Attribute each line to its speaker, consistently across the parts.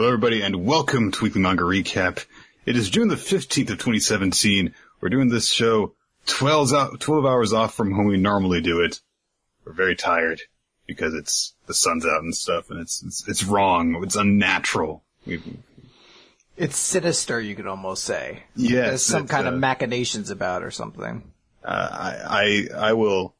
Speaker 1: Hello, everybody, and welcome to Weekly Manga Recap. It is June the 15th of 2017. We're doing this show 12, hou- 12 hours off from when we normally do it. We're very tired because it's, the sun's out and stuff, and it's, it's, it's wrong. It's unnatural. We,
Speaker 2: It's sinister, you could almost say.
Speaker 1: yes.
Speaker 2: There's some kind
Speaker 1: uh,
Speaker 2: of machinations about or something.
Speaker 1: uh, I, I, I will,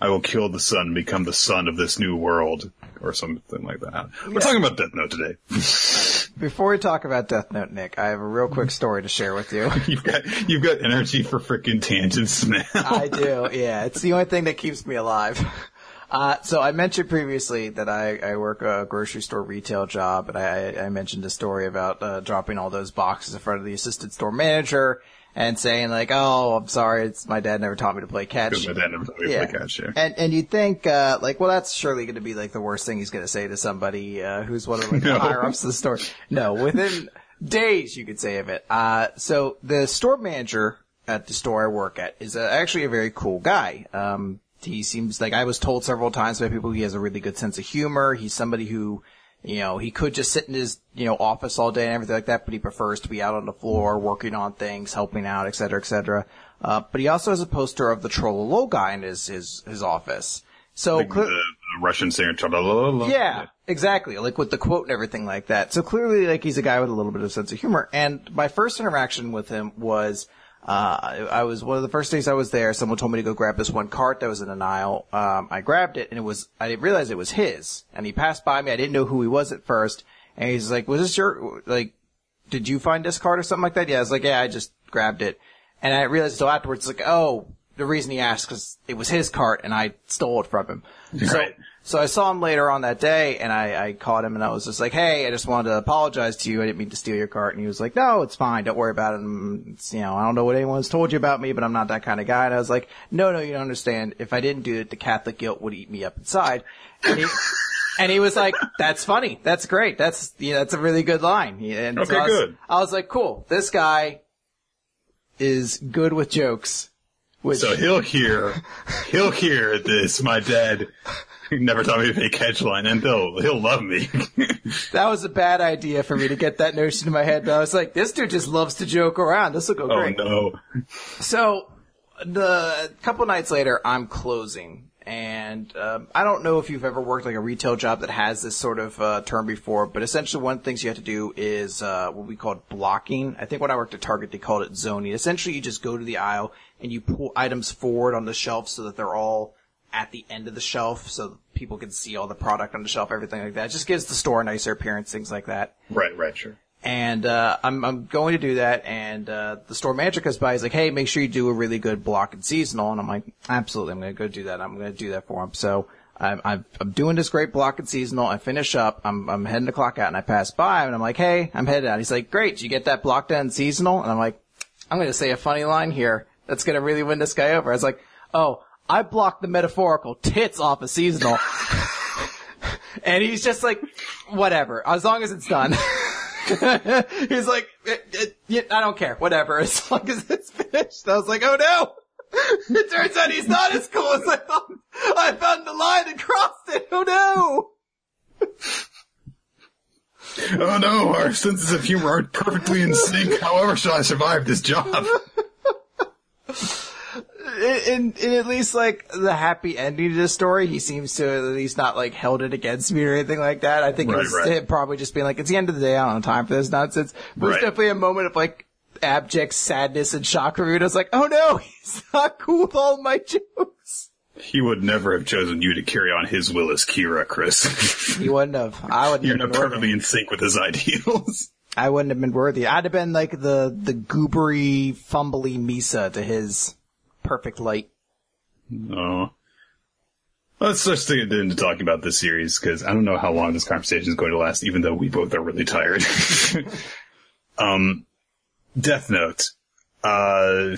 Speaker 1: I will kill the sun and become the sun of this new world, or something like that. We're talking about Death Note today.
Speaker 2: Before we talk about Death Note, Nick, I have a real quick story to share with you.
Speaker 1: You've got, you've got energy for freaking tangents now.
Speaker 2: I do, yeah. It's the only thing that keeps me alive. Uh, so I mentioned previously that I, I work a grocery store retail job, and I, I mentioned a story about uh, dropping all those boxes in front of the assistant store manager and saying like, "Oh, I'm sorry, it's my dad never taught me to play catch."
Speaker 1: My dad never taught me to play catch, yeah.
Speaker 2: And and you'd think uh, like, well, that's surely going to be like the worst thing he's going to say to somebody uh, who's one of like,
Speaker 1: No.
Speaker 2: the higher ups of the store. No, within days you could say of it. Uh, so the store manager at the store I work at is uh, actually a very cool guy. Um, he seems like I was told several times by people he has a really good sense of humor. He's somebody who. You know, he could just sit in his, you know, office all day and everything like that, but he prefers to be out on the floor, working on things, helping out, et cetera, et cetera. Uh, but he also has a poster of the Trololo guy in his, his, his office. So,
Speaker 1: Like
Speaker 2: cle-
Speaker 1: the, the Russian singer. tra-la-la-la-la.
Speaker 2: yeah, exactly. Like with the quote and everything like that. So clearly, like he's a guy with a little bit of sense of humor. And my first interaction with him was, uh, I was one of the first days I was there. Someone told me to go grab this one cart that was in an aisle. Um, I grabbed it, and it was I didn't realize it was his. And he passed by me. I didn't know who he was at first. And he's like, "Was this your like? Did you find this cart or something like that?" Yeah, I was like, "Yeah, I just grabbed it." And I realized until afterwards, like, oh, the reason he asked because it was his cart and I stole it from him. So,
Speaker 1: Right.
Speaker 2: so I saw him later on that day and I, I caught him and I was just like, Hey, I just wanted to apologize to you. I didn't mean to steal your cart. And he was like, no, it's fine. Don't worry about it. Mm, it's, you know, I don't know what anyone's told you about me, but I'm not that kind of guy. And I was like, no, no, you don't understand. If I didn't do it, the Catholic guilt would eat me up inside. And he, and he was like, that's funny. That's great. That's, you know, that's a really good line. And
Speaker 1: Okay,
Speaker 2: I was,
Speaker 1: good.
Speaker 2: I was like, cool. This guy is good with jokes. Which,
Speaker 1: So he'll hear, he'll hear this. My dad never taught me to play catch line, and he'll he'll love me.
Speaker 2: That was a bad idea for me to get that notion in my head. But I was like, this dude just loves to joke around. This will go
Speaker 1: oh
Speaker 2: great.
Speaker 1: no!
Speaker 2: So, the couple nights later, I'm closing, and um, I don't know if you've ever worked like a retail job that has this sort of uh, term before, but essentially one of the things you have to do is uh, what we call blocking. I think when I worked at Target, they called it zoning. Essentially, you just go to the aisle and you pull items forward on the shelf so that they're all at the end of the shelf, so people can see all the product on the shelf, everything like that. It just gives the store a nicer appearance, things like that
Speaker 1: Right, right, sure.
Speaker 2: And uh, I'm I'm going to do that. And uh, the store manager comes by. He's like, "Hey, make sure you do a really good block and seasonal." And I'm like, "Absolutely, I'm going to go do that. I'm going to do that for him." So I'm I'm, I'm doing this great block and seasonal. I finish up. I'm I'm heading to clock out, and I pass by, and I'm like, "Hey, I'm headed out." He's like, "Great, did you get that blocked and seasonal?" And I'm like, "I'm going to say a funny line here that's going to really win this guy over." I was like, "Oh." I blocked the metaphorical tits off a seasonal. and he's just like, whatever, as long as it's done. He's like, "It- it- I don't care, whatever, as long as it's finished. I was like, oh no! It turns out he's not as cool as I thought. I found the line and crossed it. Oh no!
Speaker 1: Oh no! Our senses of humor aren't perfectly in sync. However, shall I survive this job?
Speaker 2: In, in at least like the happy ending to the story, he seems to at least not like held it against me or anything like that. I think it
Speaker 1: Right,
Speaker 2: was
Speaker 1: right.
Speaker 2: probably just being like, it's the end of the day, I don't have time for this nonsense. But
Speaker 1: Right.
Speaker 2: There's definitely a moment of like abject sadness and shock for me. And I was like, oh no, he's not cool with all my jokes.
Speaker 1: He would never have chosen you to carry on his will as Kira, Chris.
Speaker 2: He wouldn't have. I wouldn't
Speaker 1: You're
Speaker 2: have
Speaker 1: not perfectly in sync with his ideals.
Speaker 2: I wouldn't have been worthy. I'd have been like the, the goobery, fumbly Misa to his perfect light.
Speaker 1: Oh. Let's just get into talking about this series because I don't know how long this conversation is going to last, even though we both are really tired. um, Death Note. Uh,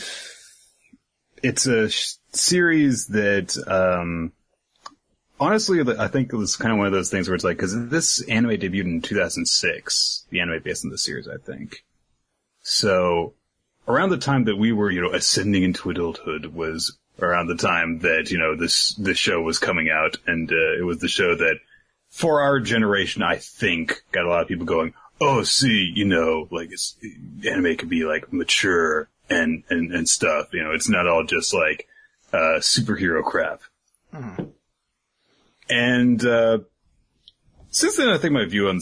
Speaker 1: it's a sh- series that, um, honestly, I think it was kind of one of those things where it's like, cause this anime debuted in 2006, the anime based on the series, I think. So, around the time that we were, you know, ascending into adulthood was around the time that, you know, this, this show was coming out and, uh, it was the show that for our generation, I think, got a lot of people going, oh, see, you know, like it's, anime can be like mature and, and, and stuff. You know, it's not all just like, uh, superhero crap. And, uh, since then, I think my view on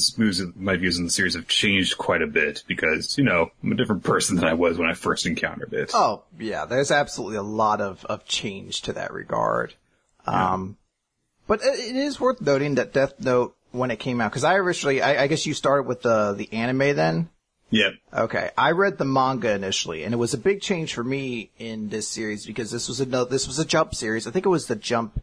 Speaker 1: my views on the series have changed quite a bit because, you know, I'm a different person than I was when I first encountered it.
Speaker 2: Oh, yeah, there's absolutely a lot of, of change to that regard. Um, but it is worth noting that Death Note, when it came out, cause I originally, I, I guess you started with the, the anime then?
Speaker 1: Yep.
Speaker 2: Okay, I read the manga initially, and it was a big change for me in this series because this was a no, this was a Jump series. I think it was the Jump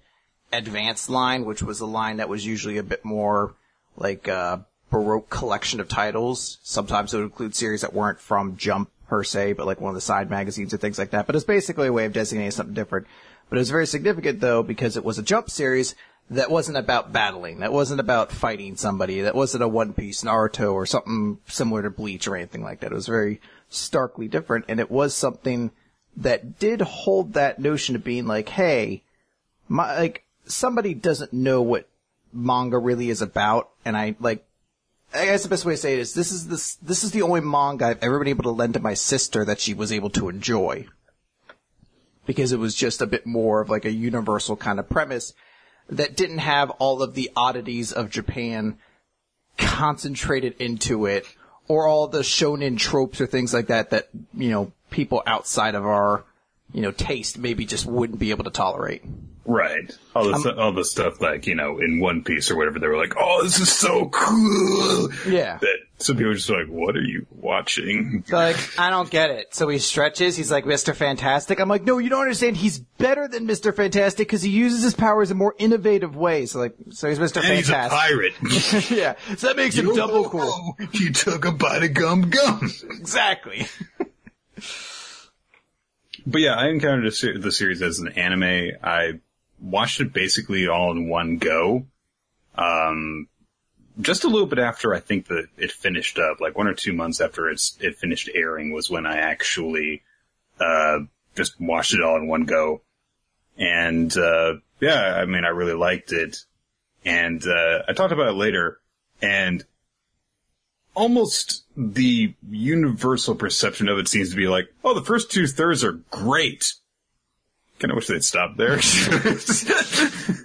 Speaker 2: Advanced line, which was a line that was usually a bit more like a baroque collection of titles. Sometimes it would include series that weren't from Jump per se, but like one of the side magazines or things like that. But it's basically a way of designating something different. But it was very significant though because it was a Jump series that wasn't about battling. That wasn't about fighting somebody. That wasn't a One Piece Naruto or something similar to Bleach or anything like that. It was very starkly different and it was something that did hold that notion of being like, hey, my, like, somebody doesn't know what manga really is about and I, like, I guess the best way to say it is this is this, this is the only manga I've ever been able to lend to my sister that she was able to enjoy. Because it was just a bit more of like a universal kind of premise that didn't have all of the oddities of Japan concentrated into it or all the shonen tropes or things like that that, you know, people outside of our, you know, taste maybe just wouldn't be able to tolerate.
Speaker 1: Right. All the, all the stuff like, you know, in One Piece or whatever, they were like, oh, this is so cool.
Speaker 2: Yeah.
Speaker 1: That some people are just like, what are you watching?
Speaker 2: So like, I don't get it. So he stretches, he's like Mr. Fantastic. I'm like, no, you don't understand. He's better than Mr. Fantastic because he uses his powers in more innovative ways. So like, so he's Mr.
Speaker 1: And he's a
Speaker 2: Fantastic.
Speaker 1: pirate.
Speaker 2: yeah. So that makes him double cool.
Speaker 1: He took a bite of gum gum.
Speaker 2: Exactly.
Speaker 1: But yeah, I encountered a se- the series as an anime. I watched it basically all in one go. Um, just a little bit after I think that it finished up, like one or two months after it's, it finished airing was when I actually, uh, just watched it all in one go. And, uh, yeah, I mean, I really liked it. And, uh, I talked about it later and almost the universal perception of it seems to be like, oh, the first two thirds are great. Kind of wish they'd stop there.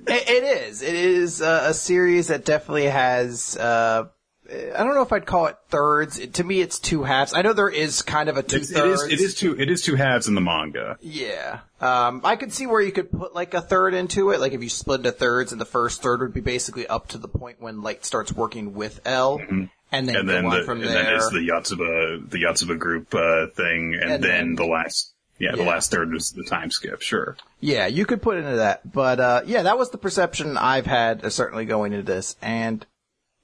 Speaker 2: It, it is. It is uh, a series that definitely has. Uh, I don't know if I'd call it thirds. It- to me, it's two halves. I know there is kind of a two
Speaker 1: It's- it
Speaker 2: thirds.
Speaker 1: is. It is two. It is two halves in the manga.
Speaker 2: Yeah. Um, I could see where you could put like a third into it. Like if you split into thirds, and the first third would be basically up to the point when Light starts working with L, and then,
Speaker 1: And
Speaker 2: go
Speaker 1: then
Speaker 2: on
Speaker 1: the
Speaker 2: from
Speaker 1: and
Speaker 2: there.
Speaker 1: then it's the Yotsuba the Yotsuba group uh, thing, and,
Speaker 2: And
Speaker 1: then,
Speaker 2: then-
Speaker 1: the last. Yeah, the
Speaker 2: Yeah.
Speaker 1: last third was the time skip. Sure.
Speaker 2: Yeah, you could put into that. But, uh, yeah, that was the perception I've had, uh, certainly going into this. And,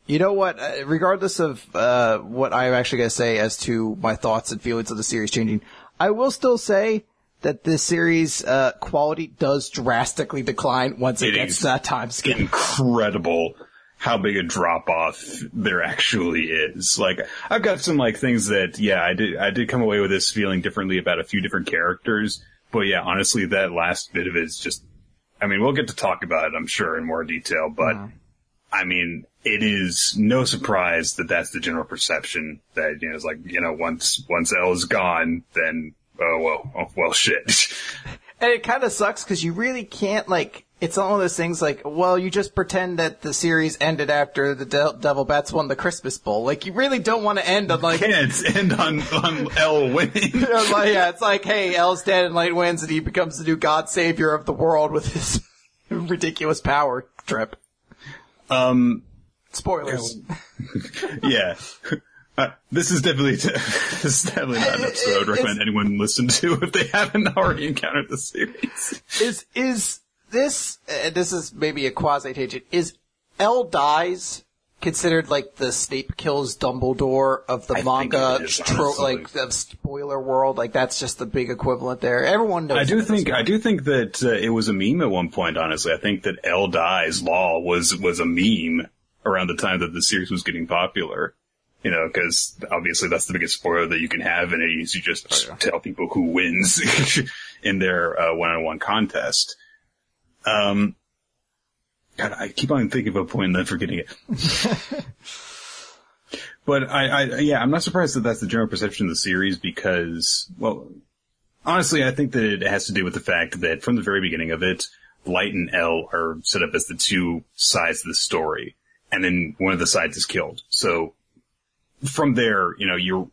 Speaker 2: you know what, uh, regardless of, uh, what I'm actually gonna say as to my thoughts and feelings of the series changing, I will still say that this series, uh, quality does drastically decline once it,
Speaker 1: It
Speaker 2: gets to that time skip.
Speaker 1: incredible how big a drop off there actually is. Like, I've got some like things that, yeah, I did, I did come away with this feeling differently about a few different characters. But yeah, honestly, that last bit of it is just, I mean, we'll get to talk about it, I'm sure, in more detail, but I mean, it is no surprise that that's the general perception that, you know, it's like, you know, once, once L is gone, then, oh, well, oh, well, shit.
Speaker 2: And it kind of sucks because you really can't like. It's one of those things like, well, you just pretend that the series ended after the De- Devil Bats won the Christmas Bowl. Like, you really don't want to end on like,
Speaker 1: Can't end on, on L winning.
Speaker 2: You know, like, yeah, it's like, hey, L's dead and Light wins and he becomes the new god savior of the world with his ridiculous power trip.
Speaker 1: Um,
Speaker 2: Spoilers.
Speaker 1: yeah. Uh, this is definitely this is definitely not an episode I would recommend anyone listen to if they haven't already encountered the series.
Speaker 2: Is, is this, uh, this is maybe a quasi tangent, is L dies considered like the Snape kills Dumbledore of the
Speaker 1: I
Speaker 2: manga,
Speaker 1: is,
Speaker 2: tro- like the spoiler world? Like that's just the big equivalent there. Everyone knows.
Speaker 1: I do
Speaker 2: it at this
Speaker 1: think I do think that uh, it was a meme at one point. Honestly, I think that L dies law was was a meme around the time that the series was getting popular. You know, because obviously that's the biggest spoiler that you can have and it is you just tell people who wins in their uh, one-on-one contest. Um, God, I keep on thinking of a point and then forgetting it. but I, I, yeah, I'm not surprised that that's the general perception of the series because, well, honestly, I think that it has to do with the fact that from the very beginning of it, Light and L are set up as the two sides of the story, and then one of the sides is killed. So from there, you know, you're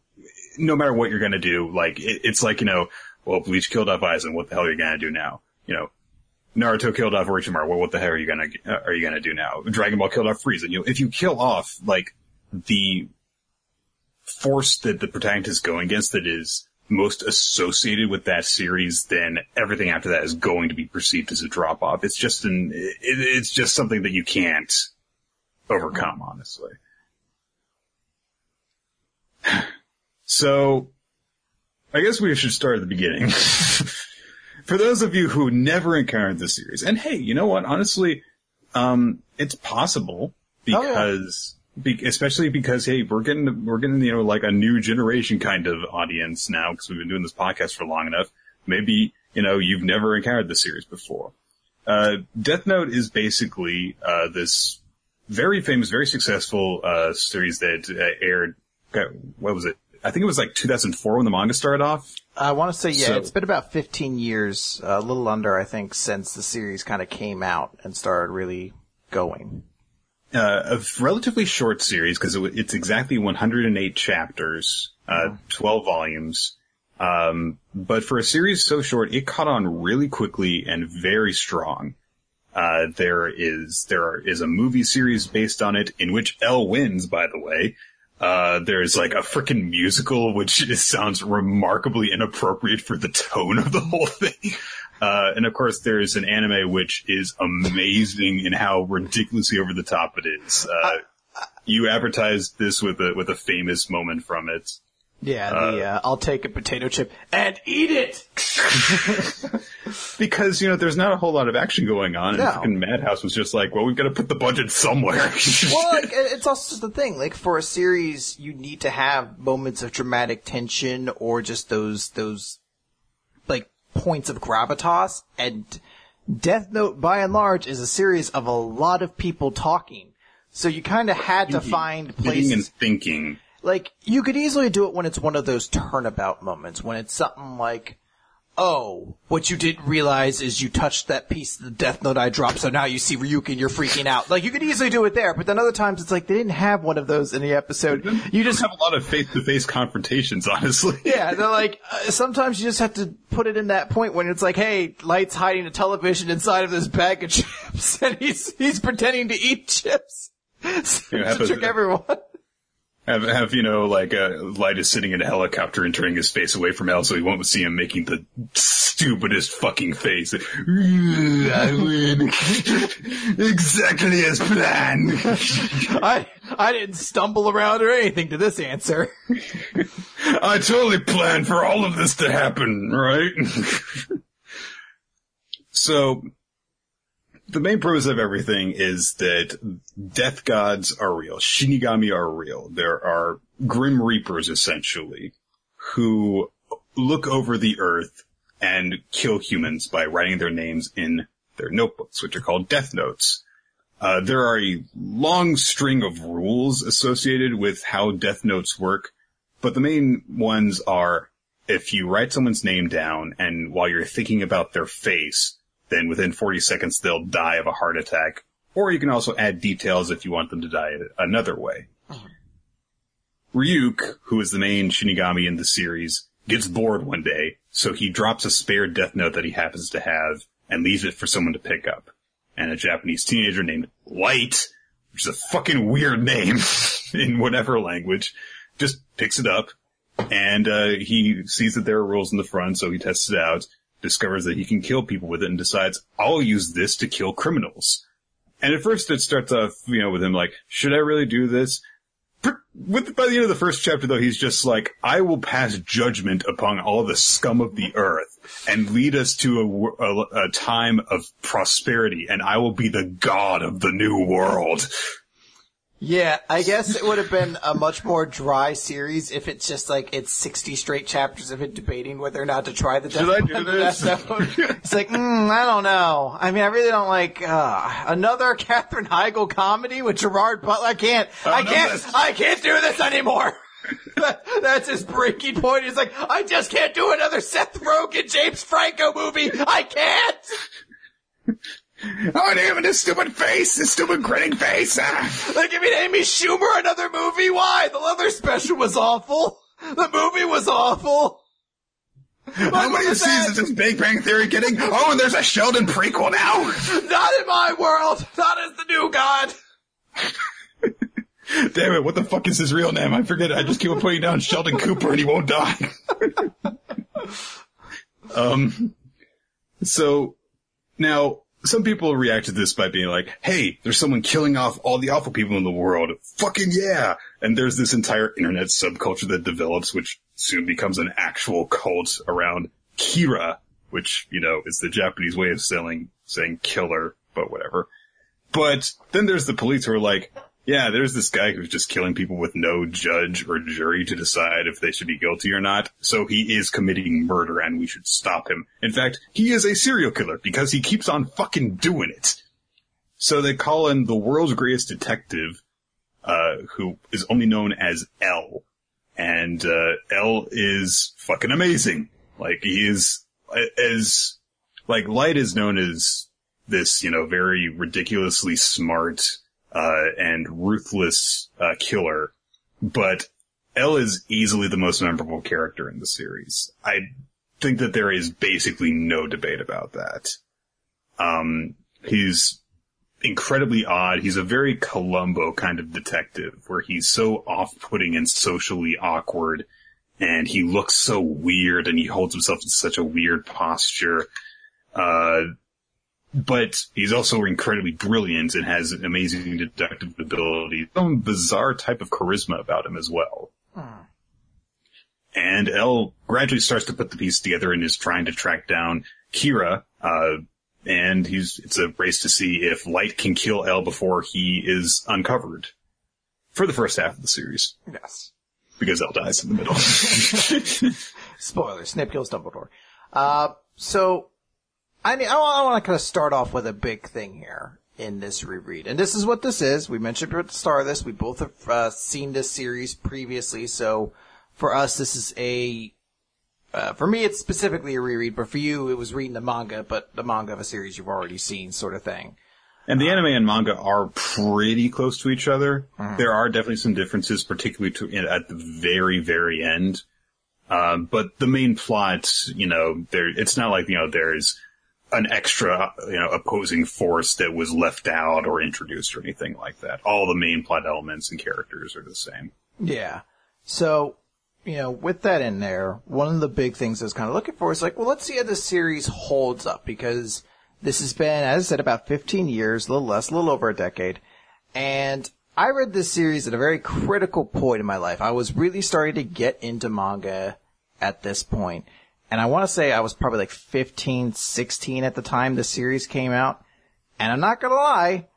Speaker 1: no matter what you're going to do, like it, it's like you know, well, Bleach killed off Aizen. What the hell are you going to do now? You know, Naruto killed off Orochimaru. Well, what the hell are you going to uh, are you going to do now? Dragon Ball killed off Frieza. You know, if you kill off like the force that the protagonist is going against that is most associated with that series, then everything after that is going to be perceived as a drop off. It's just an, it, it's just something that you can't overcome, honestly. So, I guess we should start at the beginning. For those of you who never encountered this series, and hey, you know what? Honestly, um, it's possible because, oh, yeah. be, especially because hey, we're getting we're getting you know like a new generation kind of audience now because we've been doing this podcast for long enough. Maybe you know you've never encountered the series before. Uh, Death Note is basically uh, this very famous, very successful uh, series that uh, aired. What was it? I think it was like 2004 when the manga started off.
Speaker 2: I want to say, yeah, so, it's been about 15 years, a little under, I think, since the series kind of came out and started really going.
Speaker 1: Uh, a relatively short series because it, it's exactly 108 chapters, uh, mm-hmm. 12 volumes. Um, but for a series so short, it caught on really quickly and very strong. Uh, there is, there is a movie series based on it in which L wins, by the way. Uh, there's like a freaking musical, which sounds remarkably inappropriate for the tone of the whole thing. Uh, and of course there's an anime which is amazing in how ridiculously over the top it is. Uh, you advertised this with a, with a famous moment from it.
Speaker 2: Yeah, the, uh, uh, I'll take a potato chip and eat it!
Speaker 1: because, you know, there's not a whole lot of action going on, and no. fucking Madhouse was just like, well, we've got to put the budget somewhere.
Speaker 2: well, like, it's also just the thing, like, for a series, you need to have moments of dramatic tension, or just those, those, like, points of gravitas, and Death Note, by and large, is a series of a lot of people talking. So you kind of had to find places.
Speaker 1: and thinking
Speaker 2: like, you could easily do it when it's one of those turnabout moments, when it's something like, oh, what you didn't realize is you touched that piece of the Death Note I dropped, so now you see Ryuk and you're freaking out. Like, you could easily do it there, but then other times it's like they didn't have one of those in the episode.
Speaker 1: You just have a lot of face-to-face confrontations, honestly.
Speaker 2: yeah, they're like, uh, sometimes you just have to put it in that point when it's like, hey, Light's hiding a television inside of this bag of chips, and he's, he's pretending to eat chips. So to trick everyone.
Speaker 1: Have, have, you know, like, uh, Light is sitting in a helicopter and turning his face away from L so he won't see him making the stupidest fucking face. I win. exactly as planned.
Speaker 2: I, I didn't stumble around or anything to this answer.
Speaker 1: I totally planned for all of this to happen, right? so, the main premise of everything is that death gods are real. Shinigami are real. There are grim reapers essentially who look over the earth and kill humans by writing their names in their notebooks, which are called death notes. Uh, there are a long string of rules associated with how death notes work, but the main ones are if you write someone's name down and while you're thinking about their face, then within 40 seconds they'll die of a heart attack. Or you can also add details if you want them to die another way. Ryuk, who is the main Shinigami in the series, gets bored one day, so he drops a spare death note that he happens to have and leaves it for someone to pick up. And a Japanese teenager named Light, which is a fucking weird name in whatever language, just picks it up and uh, he sees that there are rules in the front, so he tests it out discovers that he can kill people with it and decides, I'll use this to kill criminals. And at first it starts off, you know, with him like, should I really do this? With, by the end of the first chapter though, he's just like, I will pass judgment upon all the scum of the earth and lead us to a, a, a time of prosperity and I will be the god of the new world.
Speaker 2: Yeah, I guess it would have been a much more dry series if it's just like it's 60 straight chapters of it debating whether or not to try the death
Speaker 1: Should I do this?
Speaker 2: It's like, mm, I don't know. I mean, I really don't like uh, another Katherine Heigl comedy with Gerard Butler. I can't. I
Speaker 1: no,
Speaker 2: can't.
Speaker 1: that's-
Speaker 2: I can't do this anymore. That- That's his breaking point. He's like, I just can't do another Seth Rogen, James Franco movie. I can't.
Speaker 1: Oh, damn this stupid face, this stupid grinning face. Ah.
Speaker 2: Like, give me Amy Schumer another movie? Why? The leather special was awful. The movie was awful.
Speaker 1: How many seasons is Big Bang Theory getting? Oh, and there's a Sheldon prequel now.
Speaker 2: Not in my world. Not as the new god.
Speaker 1: Damn it, what the fuck is his real name? I forget it. I just keep on putting down Sheldon Cooper and he won't die. um, so now some people react to this by being like, hey, there's someone killing off all the awful people in the world. Fucking yeah. And there's this entire internet subculture that develops, which soon becomes an actual cult around Kira, which, you know, is the Japanese way of selling, saying killer, but whatever. But then there's the police who are like, yeah, there's this guy who's just killing people with no judge or jury to decide if they should be guilty or not. So he is committing murder and we should stop him. In fact, he is a serial killer because he keeps on fucking doing it. So they call in the world's greatest detective, uh, who is only known as L. And, uh, L is fucking amazing. Like he is, as, like Light is known as this, you know, very ridiculously smart, uh, and ruthless, uh, killer. But L is easily the most memorable character in the series. I think that there is basically no debate about that. Um, he's incredibly odd. He's a very Columbo kind of detective where he's so off-putting and socially awkward and he looks so weird and he holds himself in such a weird posture. Uh, but he's also incredibly brilliant and has amazing deductive ability. Some bizarre type of charisma about him as well. And L gradually starts to put the piece together and is trying to track down Kira, uh, and he's, it's a race to see if Light can kill L before he is uncovered. For the first half of the series.
Speaker 2: Yes.
Speaker 1: Because L dies in the middle.
Speaker 2: Spoiler, Snape kills Dumbledore. Uh, so, I mean, I, want to kind of start off with a big thing here in this reread. And this is what this is. We mentioned at the start of this, we both have uh, seen this series previously, so for us, this is a, uh, for me, it's specifically a reread, but for you, it was reading the manga, but the manga of a series you've already seen, sort of thing.
Speaker 1: And the anime and manga are pretty close to each other. There are definitely some differences, particularly to, at the very, very end. Um, but the main plot, you know, there, it's not like, you know, there's an extra, you know, opposing force that was left out or introduced or anything like that. All the main plot elements and characters are the same.
Speaker 2: Yeah. So, you know, with that in there, one of the big things I was kind of looking for is like, well, let's see how this series holds up because this has been, as I said, about 15 years, a little less, a little over a decade. And I read this series at a very critical point in my life. I was really starting to get into manga at this point. And I want to say I was probably like 15, 16 at the time the series came out. And I'm not gonna lie,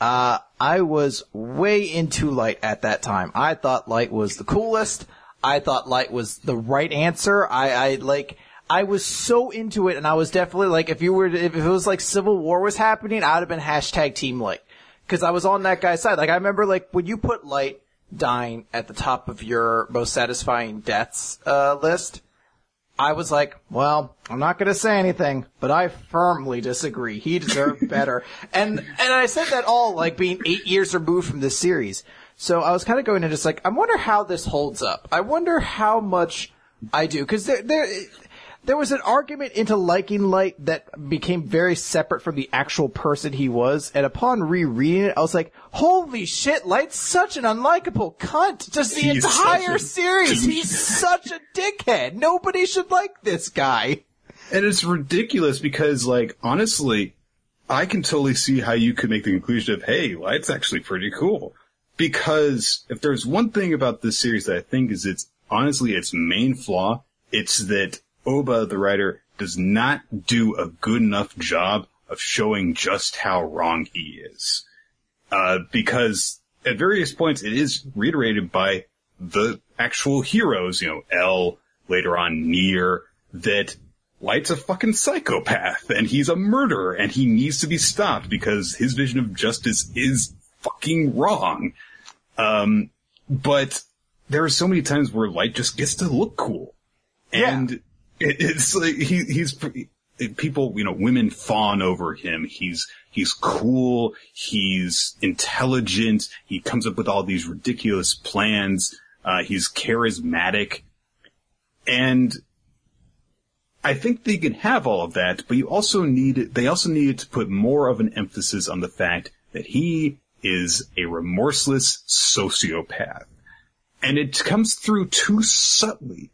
Speaker 2: uh, I was way into Light at that time. I thought Light was the coolest. I thought Light was the right answer. I, I like, I was so into it and I was definitely like, if you were, to, if it was like Civil War was happening, I'd have been hashtag Team Light. Cause I was on that guy's side. Like I remember like when you put Light dying at the top of your most satisfying deaths, uh, list, I was like, well, I'm not gonna say anything, but I firmly disagree. He deserved better. and, and I said that all like being eight years removed from this series. So I was kind of going into just like, I wonder how this holds up. I wonder how much I do. Cause there, there, there was an argument into liking Light that became very separate from the actual person he was. And upon rereading it, I was like, holy shit, Light's such an unlikable cunt. Just the
Speaker 1: He's
Speaker 2: entire
Speaker 1: a
Speaker 2: series.
Speaker 1: douche.
Speaker 2: He's such a dickhead. Nobody should like this guy.
Speaker 1: And it's ridiculous because, like, honestly, I can totally see how you could make the conclusion of, hey, Light's actually pretty cool. Because if there's one thing about this series that I think is its, honestly, its main flaw, it's that Ohba, the writer, does not do a good enough job of showing just how wrong he is. Uh, because at various points it is reiterated by the actual heroes, you know, L, later on Near, that Light's a fucking psychopath and he's a murderer and he needs to be stopped because his vision of justice is fucking wrong. Um, but there are so many times where Light just gets to look cool. And it, it's like he, he's, people, you know, women fawn over him. He's, he's cool. He's intelligent. He comes up with all these ridiculous plans. Uh, he's charismatic. And I think they can have all of that, but you also need, they also needed to put more of an emphasis on the fact that he is a remorseless sociopath. And it comes through too subtly.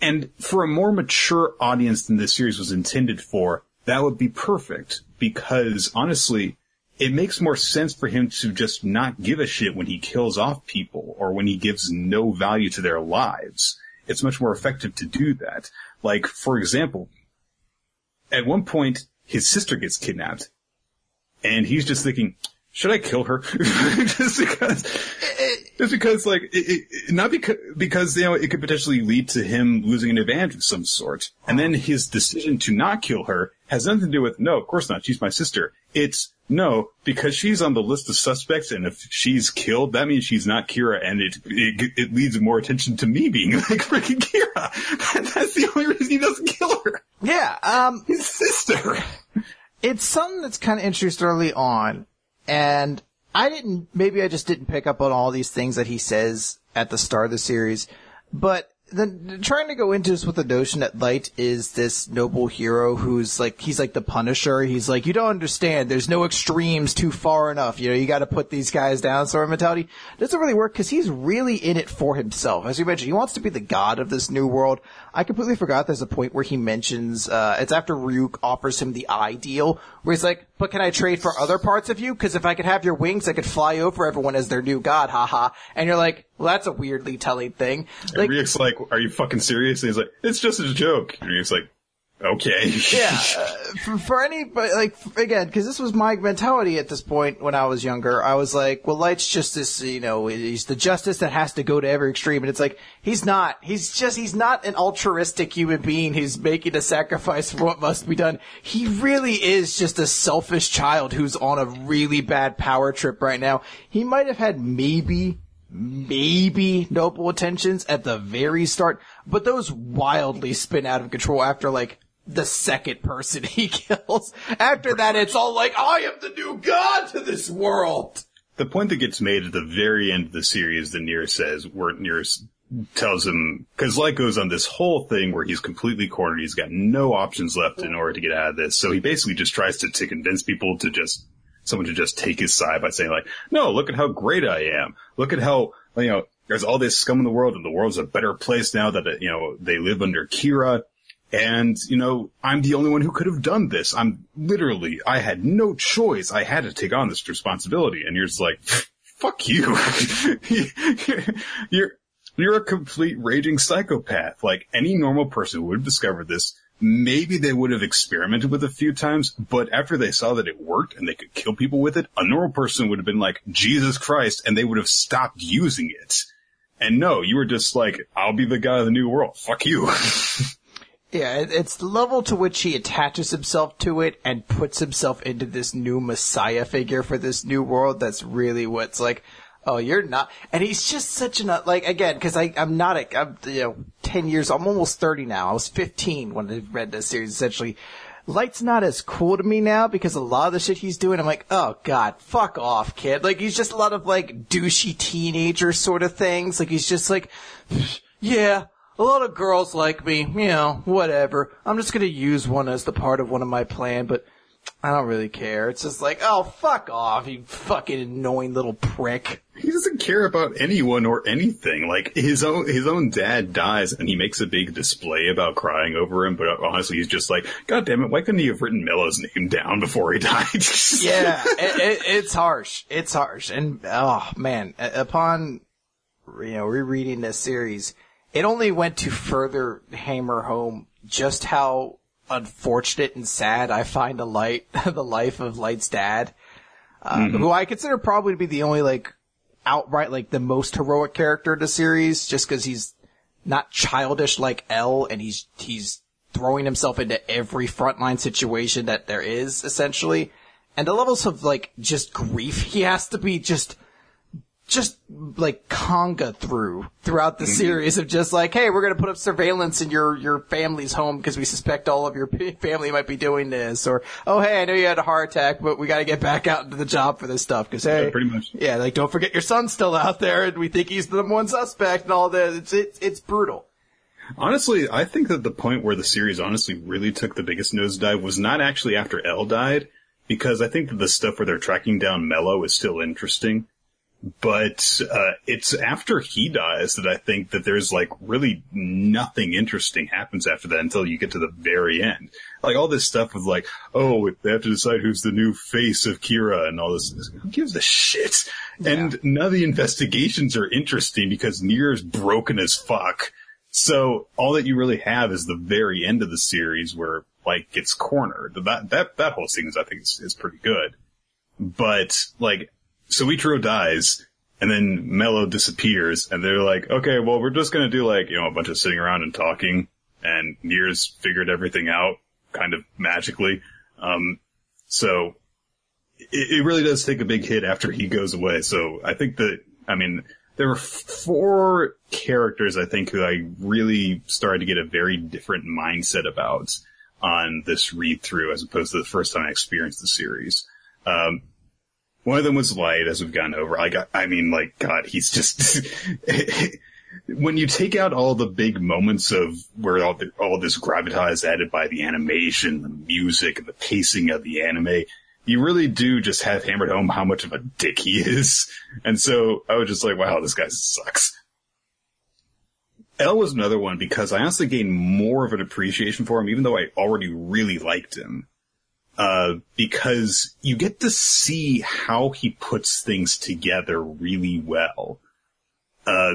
Speaker 1: And for a more mature audience than this series was intended for, that would be perfect because honestly, it makes more sense for him to just not give a shit when he kills off people or when he gives no value to their lives. It's much more effective to do that. Like, for example, at one point, his sister gets kidnapped and he's just thinking, should I kill her? just because, just because like, it, it, not because, because, you know, it could potentially lead to him losing an advantage of some sort. And then his decision to not kill her has nothing to do with, no, of course not, she's my sister. It's, no, because she's on the list of suspects, and if she's killed, that means she's not Kira, and it it, it leads more attention to me being like freaking Kira. That's the only reason he doesn't kill her.
Speaker 2: Yeah, um,
Speaker 1: His sister.
Speaker 2: it's something that's kind of introduced early on, and I didn't, maybe I just didn't pick up on all these things that he says at the start of the series, but then trying to go into this with the notion that Light is this noble hero who's like, he's like the Punisher. He's like, you don't understand. There's no extremes too far enough. You know, you got to put these guys down sort of mentality. Doesn't really work because he's really in it for himself. As you mentioned, he wants to be the god of this new world. I completely forgot there's a point where he mentions, uh, it's after Ryuk offers him the ideal where he's like, but can I trade for other parts of you? Cause if I could have your wings, I could fly over everyone as their new god, haha. And you're like, well, that's a weirdly telling thing. Like,
Speaker 1: and Ryuk's like, are you fucking serious? And he's like, it's just a joke. And Ryuk's like, okay.
Speaker 2: yeah, uh, for, for any, but like, again, cause this was my mentality at this point when I was younger. I was like, well, Light's just this, you know, he's the justice that has to go to every extreme. And it's like, he's not. He's just, he's not an altruistic human being who's making a sacrifice for what must be done. He really is just a selfish child who's on a really bad power trip right now. He might have had maybe maybe noble intentions at the very start, but those wildly spin out of control after like the second person he kills. After that, it's all like, I am the new god to this world.
Speaker 1: The point that gets made at the very end of the series that Near says, where Near tells him, cause Light goes on this whole thing where he's completely cornered, he's got no options left in order to get out of this, so he basically just tries to, to convince people to just, someone to just take his side by saying like, no, look at how great I am. Look at how, you know, there's all this scum in the world and the world's a better place now that, you know, they live under Kira. And, you know, I'm the only one who could have done this. I'm literally, I had no choice. I had to take on this responsibility. And you're just like, fuck you. you're, you're a complete raging psychopath. Like any normal person would have discovered this. Maybe they would have experimented with it a few times, but after they saw that it worked and they could kill people with it, a normal person would have been like, Jesus Christ, and they would have stopped using it. And no, you were just like, I'll be the guy of the new world. Fuck you.
Speaker 2: Yeah, it's the level to which he attaches himself to it and puts himself into this new messiah figure for this new world. That's really what's like, oh, you're not. And he's just such an, like, again, cause I, I'm not a, I'm, you know, 10 years, I'm almost 30 now. I was 15 when I read this series, essentially. Light's not as cool to me now because a lot of the shit he's doing, I'm like, oh god, fuck off, kid. Like, he's just a lot of like douchey teenager sort of things. Like, he's just like, yeah, a lot of girls like me, you know, whatever. I'm just gonna use one as the part of one of my plan, but I don't really care. It's just like, oh, fuck off, you fucking annoying little prick.
Speaker 1: He doesn't care about anyone or anything. Like his own his own dad dies, and he makes a big display about crying over him. But honestly, he's just like, God damn it! Why couldn't he have written Mello's name down before he died?
Speaker 2: yeah, it, it, it's harsh. It's harsh, and oh man, upon you know rereading this series, it only went to further hammer home just how unfortunate and sad I find the light, the life of Light's dad, uh, mm-hmm. who I consider probably to be the only like outright like the most heroic character in the series, just because he's not childish like L, and he's he's throwing himself into every frontline situation that there is essentially, and the levels of like just grief he has to be just just like conga through throughout the mm-hmm. series of just like, hey, we're gonna put up surveillance in your your family's home because we suspect all of your family might be doing this, or oh hey, I know you had a heart attack, but we got to get back out into the job for this stuff because hey,
Speaker 1: Yeah, pretty much.
Speaker 2: yeah, like don't forget your son's still out there, and we think he's the number one suspect and all that. It's it's, it's brutal.
Speaker 1: Honestly, I think that the point where the series honestly really took the biggest nosedive was not actually after L died, because I think that the stuff where they're tracking down Mello is still interesting. But uh, it's after he dies that I think that there's like really nothing interesting happens after that until you get to the very end. Like all this stuff of like, oh, they have to decide who's the new face of Kira and all this. Who gives a shit? And none of the investigations are interesting because Near's broken as fuck. So all that you really have is the very end of the series where like gets cornered. That that that whole sequence I think is, is pretty good. But like Soichiro dies and then Mello disappears and they're like, okay, well we're just gonna do like, you know, a bunch of sitting around and talking and Near's figured everything out kind of magically. Um so it, it really does take a big hit after he goes away. So I think that I mean there were four characters I think who I really started to get a very different mindset about on this read through as opposed to the first time I experienced the series. Um, one of them was Light, as we've gone over. I got, I mean, like, God, he's just, when you take out all the big moments of where all, the, all this gravitas added by the animation, the music, and the pacing of the anime, you really do just have hammered home how much of a dick he is. And so I was just like, wow, this guy sucks. L was another one because I honestly gained more of an appreciation for him, even though I already really liked him. Uh, because you get to see how he puts things together really well. Uh,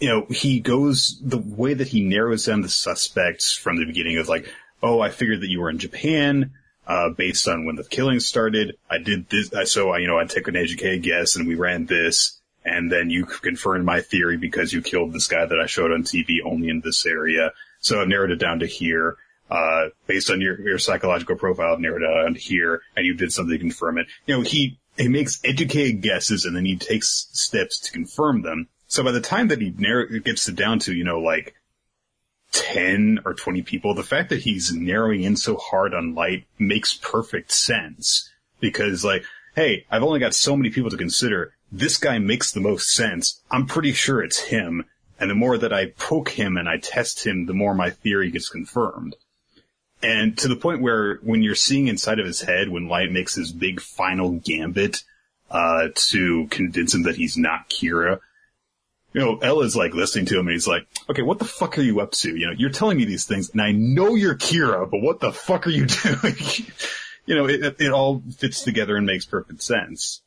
Speaker 1: you know, he goes, the way that he narrows down the suspects from the beginning of like, oh, I figured that you were in Japan, uh, based on when the killing started. I did this, I- so I, you know, I took an educated guess and we ran this, and then you confirmed my theory because you killed this guy that I showed on TV only in this area. So I've narrowed it down to here. Uh, based on your, your psychological profile, narrowed down here, and you did something to confirm it. You know, he, he makes educated guesses and then he takes steps to confirm them. So by the time that he narrow, gets it down to, you know, like 10 or 20 people, the fact that he's narrowing in so hard on light makes perfect sense. Because like, hey, I've only got so many people to consider. This guy makes the most sense. I'm pretty sure it's him. And the more that I poke him and I test him, the more my theory gets confirmed. And to the point where when you're seeing inside of his head, when Light makes his big final gambit, uh, to convince him that he's not Kira, you know, Ella's like listening to him and he's like, okay, what the fuck are you up to? You know, you're telling me these things and I know you're Kira, but what the fuck are you doing? you know, it, it all fits together and makes perfect sense.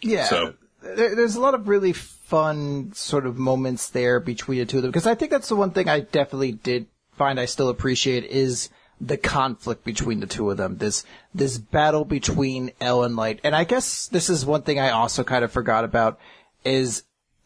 Speaker 2: Yeah.
Speaker 1: So-
Speaker 2: there's a lot of really fun sort of moments there between the two of them because I think that's the one thing I definitely did find I still appreciate is the conflict between the two of them. This this battle between L and Light, and I guess this is one thing I also kind of forgot about is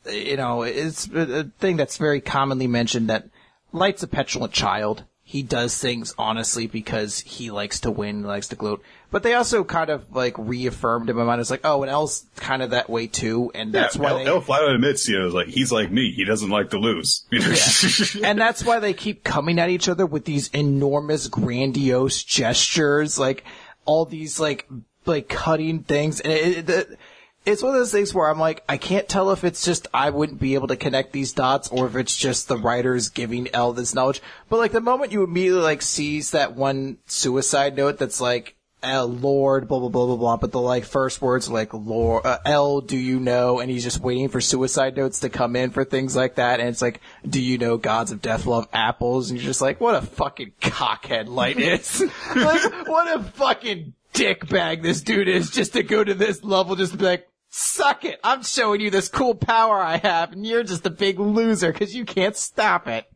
Speaker 2: you know it's a a thing that's very commonly mentioned that Light's a petulant child. He does things honestly because he likes to win, likes to gloat. But they also kind of like reaffirmed in my mind. It's like, oh, and L's kind of that way too, and that's
Speaker 1: yeah,
Speaker 2: why
Speaker 1: L,
Speaker 2: they,
Speaker 1: L flat admits, you know, like, he's like me. He doesn't like to lose. You know?
Speaker 2: and that's why they keep coming at each other with these enormous, grandiose gestures, like all these like like cutting things. And it, it, it's one of those things where I'm like, I can't tell if it's just I wouldn't be able to connect these dots, or if it's just the writers giving L this knowledge. But like the moment you immediately like sees that one suicide note that's like. Uh, Lord, blah blah blah blah blah. But the like first words are like Lord uh, L, do you know? And he's just waiting for suicide notes to come in for things like that. And it's like, do you know gods of death love apples? And you're just like, what a fucking cockhead light is. like, what a fucking dickbag this dude is just to go to this level, just to be like, suck it. I'm showing you this cool power I have, and you're just a big loser because you can't stop it.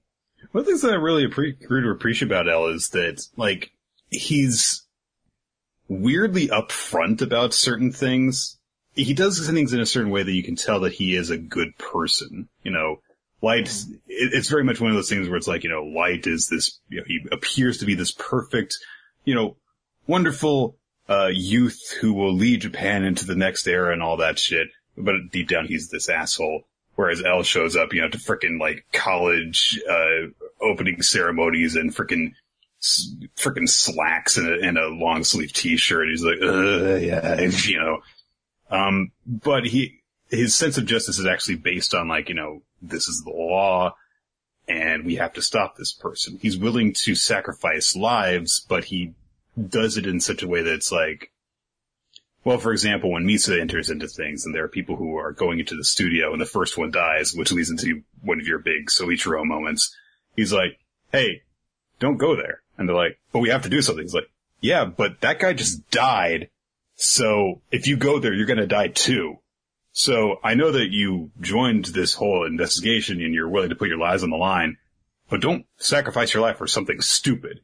Speaker 1: One of the things that I really grew to appreciate about L is that, like, he's weirdly upfront about certain things he does things in a certain way that you can tell that he is a good person. You know, Light, it's very much one of those things where it's like, you know, Light is this, you know, he appears to be this perfect, you know, wonderful, uh, youth who will lead Japan into the next era and all that shit. But deep down, he's this asshole. Whereas L shows up, you know, to frickin' like college, uh, opening ceremonies and frickin' freaking slacks and a, and a long sleeve t-shirt. He's like, yeah, you know. Um, but he, his sense of justice is actually based on like, you know, this is the law and we have to stop this person. He's willing to sacrifice lives, but he does it in such a way that it's like, well, for example, when Misa enters into things and there are people who are going into the studio and the first one dies, which leads into one of your big Soichiro moments, he's like, hey, don't go there. And they're like, but we have to do something. He's like, yeah, but that guy just died. So if you go there, you're going to die too. So I know that you joined this whole investigation and you're willing to put your lives on the line, but don't sacrifice your life for something stupid.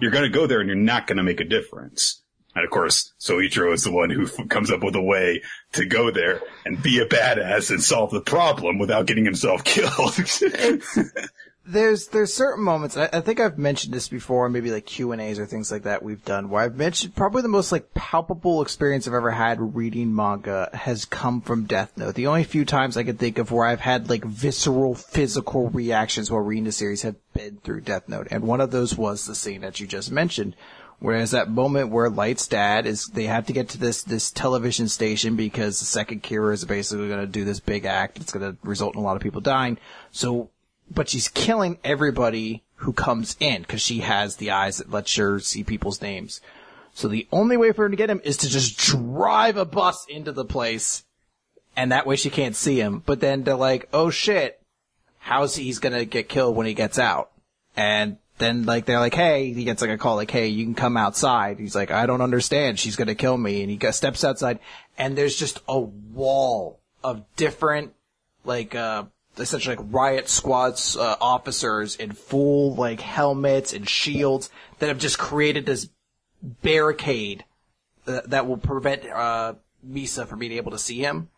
Speaker 1: You're going to go there and you're not going to make a difference. And of course, Soichiro is the one who f- comes up with a way to go there and be a badass and solve the problem without getting himself killed
Speaker 2: there's there's certain moments. I, I, think I've mentioned this before, maybe like Q and A's or things like that we've done, where I've mentioned probably the most like palpable experience I've ever had reading manga has come from Death Note. The only few times I can think of where I've had like visceral physical reactions while reading the series have been through Death Note, and one of those was the scene that you just mentioned. Whereas that moment where Light's dad is, they have to get to this, this television station because the second Kira is basically going to do this big act. It's going to result in a lot of people dying. So but she's killing everybody who comes in because she has the eyes that lets her see people's names. So the only way for her to get him is to just drive a bus into the place, and that way she can't see him. But then they're like, "Oh shit, how's he, he's gonna get killed when he gets out?" And then like they're like, "Hey," he gets like a call like, "Hey, you can come outside." He's like, "I don't understand. She's gonna kill me." And he steps outside, and there's just a wall of different like uh essentially like riot squads uh, officers in full like helmets and shields that have just created this barricade that, that will prevent uh, Misa from being able to see him.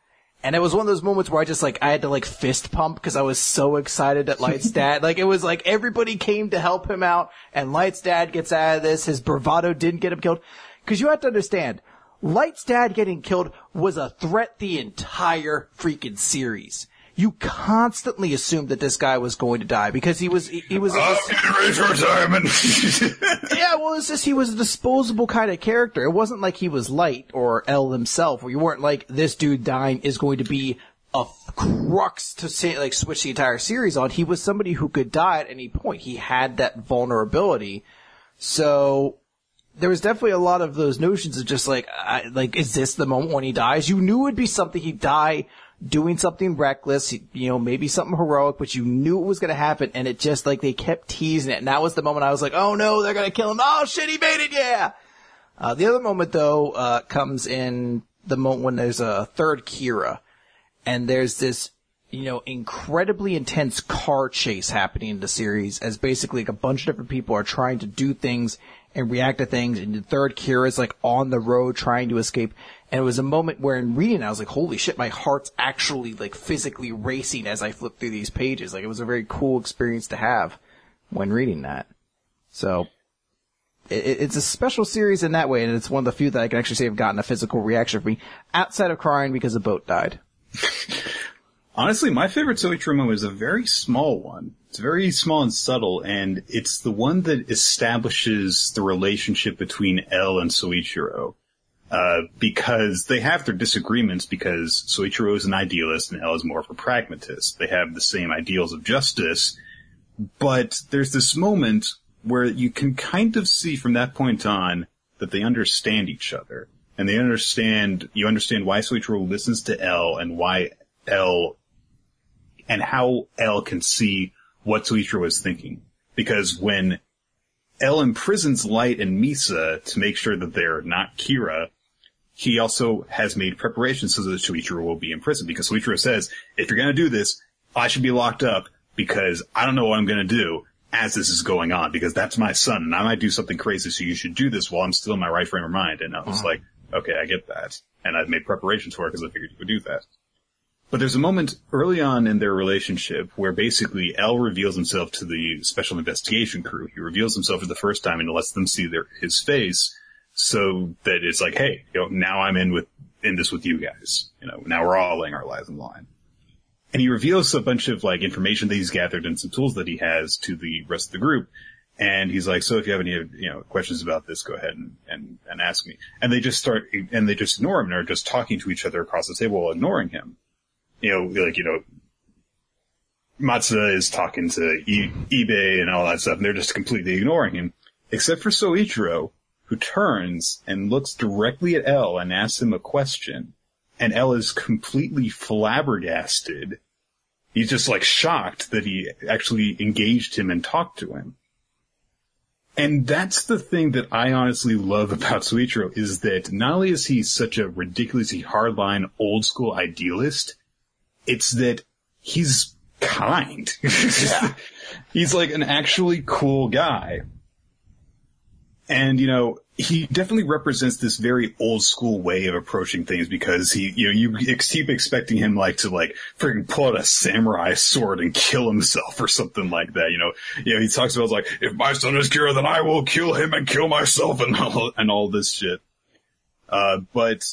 Speaker 2: And it was one of those moments where I just like I had to like fist pump because I was so excited that Light's dad like it was like everybody came to help him out and Light's dad gets out of this. His bravado didn't get him killed because you have to understand Light's dad getting killed was a threat the entire freaking series you constantly assumed that this guy was going to die because he was he, he was.
Speaker 1: I'm for retirement.
Speaker 2: yeah, well, it's just he was a disposable kind of character. It wasn't like he was light or L himself, where you weren't like this dude dying is going to be a crux to say like switch the entire series on. He was somebody who could die at any point. He had that vulnerability, so there was definitely a lot of those notions of just like, I, like, is this the moment when he dies? You knew it'd be something he'd die doing something reckless, you know, maybe something heroic, but you knew it was going to happen, and it just like they kept teasing it. And that was the moment I was like, "Oh no, they're going to kill him! Oh shit, he made it! Yeah." Uh, the other moment though uh, comes in the moment when there's a third Kira, and there's this you know, incredibly intense car chase happening in the series as basically like a bunch of different people are trying to do things and react to things. And the third Kira is like on the road trying to escape. And it was a moment where in reading, I was like, holy shit, my heart's actually like physically racing as I flip through these pages. Like it was a very cool experience to have when reading that. So it, it's a special series in that way. And it's one of the few that I can actually say have gotten a physical reaction from me outside of crying because a boat died.
Speaker 1: Honestly, my favorite Soichiro moment is a very small one. It's very small and subtle, and it's the one that establishes the relationship between L and Soichiro. Uh, because they have their disagreements because Soichiro is an idealist and L is more of a pragmatist. They have the same ideals of justice, but there's this moment where you can kind of see from that point on that they understand each other. And they understand, you understand why Soichiro listens to L and why L, and how L can see what Soichiro is thinking. Because when L imprisons Light and Misa to make sure that they're not Kira, he also has made preparations so that Soichiro will be in prison because Soichiro says, if you're going to do this, I should be locked up because I don't know what I'm going to do as this is going on because that's my son and I might do something crazy. So you should do this while I'm still in my right frame of mind. And I was uh-huh. like, okay, I get that. and I've made preparations for it because I figured you would do that. But there's a moment early on in their relationship where basically L reveals himself to the special investigation crew. He reveals himself for the first time and lets them see their, his face so that it's like, hey, you know, now I'm in with, in this with you guys. You know, now we're all laying our lives in line. And he reveals a bunch of like information that he's gathered and some tools that he has to the rest of the group. And he's like, so if you have any, you know, questions about this, go ahead and, and, and ask me. And they just start, and they just ignore him and are just talking to each other across the table while ignoring him you know, like, you know, Matsuda is talking to e- eBay and all that stuff, and they're just completely ignoring him, except for Soichiro, who turns and looks directly at L and asks him a question, and L is completely flabbergasted. He's just like shocked that he actually engaged him and talked to him. And that's the thing that I honestly love about Soichiro is that not only is he such a ridiculously hardline old school idealist, it's that he's kind.
Speaker 2: Yeah.
Speaker 1: he's like an actually cool guy. And, you know, he definitely represents this very old school way of approaching things because he, you know, you keep expecting him like to like freaking pull out a samurai sword and kill himself or something like that. You know, you know, he talks about like, if my son is Kira, then I will kill him and kill myself and all, and all this shit. Uh, but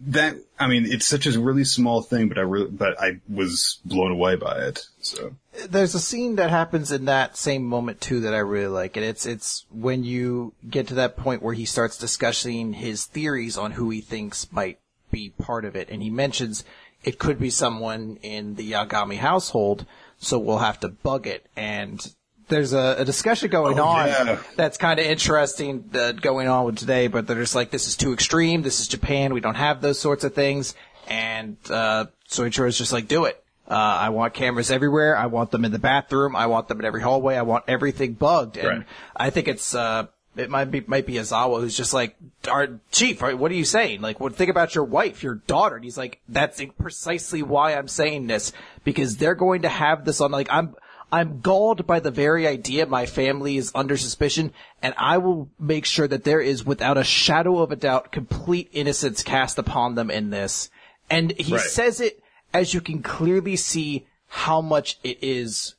Speaker 1: that, I mean, it's such a really small thing, but I really, but I was blown away by it. So
Speaker 2: There's a scene that happens in that same moment too that I really like, and it's it's when you get to that point where he starts discussing his theories on who he thinks might be part of it, and he mentions it could be someone in the Yagami household, so we'll have to bug it. And there's a, a discussion going
Speaker 1: Oh,
Speaker 2: on
Speaker 1: yeah.
Speaker 2: that's kind of interesting uh, going on with today, but they're just like, this is too extreme. This is Japan. We don't have those sorts of things. And, uh, Soichiro's just like, do it. Uh, I want cameras everywhere. I want them in the bathroom. I want them in every hallway. I want everything bugged. And
Speaker 1: Right.
Speaker 2: I think it's, uh, it might be, might be Aizawa who's just like, our chief? What are you saying? Like, what, think about your wife, your daughter. And he's like, that's precisely why I'm saying this because they're going to have this on, like, I'm, I'm galled by the very idea my family is under suspicion, and I will make sure that there is, without a shadow of a doubt, complete innocence cast upon them in this. And he
Speaker 1: Right.
Speaker 2: says it as you can clearly see how much it is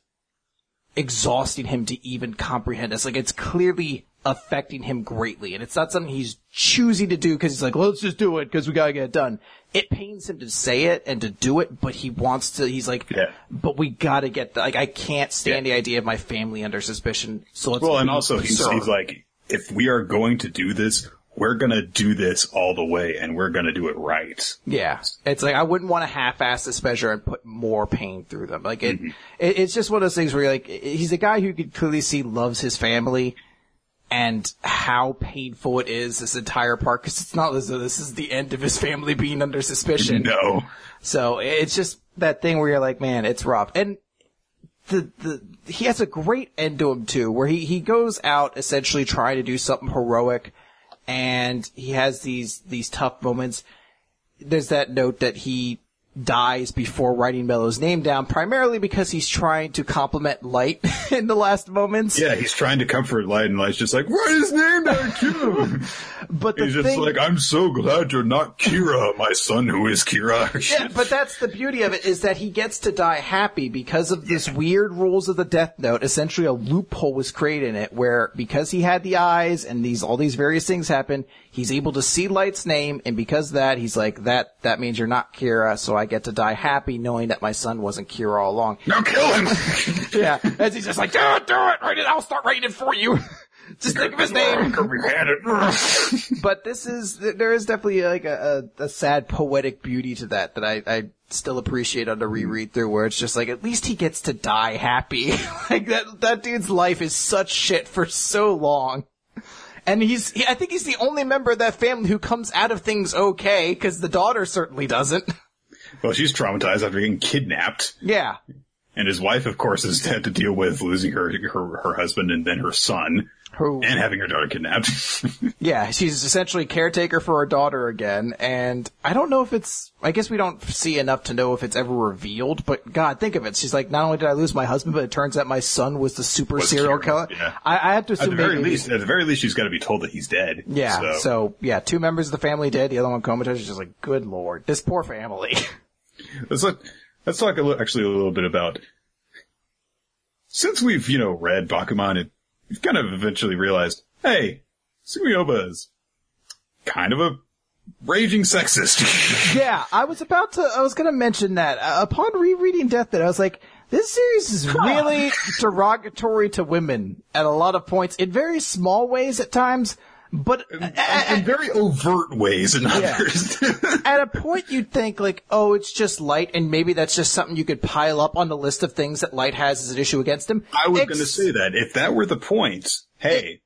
Speaker 2: exhausting him to even comprehend this. Like it's clearly affecting him greatly, and it's not something he's choosing to do because he's like, well, let's just do it because we gotta get it done. It pains him to say it and to do it, but he wants to. He's like,
Speaker 1: Yeah.
Speaker 2: but we gotta get the, like I can't stand
Speaker 1: Yeah.
Speaker 2: the idea of my family under suspicion. So let's
Speaker 1: well, and also he's, he's like, if we are going to do this, we're gonna do this all the way, and we're gonna do it right.
Speaker 2: Yeah, it's like I wouldn't want to half-ass this measure and put more pain through them. Like it,
Speaker 1: Mm-hmm.
Speaker 2: it it's just one of those things where you're like, he's a guy who you could clearly see loves his family, and how painful it is this entire part because it's not as though this is the end of his family being under suspicion.
Speaker 1: No.
Speaker 2: So it's just that thing where you're like, man, it's rough. And the, the, he has a great end to him too, where he, he goes out essentially trying to do something heroic and he has these, these tough moments. There's that note that he dies before writing Mello's name down, primarily because he's trying to compliment Light in the last moments.
Speaker 1: Yeah, he's trying to comfort Light, and Light's just like, write his name down, kill him.
Speaker 2: But the
Speaker 1: he's just
Speaker 2: thing,
Speaker 1: like, I'm so glad you're not Kira, my son who is Kira.
Speaker 2: Yeah, but that's the beauty of it is that he gets to die happy because of this weird rules of the Death Note. Essentially, a loophole was created in it where because he had the eyes and these all these various things happen, he's able to see Light's name, and because of that, he's like that. That means you're not Kira, so I get to die happy knowing that my son wasn't Kira all along.
Speaker 1: now kill him!
Speaker 2: Yeah, as he's just like, do it, do it, write it. I'll start writing it for you. just think of his name. but this is there is definitely like a, a, a sad poetic beauty to that that I, I still appreciate on the mm-hmm. reread through where it's just like at least he gets to die happy like that that dude's life is such shit for so long and he's he, I think he's the only member of that family who comes out of things okay because the daughter certainly doesn't
Speaker 1: well, she's traumatized after getting kidnapped.
Speaker 2: yeah
Speaker 1: And his wife, of course, has had to deal with losing her, her, her husband and then her son.
Speaker 2: Who
Speaker 1: and having her daughter kidnapped.
Speaker 2: Yeah, she's essentially caretaker for her daughter again, and I don't know if it's. I guess we don't see enough to know if it's ever revealed. But God, think of it. She's like, not only did I lose my husband, but it turns out my son was the super
Speaker 1: Was
Speaker 2: serial killer.
Speaker 1: yeah.
Speaker 2: I, I have to assume
Speaker 1: at the very least, at the very least, she's got to be told that he's dead.
Speaker 2: Yeah.
Speaker 1: So,
Speaker 2: So. yeah, two members of the family dead. The other one comatose. She's just like, good lord, this poor family.
Speaker 1: let's look, let's talk a little, actually a little bit about since we've you know read Bakuman, it, we've kind of eventually realized, hey, Tsugumi Ohba is kind of a raging sexist.
Speaker 2: yeah, I was about to. I was going to mention that uh, upon rereading Death Note, I was like, this series is really derogatory to women at a lot of points in very small ways at times. But
Speaker 1: in very overt ways in others.
Speaker 2: at a point you'd think like, oh, it's just Light, and maybe that's just something you could pile up on the list of things that Light has as an issue against him.
Speaker 1: I was
Speaker 2: Ex-
Speaker 1: going to say that if that were the point, hey,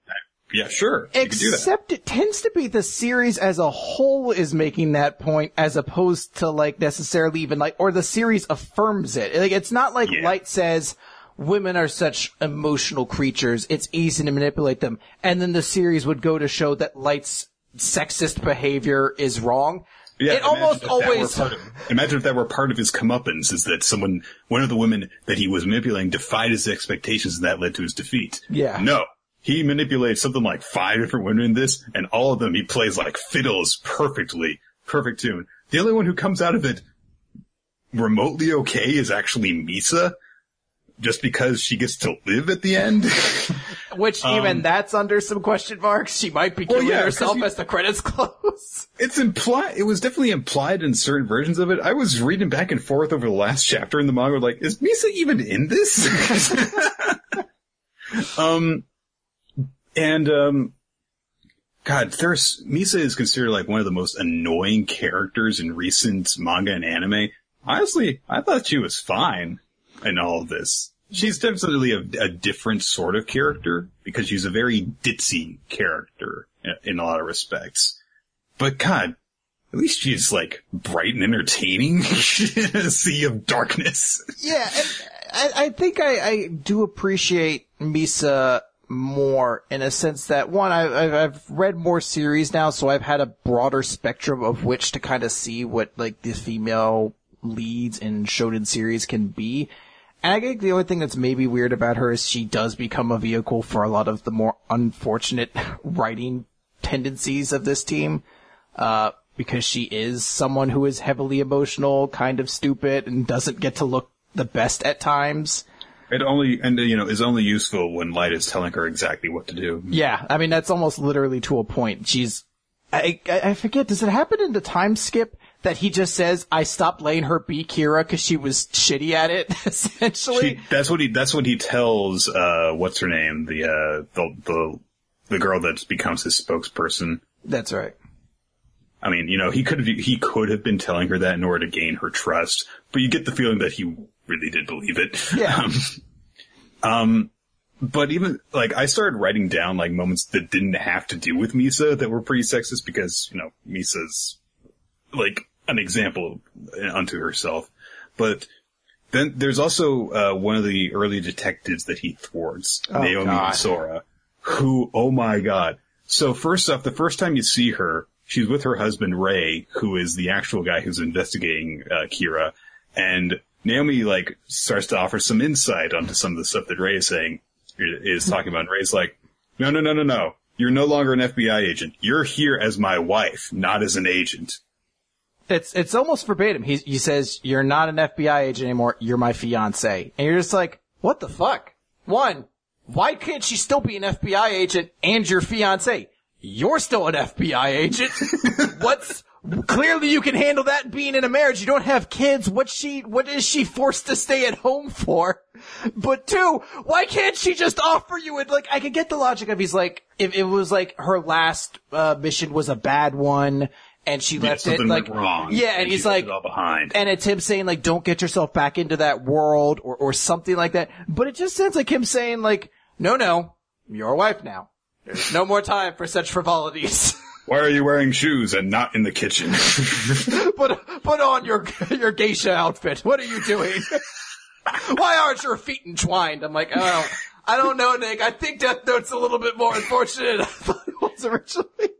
Speaker 1: yeah, sure, you could do that.
Speaker 2: Except it tends to be the series as a whole is making that point as opposed to like necessarily even like, or the series affirms it. Like, it's not like
Speaker 1: Yeah.
Speaker 2: Light says, women are such emotional creatures, it's easy to manipulate them. And then the series would go to show that Light's sexist behavior is wrong.
Speaker 1: Yeah,
Speaker 2: it almost
Speaker 1: if
Speaker 2: always,
Speaker 1: of- imagine if that were part of his comeuppance, is that someone, one of the women that he was manipulating defied his expectations and that led to his defeat.
Speaker 2: Yeah.
Speaker 1: No. He manipulates something like five different women in this, and all of them he plays like fiddles perfectly. Perfect tune. The only one who comes out of it remotely okay is actually Misa, just because she gets to live at the end.
Speaker 2: which even that's under some question marks. She might be
Speaker 1: Um, Well,
Speaker 2: killing herself
Speaker 1: you-
Speaker 2: as the credits close.
Speaker 1: It's implied. It was definitely implied in certain versions of it. I was reading back and forth over the last chapter in the manga, like, is Misa even in this? um, and um, God, there's Misa is considered like one of the most annoying characters in recent manga and anime. Honestly, I thought she was fine in all of this. She's definitely a, a different sort of character because she's a very ditzy character in, a lot of respects. But God, at least she's like bright and entertaining in a sea of darkness.
Speaker 2: Yeah, I, I think I, I do appreciate Misa more in a sense that one, I, I've read more series now, so I've had a broader spectrum of which to kind of see what like the female leads in shonen series can be. And I think the only thing that's maybe weird about her is she does become a vehicle for a lot of the more unfortunate writing tendencies of this team. Uh, because she is someone who is heavily emotional, kind of stupid, and doesn't get to look the best at times.
Speaker 1: It only, and you know, is only useful when Light is telling her exactly what to do.
Speaker 2: Yeah, I mean that's almost literally to a point. She's, I I forget. Does it happen in the time skip that he just says, "I stopped letting her be Kira because she was shitty at it"? Essentially,
Speaker 1: She, that's what he, that's what he tells, uh, what's her name? The, uh, the, the, the girl that becomes his spokesperson.
Speaker 2: that's right.
Speaker 1: I mean, you know, he could have, he could have been telling her that in order to gain her trust, but you get the feeling that he really did believe it.
Speaker 2: Yeah.
Speaker 1: Um, um, but even, like, I started writing down, like, moments that didn't have to do with Misa that were pretty sexist because, you know, Misa's, like, an example unto herself. But then there's also, uh, one of the early detectives that he thwarts, Naomi
Speaker 2: God.
Speaker 1: Sora, who, oh my god. So first off, the first time you see her, she's with her husband Ray, who is the actual guy who's investigating uh, Kira, and Naomi like starts to offer some insight onto some of the stuff that Ray is saying, is talking about. And Ray's like, no, no, no, no, no. You're no longer an FBI agent. You're here as my wife, not as an agent.
Speaker 2: It's it's almost verbatim. He he says, "You're not an FBI agent anymore. You're my fiance," and you're just like, "What the fuck?" One, why can't she still be an FBI agent and your fiance? You're still an FBI agent. What's clearly you can handle that being in a marriage. You don't have kids. What she what is she forced to stay at home for? But two, why can't she just offer you it? Like I could get the logic of he's like if it was like her last uh, mission was a bad one. And she
Speaker 1: Yeah,
Speaker 2: left it like
Speaker 1: wrong.
Speaker 2: yeah, and
Speaker 1: she
Speaker 2: he's like,
Speaker 1: all behind.
Speaker 2: and it's him saying like, don't get yourself back into that world or, or something like that. But it just sounds like him saying like, no, no, you're a wife now. There's no more time for such frivolities.
Speaker 1: Why are you wearing shoes and not in the kitchen?
Speaker 2: put, put on your, your geisha outfit. What are you doing? Why aren't your feet entwined? I'm like, oh, I don't know, Nick. I think Death Note's a little bit more unfortunate than I thought it was originally.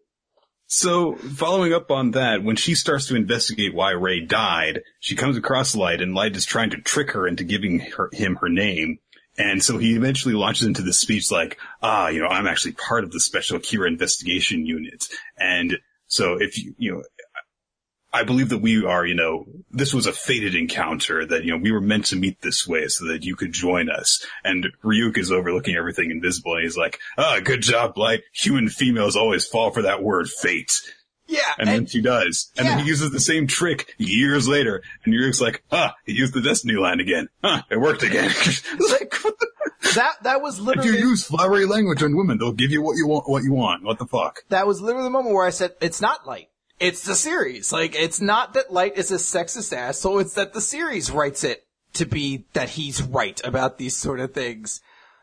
Speaker 1: So, following up on that, when she starts to investigate why Ray died, she comes across Light, and Light is trying to trick her into giving her, him her name. And so he eventually launches into this speech like, ah, you know, I'm actually part of the Special Kira Investigation Unit. And so if you, you know, I believe that we are, you know, this was a fated encounter that, you know, we were meant to meet this way so that you could join us. And Ryuk is overlooking everything invisible and he's like, ah, good job, Light. Human females always fall for that word fate.
Speaker 2: Yeah.
Speaker 1: And, then she does. And then he uses the same trick years later. And Ryuk's like, ah, he used the Destiny line again. Huh, it worked again.
Speaker 2: like, that, that was literally.
Speaker 1: if you use flowery language on women, they'll give you what you want, what you want. What the fuck?
Speaker 2: that was literally the moment where I said, it's not Light. It's the series. Like, it's not that Light is a sexist asshole, it's that the series writes it to be that he's right about these sort of things.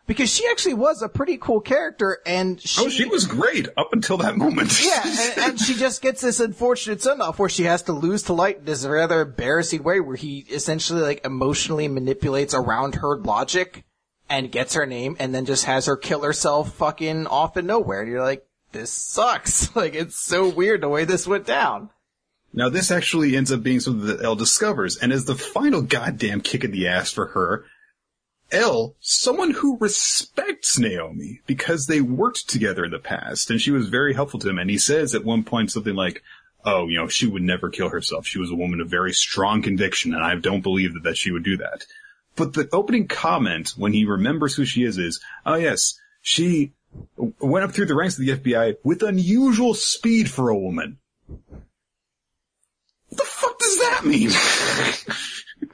Speaker 2: Because she actually was a pretty cool character and she,
Speaker 1: Oh, she was great up until that moment.
Speaker 2: yeah, and, and she just gets this unfortunate send off where she has to lose to Light in this rather embarrassing way where he essentially like emotionally manipulates around her logic and gets her name and then just has her kill herself fucking off in nowhere. And you're like, this sucks. Like, it's so weird the way this went down.
Speaker 1: Now this actually ends up being something that L discovers, and as the final goddamn kick in the ass for her, L, someone who respects Naomi because they worked together in the past, and she was very helpful to him. And he says at one point something like, "Oh, you know, she would never kill herself. She was a woman of very strong conviction, and I don't believe that, that she would do that." But the opening comment when he remembers who she is is, "Oh yes, she went up through the ranks of the FBI with unusual speed for a woman." What the fuck does that mean?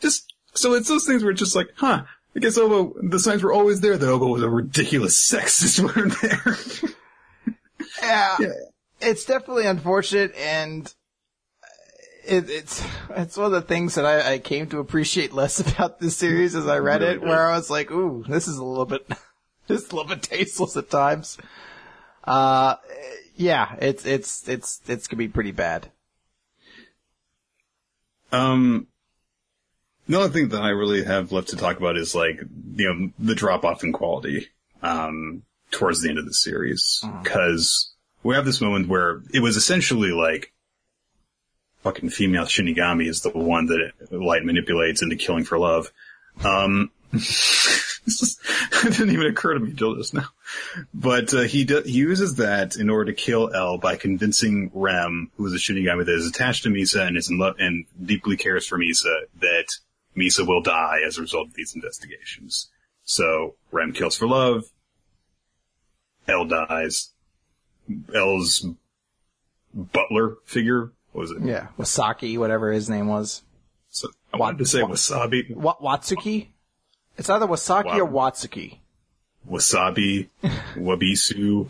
Speaker 1: just so it's those things where it's just like, huh? I guess Ohba, the signs were always there that Ohba was a ridiculous sexist when there.
Speaker 2: Yeah.
Speaker 1: Yeah.
Speaker 2: It's definitely unfortunate and it, it's, it's one of the things that I, I came to appreciate less about this series as I read it, where I was like, ooh, this is a little bit, just a little bit tasteless at times. Uh, yeah, it's, it's, it's, it's gonna be pretty bad.
Speaker 1: Um, the only thing that I really have left to talk about is like, you know, the drop off in quality, um, towards the end of the series. Cause we have this moment where it was essentially like, fucking female Shinigami is the one that Light manipulates into killing for love. Um, just, it didn't even occur to me until just now. But uh, he do, he uses that in order to kill L by convincing Rem, who is a shooting Shinigami that is attached to Misa and is in love and deeply cares for Misa, that Misa will die as a result of these investigations. So Rem kills for love. L dies. L's butler figure what was it?
Speaker 2: Yeah. Wasaki, whatever his name was.
Speaker 1: So, I wanted to say wasabi.
Speaker 2: Wa- Watsuki? It's either Wasaki or Watsuki.
Speaker 1: Wasabi, Wabisu,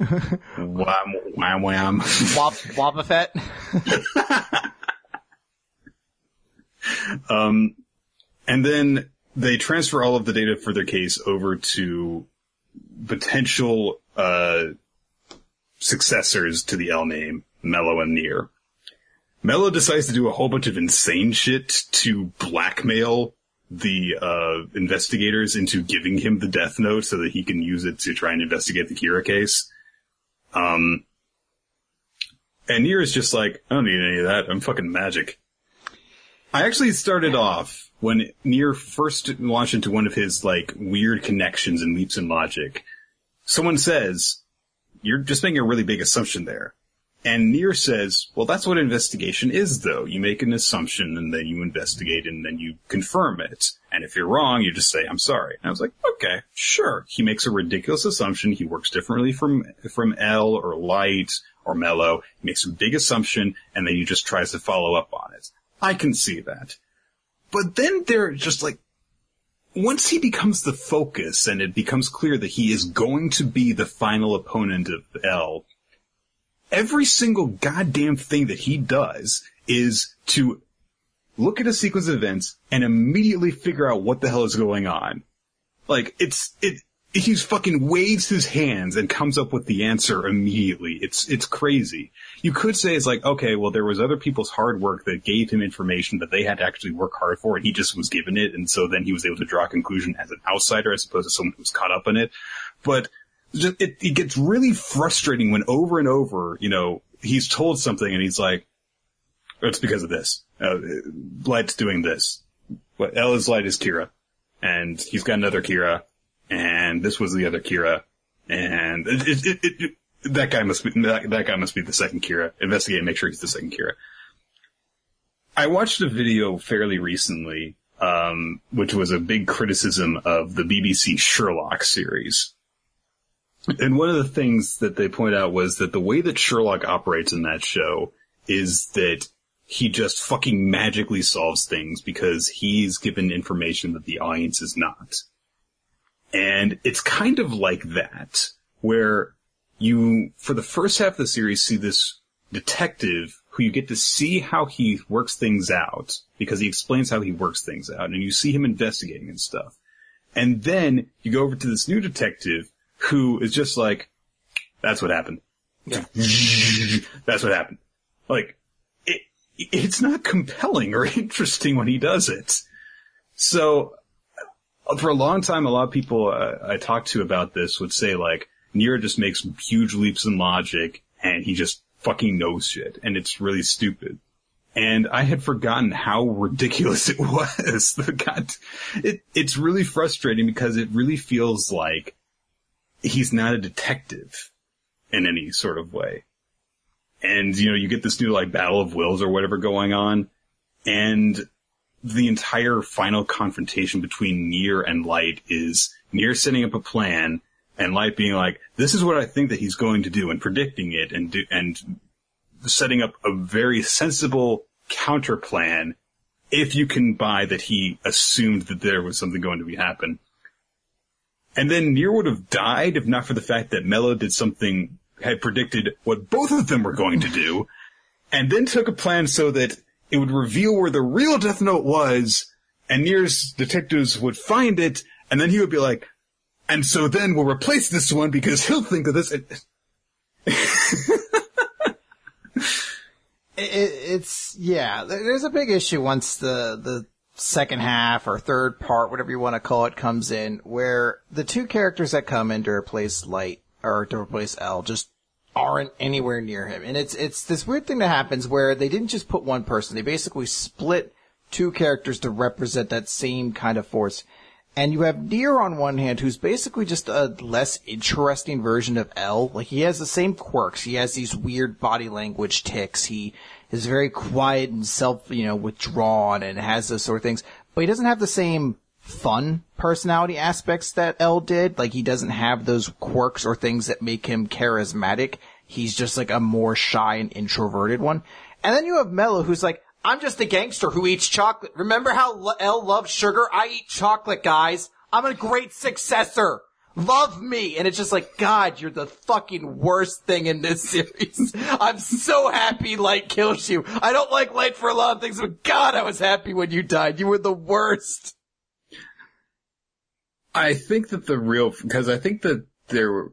Speaker 1: Wham Wham Wham.
Speaker 2: Wab- Wabafet?
Speaker 1: Um, and then they transfer all of the data for their case over to potential uh, successors to the L name, Mello and Near. Mello decides to do a whole bunch of insane shit to blackmail the uh, investigators into giving him the death note so that he can use it to try and investigate the Kira case. Um, and is just like, I don't need any of that. I'm fucking magic. I actually started off when Near first launched into one of his like weird connections and leaps in logic. Someone says, you're just making a really big assumption there. And Near says, well, that's what investigation is though. You make an assumption and then you investigate and then you confirm it. And if you're wrong, you just say, I'm sorry. And I was like, okay, sure. He makes a ridiculous assumption. He works differently from, from L or Light or Mello. He makes a big assumption and then he just tries to follow up on it. I can see that. But then they're just like, once he becomes the focus and it becomes clear that he is going to be the final opponent of L, every single goddamn thing that he does is to look at a sequence of events and immediately figure out what the hell is going on. Like, it's, it, he's fucking waves his hands and comes up with the answer immediately. It's, it's crazy. You could say it's like, okay, well, there was other people's hard work that gave him information that they had to actually work hard for and he just was given it. And so then he was able to draw a conclusion as an outsider as opposed to someone who's caught up in it. But just, it, it gets really frustrating when over and over, you know, he's told something and he's like, it's because of this. Uh, Light's doing this. What L's Light is Kira. And he's got another Kira and this was the other Kira, and it, it, it, that guy must be that, that, guy must be the second Kira. Investigate and make sure he's the second Kira. I watched a video fairly recently, um, which was a big criticism of the BBC Sherlock series. And one of the things that they point out was that the way that Sherlock operates in that show is that he just fucking magically solves things because he's given information that the audience is not. And it's kind of like that, where you, for the first half of the series, see this detective who you get to see how he works things out because he explains how he works things out and you see him investigating and stuff. And then you go over to this new detective who is just like, that's what happened. Yeah. that's what happened. Like, it, it's not compelling or interesting when he does it. So for a long time, a lot of people uh, I talked to about this would say like, Neera just makes huge leaps in logic and he just fucking knows shit and it's really stupid. And I had forgotten how ridiculous it was. the God, it, it's really frustrating because it really feels like he's not a detective in any sort of way. And, you know, you get this new like battle of wills or whatever going on and the entire final confrontation between Near and Light is Near setting up a plan and Light being like, this is what I think that he's going to do and predicting it and do, and setting up a very sensible counter plan if you can buy that he assumed that there was something going to be happen. And then Near would have died if not for the fact that Mello did something, had predicted what both of them were going to do, and then took a plan so that it would reveal where the real Death Note was, and Near's detectives would find it, and then he would be like, and so then we'll replace this one because he'll think of this.
Speaker 2: it, it's, yeah, there's a big issue once the, the second half or third part, whatever you want to call it, comes in, where the two characters that come in to replace Light, or to replace L, just aren't anywhere near him. And it's, it's this weird thing that happens where they didn't just put one person, they basically split two characters to represent that same kind of force. And you have Near on one hand, who's basically just a less interesting version of L. Like he has the same quirks. He has these weird body language ticks. He is very quiet and self, you know, withdrawn and has those sort of things. But he doesn't have the same fun personality aspects that L did. Like he doesn't have those quirks or things that make him charismatic. He's just like a more shy and introverted one. And then you have Mello who's like, I'm just a gangster who eats chocolate. Remember how L loves sugar? I eat chocolate, guys. I'm a great successor. Love me. And it's just like, God, you're the fucking worst thing in this series. I'm so happy Light kills you. I don't like Light for a lot of things, but God, I was happy when you died. You were the worst.
Speaker 1: I think that the real, because I think that there, were,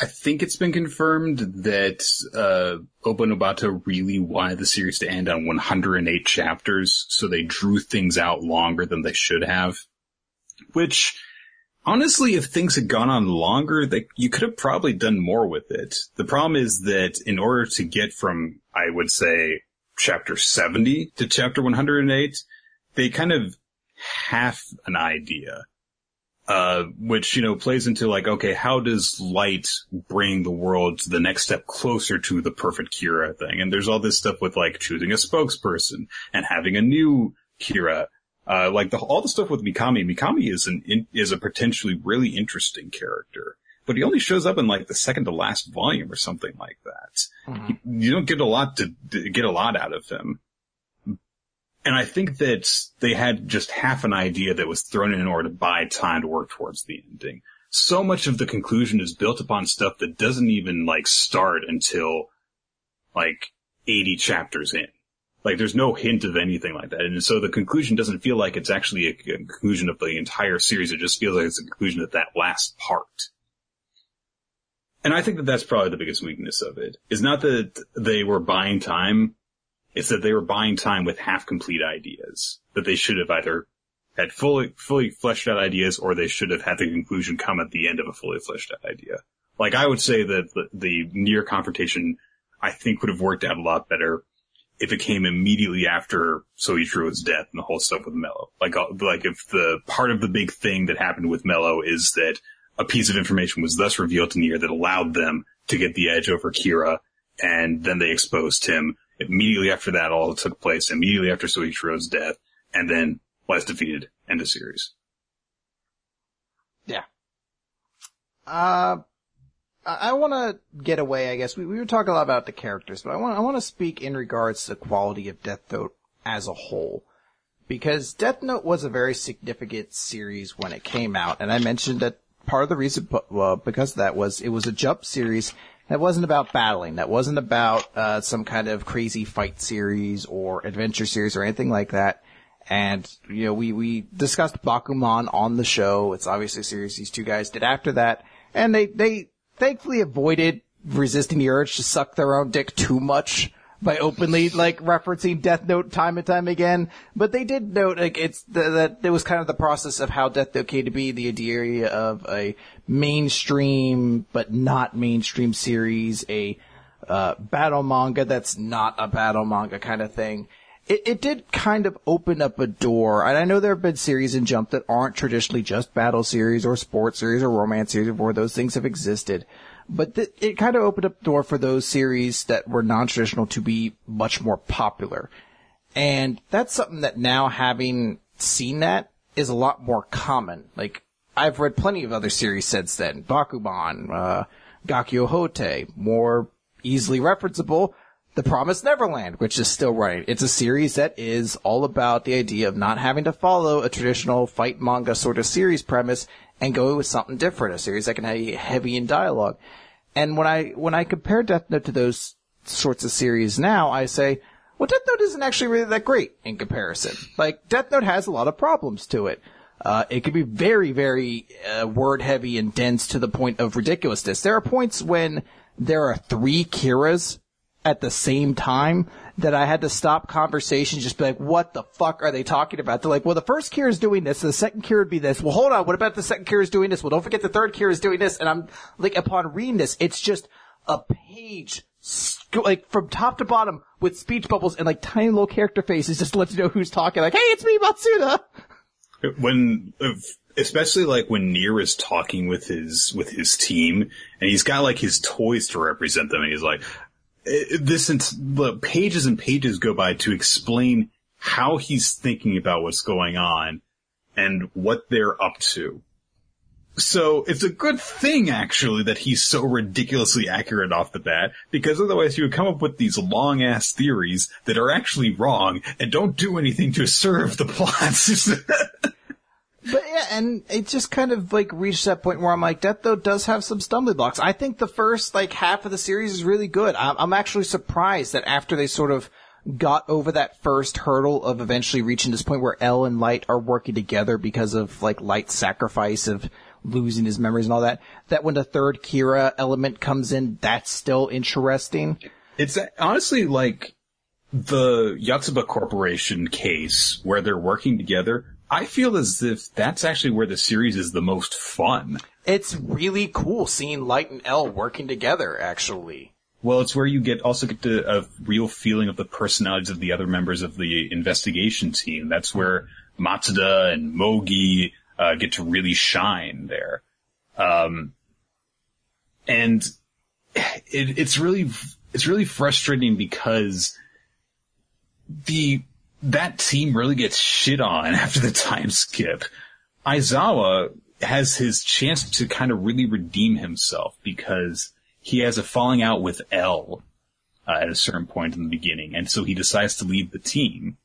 Speaker 1: I think it's been confirmed that, uh, Ohba really wanted the series to end on 108 chapters, so they drew things out longer than they should have. Which, honestly, if things had gone on longer, they, you could have probably done more with it. The problem is that in order to get from, I would say, chapter 70 to chapter 108, they kind of have an idea uh, which, you know, plays into like, okay, how does light bring the world to the next step closer to the perfect Kira thing? And there's all this stuff with like choosing a spokesperson and having a new Kira. Uh, like the, all the stuff with Mikami. Mikami is an, in, is a potentially really interesting character, but he only shows up in like the second to last volume or something like that. Mm-hmm. You, you don't get a lot to, to get a lot out of him. And I think that they had just half an idea that was thrown in in order to buy time to work towards the ending. So much of the conclusion is built upon stuff that doesn't even like start until like 80 chapters in. Like there's no hint of anything like that. And so the conclusion doesn't feel like it's actually a, conclusion of the entire series. It just feels like it's a conclusion of that last part. And I think that that's probably the biggest weakness of it. Is not that they were buying time. It's that they were buying time with half complete ideas that they should have either had fully, fully fleshed out ideas or they should have had the conclusion come at the end of a fully fleshed out idea. Like I would say that the, the Near confrontation I think would have worked out a lot better if it came immediately after Soichiro's death and the whole stuff with Mello. Like, uh, like if the part of the big thing that happened with Mello is that a piece of information was thus revealed to Near that allowed them to get the edge over Kira, and then they exposed him. Immediately after that, all took place. Immediately after Soichiro's death, and then was defeated. End of series.
Speaker 2: Yeah. Uh, I want to get away, I guess. We, we were talking a lot about the characters, but I want, I want to speak in regards to the quality of Death Note as a whole. Because Death Note was a very significant series when it came out, and I mentioned that part of the reason, well, because that was it was a jump series that wasn't about battling, that wasn't about, uh, some kind of crazy fight series or adventure series or anything like that. And, you know, we, we discussed Bakuman on the show. It's obviously a series these two guys did after that. And they, they thankfully avoided resisting the urge to suck their own dick too much by openly like referencing Death Note time and time again. But they did note like it's the, that it was kind of the process of how Death Note came to be, the idea of a mainstream but not mainstream series, a uh, battle manga that's not a battle manga kind of thing. It, it did kind of open up a door, and I know there have been series in Jump that aren't traditionally just battle series or sports series or romance series where those things have existed. But th- it kind of opened up the door for those series that were non-traditional to be much more popular. And that's something that now having seen that is a lot more common. Like, I've read plenty of other series since then. Bakuman, uh, Gakkyu Hotei, more easily referenceable. The Promised Neverland, which is still running. It's a series that is all about the idea of not having to follow a traditional fight manga sort of series premise and go with something different, a series that can be heavy in dialogue. And when I, when I compare Death Note to those sorts of series now, I say, well, Death Note isn't actually really that great in comparison. Like, Death Note has a lot of problems to it. Uh, it can be very, very uh, word heavy and dense to the point of ridiculousness. There are points when there are three Kiras at the same time that I had to stop conversation, just be like, what the fuck are they talking about? They're like, well, the first Kira is doing this, the second Kira would be this. Well, hold on, what about the second Kira is doing this? Well, don't forget the third Kira is doing this. And I'm like, upon reading this, it's just a page, like from top to bottom with speech bubbles and like tiny little character faces just to let you know who's talking. Like, hey, it's me, Matsuda.
Speaker 1: When, especially like when Near is talking with his, with his team and he's got like his toys to represent them and he's like, this the pages and pages go by to explain how he's thinking about what's going on and what they're up to. So it's a good thing actually that he's so ridiculously accurate off the bat because otherwise you would come up with these long ass theories that are actually wrong and don't do anything to serve the plots.
Speaker 2: But yeah, and it just kind of like reached that point where I'm like, Death Note does have some stumbling blocks. I think the first like half of the series is really good. I'm, I'm actually surprised that after they sort of got over that first hurdle of eventually reaching this point where L and Light are working together because of like Light's sacrifice of losing his memories and all that, that when the third Kira element comes in, that's still interesting.
Speaker 1: It's honestly like the Yotsuba Corporation case where they're working together I feel as if that's actually where the series is the most fun.
Speaker 2: It's really cool seeing Light and L working together, actually.
Speaker 1: Well, it's where you get also get to, a real feeling of the personalities of the other members of the investigation team. That's where Matsuda and Mogi uh, get to really shine there. Um, and it, it's really it's really frustrating because the that team really gets shit on after the time skip. Aizawa has his chance to kind of really redeem himself because he has a falling out with L uh, at a certain point in the beginning, and so he decides to leave the team.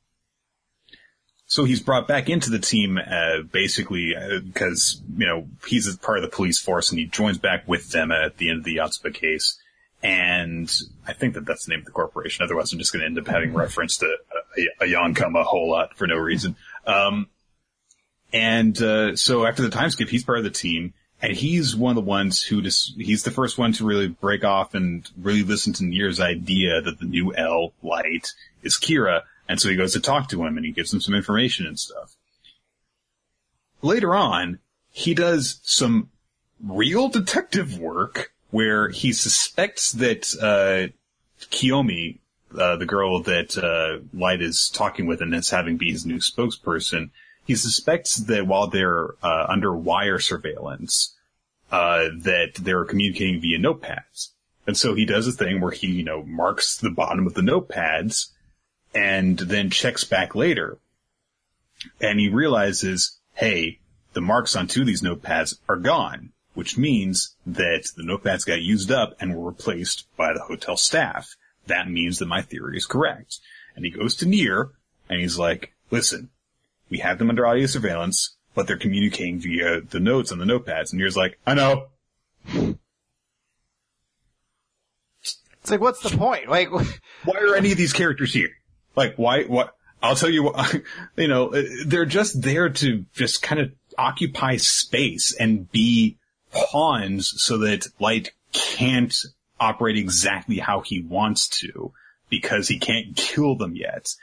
Speaker 1: So he's brought back into the team uh, basically because uh, you know he's a part of the police force, and he joins back with them at the end of the Yotsuba case. And I think that that's the name of the corporation. Otherwise, I'm just going to end up having reference to a, yawn a whole lot for no reason. Um, and uh, so after the time skip, he's part of the team, and he's one of the ones who just he's the first one to really break off and really listen to Near's idea that the new L light is Kira, and so he goes to talk to him and he gives him some information and stuff. Later on, he does some real detective work where he suspects that uh, Kiyomi, uh, the girl that uh, Light is talking with and is having be his new spokesperson, he suspects that while they're uh, under wire surveillance, uh, that they're communicating via notepads. And so he does a thing where he, you know, marks the bottom of the notepads and then checks back later. And he realizes, hey, the marks on two of these notepads are gone, which means that the notepads got used up and were replaced by the hotel staff. That means that my theory is correct. And he goes to Near and he's like, listen, we have them under audio surveillance, but they're communicating via the notes on the notepads. And Near's like, I know.
Speaker 2: It's like, what's the point? Like,
Speaker 1: why are any of these characters here? Like, why, what, I'll tell you what, you know, they're just there to just kind of occupy space and be pawns so that Light can't operate exactly how he wants to because he can't kill them yet.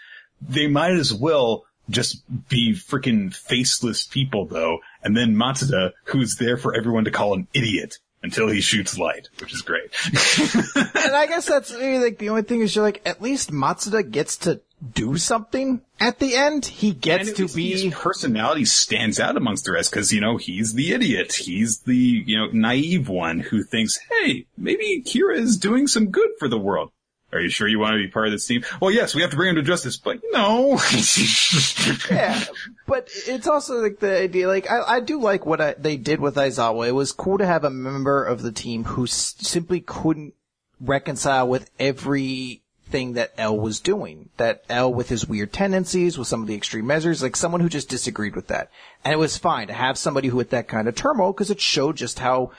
Speaker 1: They might as well just be freaking faceless people though, and then Matsuda, who's there for everyone to call an idiot until he shoots light, which is great.
Speaker 2: and I guess that's maybe like the only thing is you're like, at least Matsuda gets to do something at the end. He gets to be
Speaker 1: his personality stands out amongst the rest because you know he's the idiot. He's the you know naive one who thinks, hey, maybe Kira is doing some good for the world. Are you sure you want to be part of this team? Well, yes, we have to bring him to justice, but no.
Speaker 2: yeah, but it's also like the idea. Like I, I do like what I, they did with Aizawa. It was cool to have a member of the team who s- simply couldn't reconcile with every thing that L was doing. That L with his weird tendencies, with some of the extreme measures, like someone who just disagreed with that. And it was fine to have somebody who had that kind of turmoil because it showed just how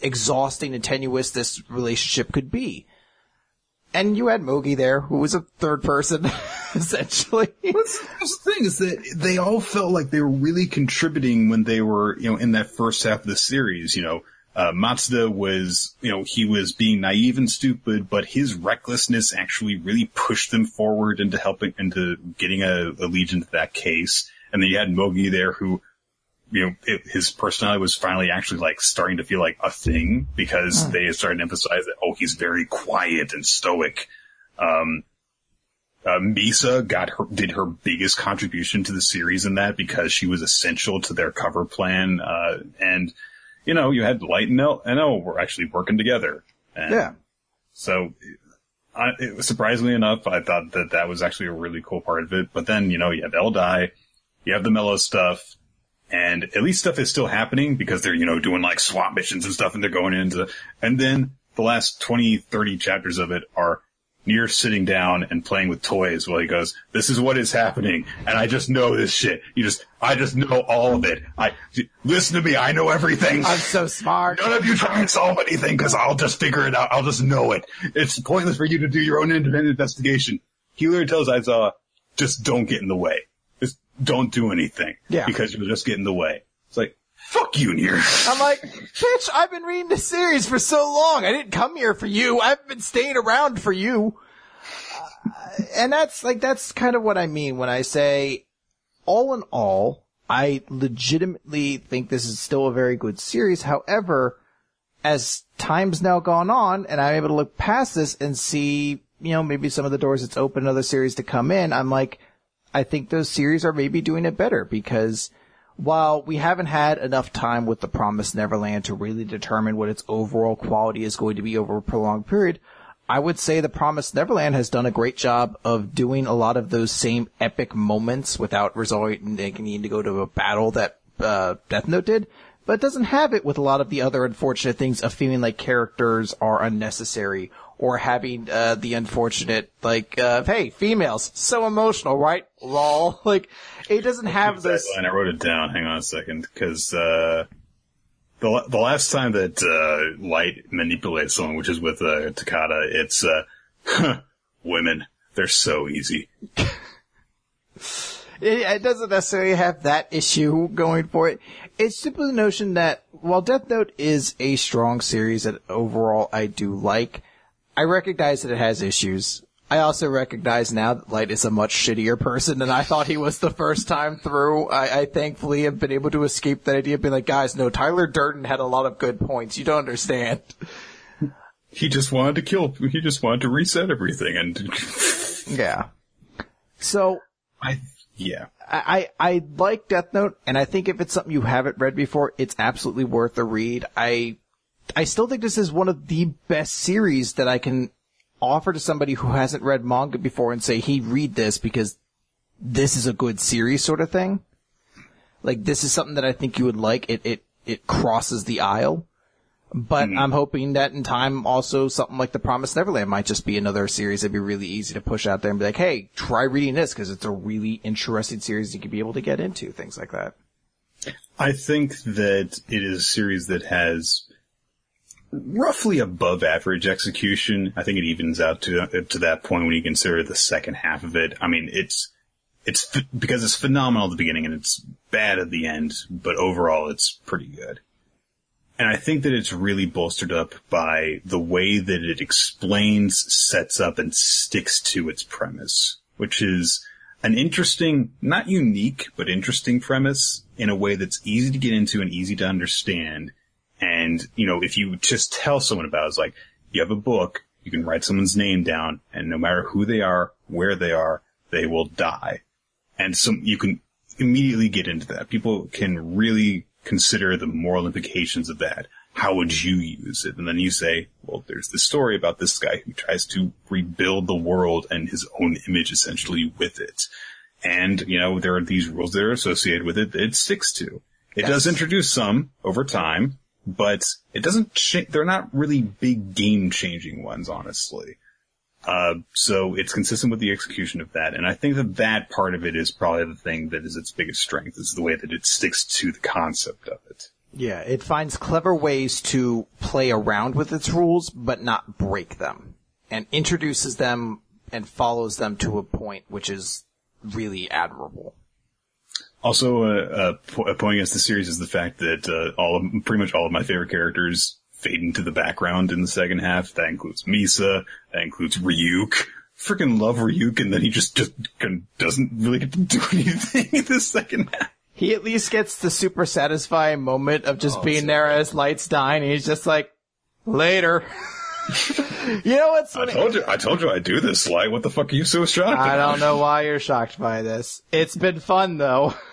Speaker 2: exhausting and tenuous this relationship could be. And you had Mogi there, who was a third person, essentially.
Speaker 1: That's, that's the thing is that they all felt like they were really contributing when they were, you know, in that first half of the series. You know, uh, Matsuda was, you know, he was being naive and stupid, but his recklessness actually really pushed them forward into helping, into getting a, a legion to that case. And then you had Mogi there who, you know, it, his personality was finally actually like starting to feel like a thing because they started to emphasize that, oh, he's very quiet and stoic. Um, uh, Misa got her, did her biggest contribution to the series in that because she was essential to their cover plan. Uh, and, you know, you had Light and L, and L were actually working together. And
Speaker 2: Yeah.
Speaker 1: So, I, it surprisingly enough, I thought that that was actually a really cool part of it. But then, you know, you have L die, you have the Mello stuff, and at least stuff is still happening because they're, you know, doing like swap missions and stuff and they're going into, and then the last 20, 30 chapters of it are Near sitting down and playing with toys while he goes, this is what is happening. And I just know this shit. You just, I just know all of it. I, listen to me. I know everything.
Speaker 2: I'm so smart.
Speaker 1: None of you try and solve anything because I'll just figure it out. I'll just know it. It's pointless for you to do your own independent investigation. He literally tells Aizawa, just don't get in the way. Just don't do anything.
Speaker 2: Yeah.
Speaker 1: Because you'll just get in the way. Fuck you, Near.
Speaker 2: I'm like, bitch, I've been reading the series for so long. I didn't come here for you. I've been staying around for you. Uh, and that's like, that's kind of what I mean when I say, all in all, I legitimately think this is still a very good series. However, as time's now gone on and I'm able to look past this and see, you know, maybe some of the doors it's opened other series to come in, I'm like, I think those series are maybe doing it better because while we haven't had enough time with the Promised Neverland to really determine what its overall quality is going to be over a prolonged period, I would say the Promised Neverland has done a great job of doing a lot of those same epic moments without resorting needing to go to a battle that uh, Death Note did, but doesn't have it with a lot of the other unfortunate things of feeling like characters are unnecessary or having uh, the unfortunate like uh, hey females so emotional right lol like it doesn't have this
Speaker 1: Line. I wrote it down. Hang on a second, because uh, the the last time that uh, Light manipulates someone, which is with uh, Takada, it's uh, women. They're so easy.
Speaker 2: It, it doesn't necessarily have that issue going for it. It's simply the notion that while Death Note is a strong series that overall I do like, I recognize that it has issues. I also recognize now that Light is a much shittier person than I thought he was the first time through. I, I thankfully have been able to escape that idea of being like, guys, no, Tyler Durden had a lot of good points. You don't understand.
Speaker 1: He just wanted to kill. He just wanted to reset everything, and
Speaker 2: Yeah. So
Speaker 1: I yeah.
Speaker 2: I, I I like Death Note, and I think if it's something you haven't read before, it's absolutely worth a read. I I still think this is one of the best series that I can offer to somebody who hasn't read manga before and say, "Hey, read this because this is a good series," sort of thing. Like this is something that I think you would like. It it it crosses the aisle. But mm-hmm. I'm hoping that in time also something like The Promised Neverland might just be another series that'd be really easy to push out there and be like, hey, try reading this because it's a really interesting series you could be able to get into, things like that.
Speaker 1: I think that it is a series that has roughly above average execution. I think it evens out to to that point when you consider the second half of it. I mean, it's it's because it's phenomenal at the beginning and it's bad at the end, but overall it's pretty good. And I think that it's really bolstered up by the way that it explains, sets up, and sticks to its premise, which is an interesting, not unique, but interesting premise in a way that's easy to get into and easy to understand. And, you know, if you just tell someone about it, it's like, you have a book, you can write someone's name down, and no matter who they are, where they are, they will die. And some, you can immediately get into that. People can really consider the moral implications of that. How would you use it? And then you say, well, there's this story about this guy who tries to rebuild the world and his own image essentially with it. And, you know, there are these rules that are associated with it that it sticks to. It does introduce some over time, but it doesn't cha- they're not really big game changing ones, honestly. Uh, so it's consistent with the execution of that. And I think that that part of it is probably the thing that is its biggest strength is the way that it sticks to the concept of it.
Speaker 2: Yeah, it finds clever ways to play around with its rules, but not break them. And introduces them and follows them to a point which is really admirable.
Speaker 1: Also, uh, uh, a point against the series is the fact that uh, all of, pretty much all of my favorite characters fade into the background in the second half. That includes Misa. That includes Ryuk. Freaking love Ryuk, and then he just just doesn't really get to do anything in the second half.
Speaker 2: He at least gets the super satisfying moment of just
Speaker 1: Oh,
Speaker 2: being
Speaker 1: so
Speaker 2: there as lights dying. And he's just like, later. you know what's funny?
Speaker 1: I
Speaker 2: funny?
Speaker 1: told you, I told you I'd do this, Light. What the fuck are you so shocked
Speaker 2: I
Speaker 1: about?
Speaker 2: don't know why you're shocked by this. It's been fun though.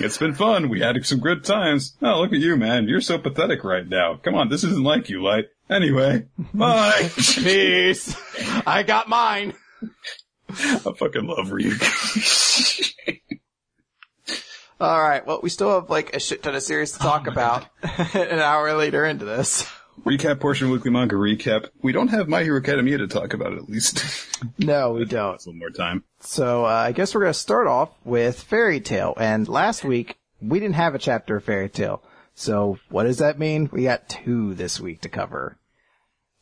Speaker 1: It's been fun. We had some good times. Oh, look at you, man. You're so pathetic right now. Come on, this isn't like you, Light. Anyway, bye.
Speaker 2: Peace. I got mine.
Speaker 1: I fucking love Ryuk.
Speaker 2: All right. Well, we still have like a shit ton of series to talk oh, about an hour later into this.
Speaker 1: Recap portion of Weekly Manga Recap. We don't have My Hero Academia to talk about at least.
Speaker 2: No, we don't.
Speaker 1: a little more time.
Speaker 2: So uh, I guess we're going to start off with Fairy Tail. And last week we didn't have a chapter of Fairy Tail. So what does that mean? We got two this week to cover.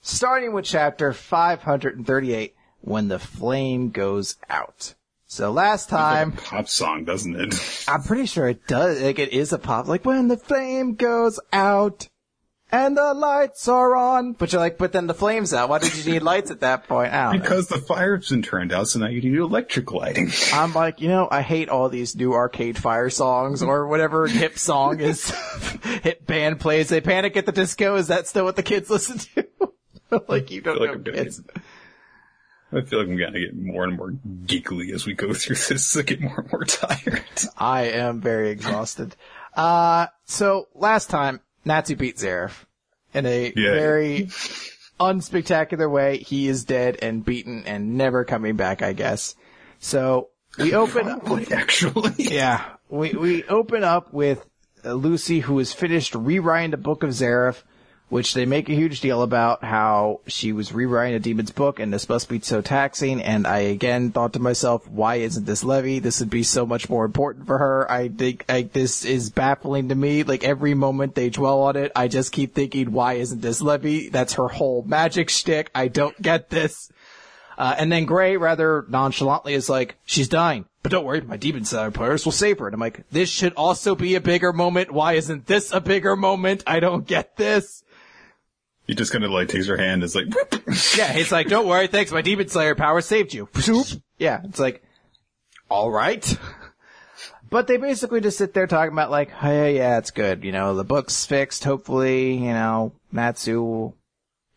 Speaker 2: Starting with chapter 538, When the Flame Goes Out. So last time,
Speaker 1: Pop song, doesn't it?
Speaker 2: I'm pretty sure it does, like it is a pop, like when the flame goes out and the lights are on. But you're like, but then the flame's out. Why did you need lights at that point? Don't know.
Speaker 1: because the fire's been turned out, so now you need electric lighting.
Speaker 2: I'm like, you know, I hate all these new Arcade Fire songs or whatever hip song is hip band plays. They panic at the disco. Is that still what the kids listen to? like you don't
Speaker 1: I feel like
Speaker 2: know
Speaker 1: I'm gonna
Speaker 2: kids.
Speaker 1: I feel like I'm gonna get more and more geekly as we go through this. I get more and more tired.
Speaker 2: I am very exhausted. Uh, so last time Natsu beat Zeref in a
Speaker 1: Yeah.
Speaker 2: very unspectacular way. He is dead and beaten and never coming back, I guess. So we open
Speaker 1: Probably, actually.
Speaker 2: Yeah, we we open up with Lucy, who has finished rewriting the Book of Zeref, which they make a huge deal about how she was rewriting a demon's book and this must be so taxing. And I again thought to myself, why isn't this Levy? This would be so much more important for her. I think I, this is baffling to me. Like every moment they dwell on it, I just keep thinking, why isn't this Levy? That's her whole magic shtick. I don't get this. Uh, and then Gray rather nonchalantly is like, she's dying, but don't worry, my demon side players will save her. And I'm like, this should also be a bigger moment. Why isn't this a bigger moment? I don't get this.
Speaker 1: He just kind of like takes her hand and is like.
Speaker 2: Yeah, he's like, don't worry, thanks, my demon slayer power saved you. Yeah, it's like, alright. But they basically just sit there talking about like, hey, yeah, it's good. You know, the book's fixed. Hopefully, you know, Natsu will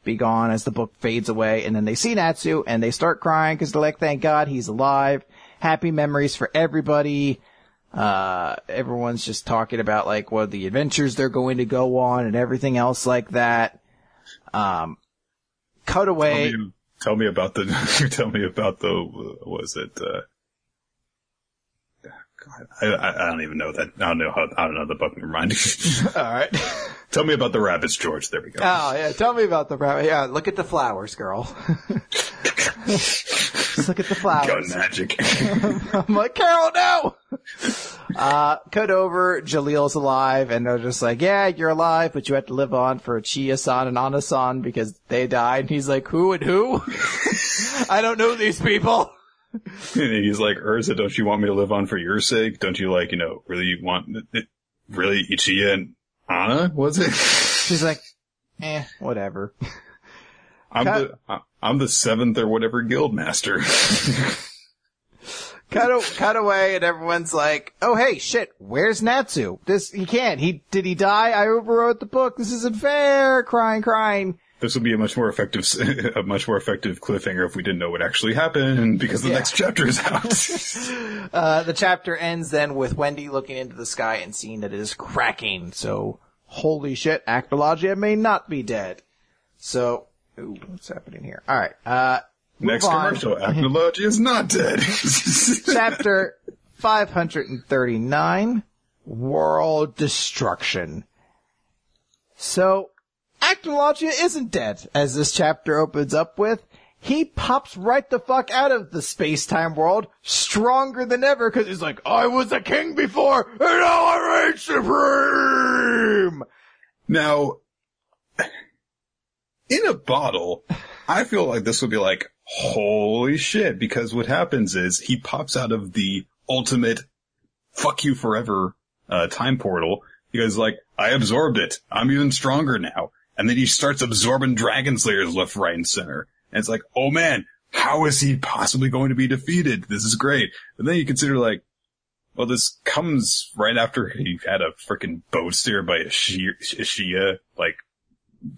Speaker 2: be gone as the book fades away. And then they see Natsu and they start crying because they're like, thank God he's alive. Happy memories for everybody. Uh, everyone's just talking about like what the adventures they're going to go on and everything else like that. Um, cut away.
Speaker 1: Tell me, tell me about the, you tell me about the, what was it, uh, God, I, I, I don't even know that. I don't know how, I don't know the book. Never mind.
Speaker 2: All right.
Speaker 1: tell me about the rabbits, George. There we go.
Speaker 2: Oh yeah, tell me about the rabbit. Yeah, look at the flowers, girl. Just look at the flowers.
Speaker 1: Gun magic.
Speaker 2: I'm like, Carol, no! Uh, cut over, Jellal's alive, and they're just like, yeah, you're alive, but you have to live on for Chia-san and Ana-san because they died. And he's like, who and who? I don't know these people.
Speaker 1: and he's like, Erza, don't you want me to live on for your sake? Don't you like, you know, really want, it, really Ichiya and Anna, was it?
Speaker 2: She's like, eh, whatever.
Speaker 1: I'm
Speaker 2: Cut-
Speaker 1: the, I'm the seventh or whatever guild master.
Speaker 2: cut, a- cut away and everyone's like, oh hey, shit, where's Natsu? This, he can't, he, did he die? I overwrote the book, this isn't fair, crying, crying.
Speaker 1: This would be a much more effective, a much more effective cliffhanger if we didn't know what actually happened because the
Speaker 2: Yeah.
Speaker 1: next chapter is out.
Speaker 2: Uh, the chapter ends then with Wendy looking into the sky and seeing that it is cracking. So, holy shit, Acnologia may not be dead. So, ooh, what's happening here? Alright, uh,
Speaker 1: next
Speaker 2: on.
Speaker 1: commercial, Acnologia is not dead.
Speaker 2: Chapter 539, World Destruction. So, Acnologia isn't dead, as this chapter opens up with. He pops right the fuck out of the space-time world, stronger than ever, cause he's like, I was a king before, and now I reign supreme!
Speaker 1: Now, in a bottle, I feel like this would be like, holy shit, because what happens is he pops out of the ultimate fuck you forever, uh, time portal because like, I absorbed it. I'm even stronger now. And then he starts absorbing Dragon Slayers left, right, and center. And it's like, oh man, how is he possibly going to be defeated? This is great. And then you consider like, well, this comes right after he had a freaking boat steer by a Shia, like,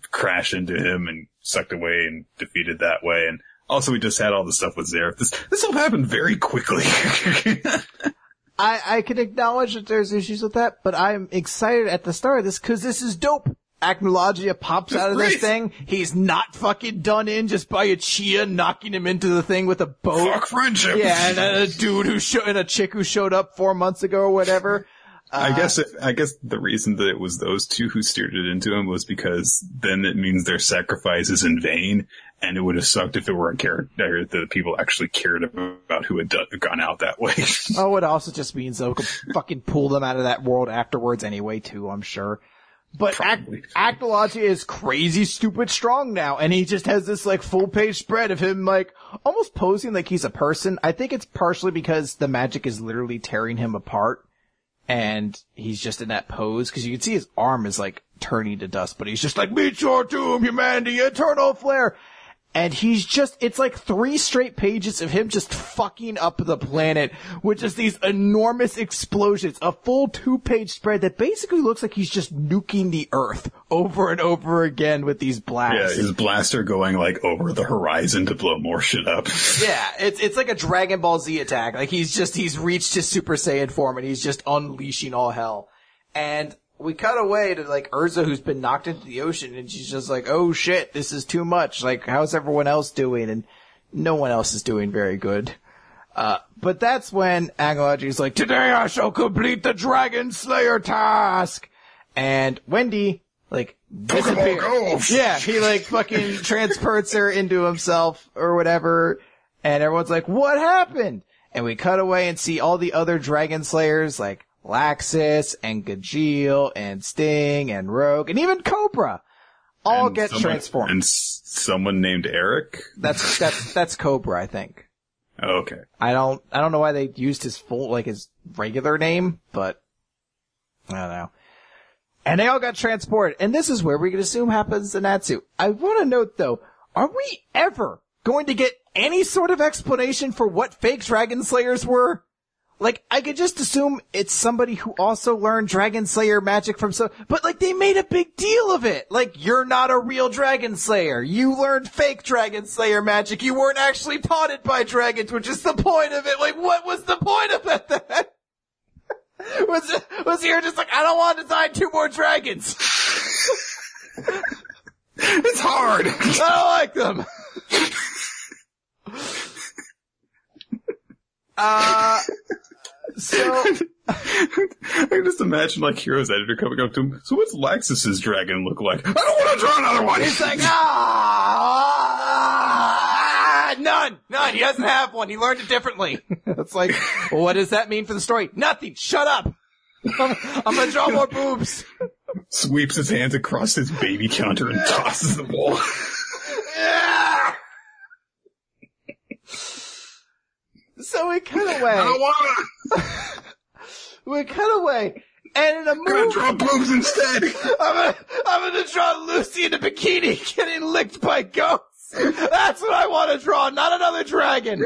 Speaker 1: crash into him and sucked away and defeated that way. And also we just had all the stuff with Zeref. This, this all happened very quickly.
Speaker 2: I, I can acknowledge that there's issues with that, but I'm excited at the start of this because this is dope. Acnologia pops
Speaker 1: It's
Speaker 2: out of this thing. He's not fucking done in just by a Chia knocking him into the thing with a boat.
Speaker 1: Fuck friendship.
Speaker 2: Yeah, and a dude who showed, and a chick who showed up four months ago or whatever.
Speaker 1: I uh, guess it, I guess the reason that it was those two who steered it into him was because then it means their sacrifice is in vain, and it would have sucked if it were a character that people actually cared about who had done, gone out that way.
Speaker 2: Oh, it also just means they'll fucking pull them out of that world afterwards anyway, too, I'm sure. But Ac-
Speaker 1: Probably.
Speaker 2: Is crazy stupid strong now, and he just has this like full page spread of him like almost posing like he's a person. I think it's partially because the magic is literally tearing him apart, and he's just in that pose, because you can see his arm is like turning to dust, but he's just like, meet your doom, humanity, eternal flare! And he's just, it's like three straight pages of him just fucking up the planet with just these enormous explosions. A full two page spread that basically looks like he's just nuking the earth over and over again with these blasts.
Speaker 1: yeah, his blaster going like over the horizon to blow more shit up.
Speaker 2: Yeah, it's it's like a Dragon Ball Z attack. Like he's just he's reached his Super Saiyan form and he's just unleashing all hell. And we cut away to like Erza who's been knocked into the ocean and she's just like, "Oh shit, this is too much. Like how's everyone else doing?" And no one else is doing very good. Uh, but that's when Acnologia's like, "Today I shall complete the Dragon Slayer task." And Wendy like disappears.
Speaker 1: go.
Speaker 2: Yeah, he like fucking transports her into himself or whatever, and everyone's like, "What happened?" And we cut away and see all the other Dragon Slayers like Laxus and Gajeel and Sting and Rogue and even Cobra. all
Speaker 1: And
Speaker 2: get
Speaker 1: someone-
Speaker 2: transformed.
Speaker 1: And s- someone named Eric?
Speaker 2: That's that's that's Cobra, I think.
Speaker 1: Oh, okay.
Speaker 2: I don't I don't know why they used his full like his regular name, but I don't know. And they all got transported, and this is where we can assume happens to Natsu. I want to note though, are we ever going to get any sort of explanation for what fake Dragon Slayers were? Like, I could just assume it's somebody who also learned Dragon Slayer magic from so, but like they made a big deal of it. Like, you're not a real Dragon Slayer. You learned fake Dragon Slayer magic. You weren't actually taught it by dragons, which is the point of it. Like, what was the point of that? then? was, was here just like, I don't want to design two more dragons.
Speaker 1: It's hard!
Speaker 2: I don't like them. uh, so,
Speaker 1: I can just imagine like Hiro's editor coming up to him. So what's Laxus's dragon look like? I don't want to draw another one!
Speaker 2: He's like, ah, none, none. He doesn't have one. He learned it differently. it's like, well, what does that mean for the story? Nothing. Shut up. I'm, I'm gonna draw more boobs.
Speaker 1: Sweeps his hands across his baby counter and tosses the ball.
Speaker 2: Ah! So we cut
Speaker 1: I
Speaker 2: away.
Speaker 1: don't wanna!
Speaker 2: We cut away. And in a movie,
Speaker 1: I'm gonna draw boobs instead!
Speaker 2: I'm gonna, I'm gonna draw Lucy in a bikini getting licked by ghosts. That's what I want to draw, not another dragon.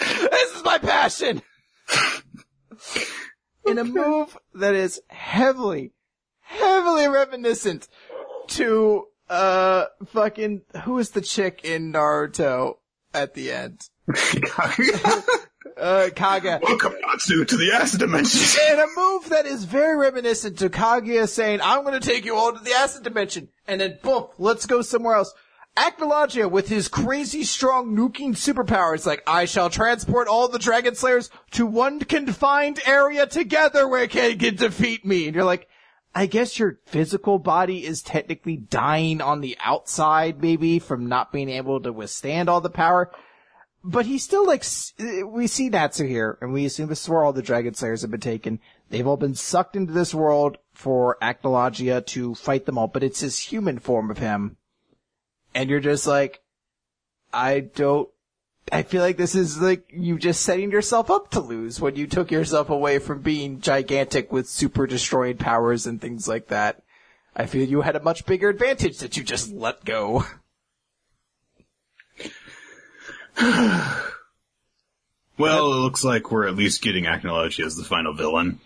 Speaker 2: this is my passion. In a move that is heavily, heavily reminiscent to, uh, fucking, who is the chick in Naruto at the end? Uh, Kaga.
Speaker 1: Welcome, Natsu, to the acid dimension!
Speaker 2: In a move that is very reminiscent to Kaguya saying, I'm gonna take you all to the acid dimension, and then boom, let's go somewhere else. Acnologia with his crazy strong nuking superpowers, like, I shall transport all the Dragon Slayers to one confined area together where they can defeat me. And you're like, I guess your physical body is technically dying on the outside, maybe, from not being able to withstand all the power but he's still like, we see Natsu here, and we assume this is where all the Dragon Slayers have been taken. They've all been sucked into this world for Acnologia to fight them all, but it's his human form of him. And you're just like, I don't, I feel like this is like you just setting yourself up to lose when you took yourself away from being gigantic with super destroying powers and things like that. I feel you had a much bigger advantage that you just let go.
Speaker 1: Well, it looks like we're at least getting Acnologia as the final villain.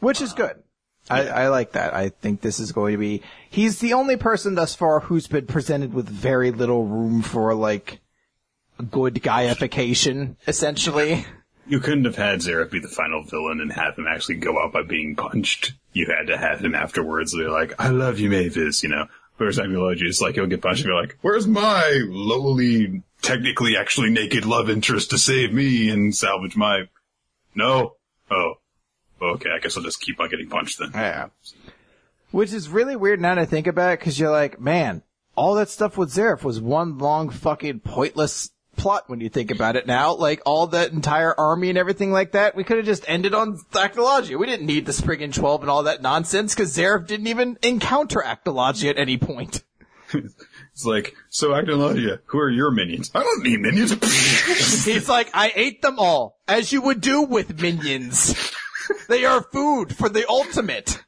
Speaker 2: Which is good. I, I like that. I think this is going to be, he's the only person thus far who's been presented with very little room for like, good guyification, essentially.
Speaker 1: You couldn't have had Zeref be the final villain and have him actually go out by being punched. You had to have him afterwards. They're like, I love you, Mavis, you know. Whereas is like, he'll get punched and be like, where's my lowly, technically actually naked love interest to save me and salvage my... No? Oh. Okay, I guess I'll just keep on getting punched then.
Speaker 2: Yeah. Which is really weird now to think about it, cause you're like, man, all that stuff with Zeref was one long fucking pointless plot when you think about it now. Like, all that entire army and everything like that, we could have just ended on Acnologia. We didn't need the Spring Spriggan 12 and all that nonsense, cause Zeref didn't even encounter Acnologia at any point.
Speaker 1: It's like, so Acnologia, who are your minions? I don't need minions.
Speaker 2: He's like, I ate them all, as you would do with minions. they are food for the ultimate.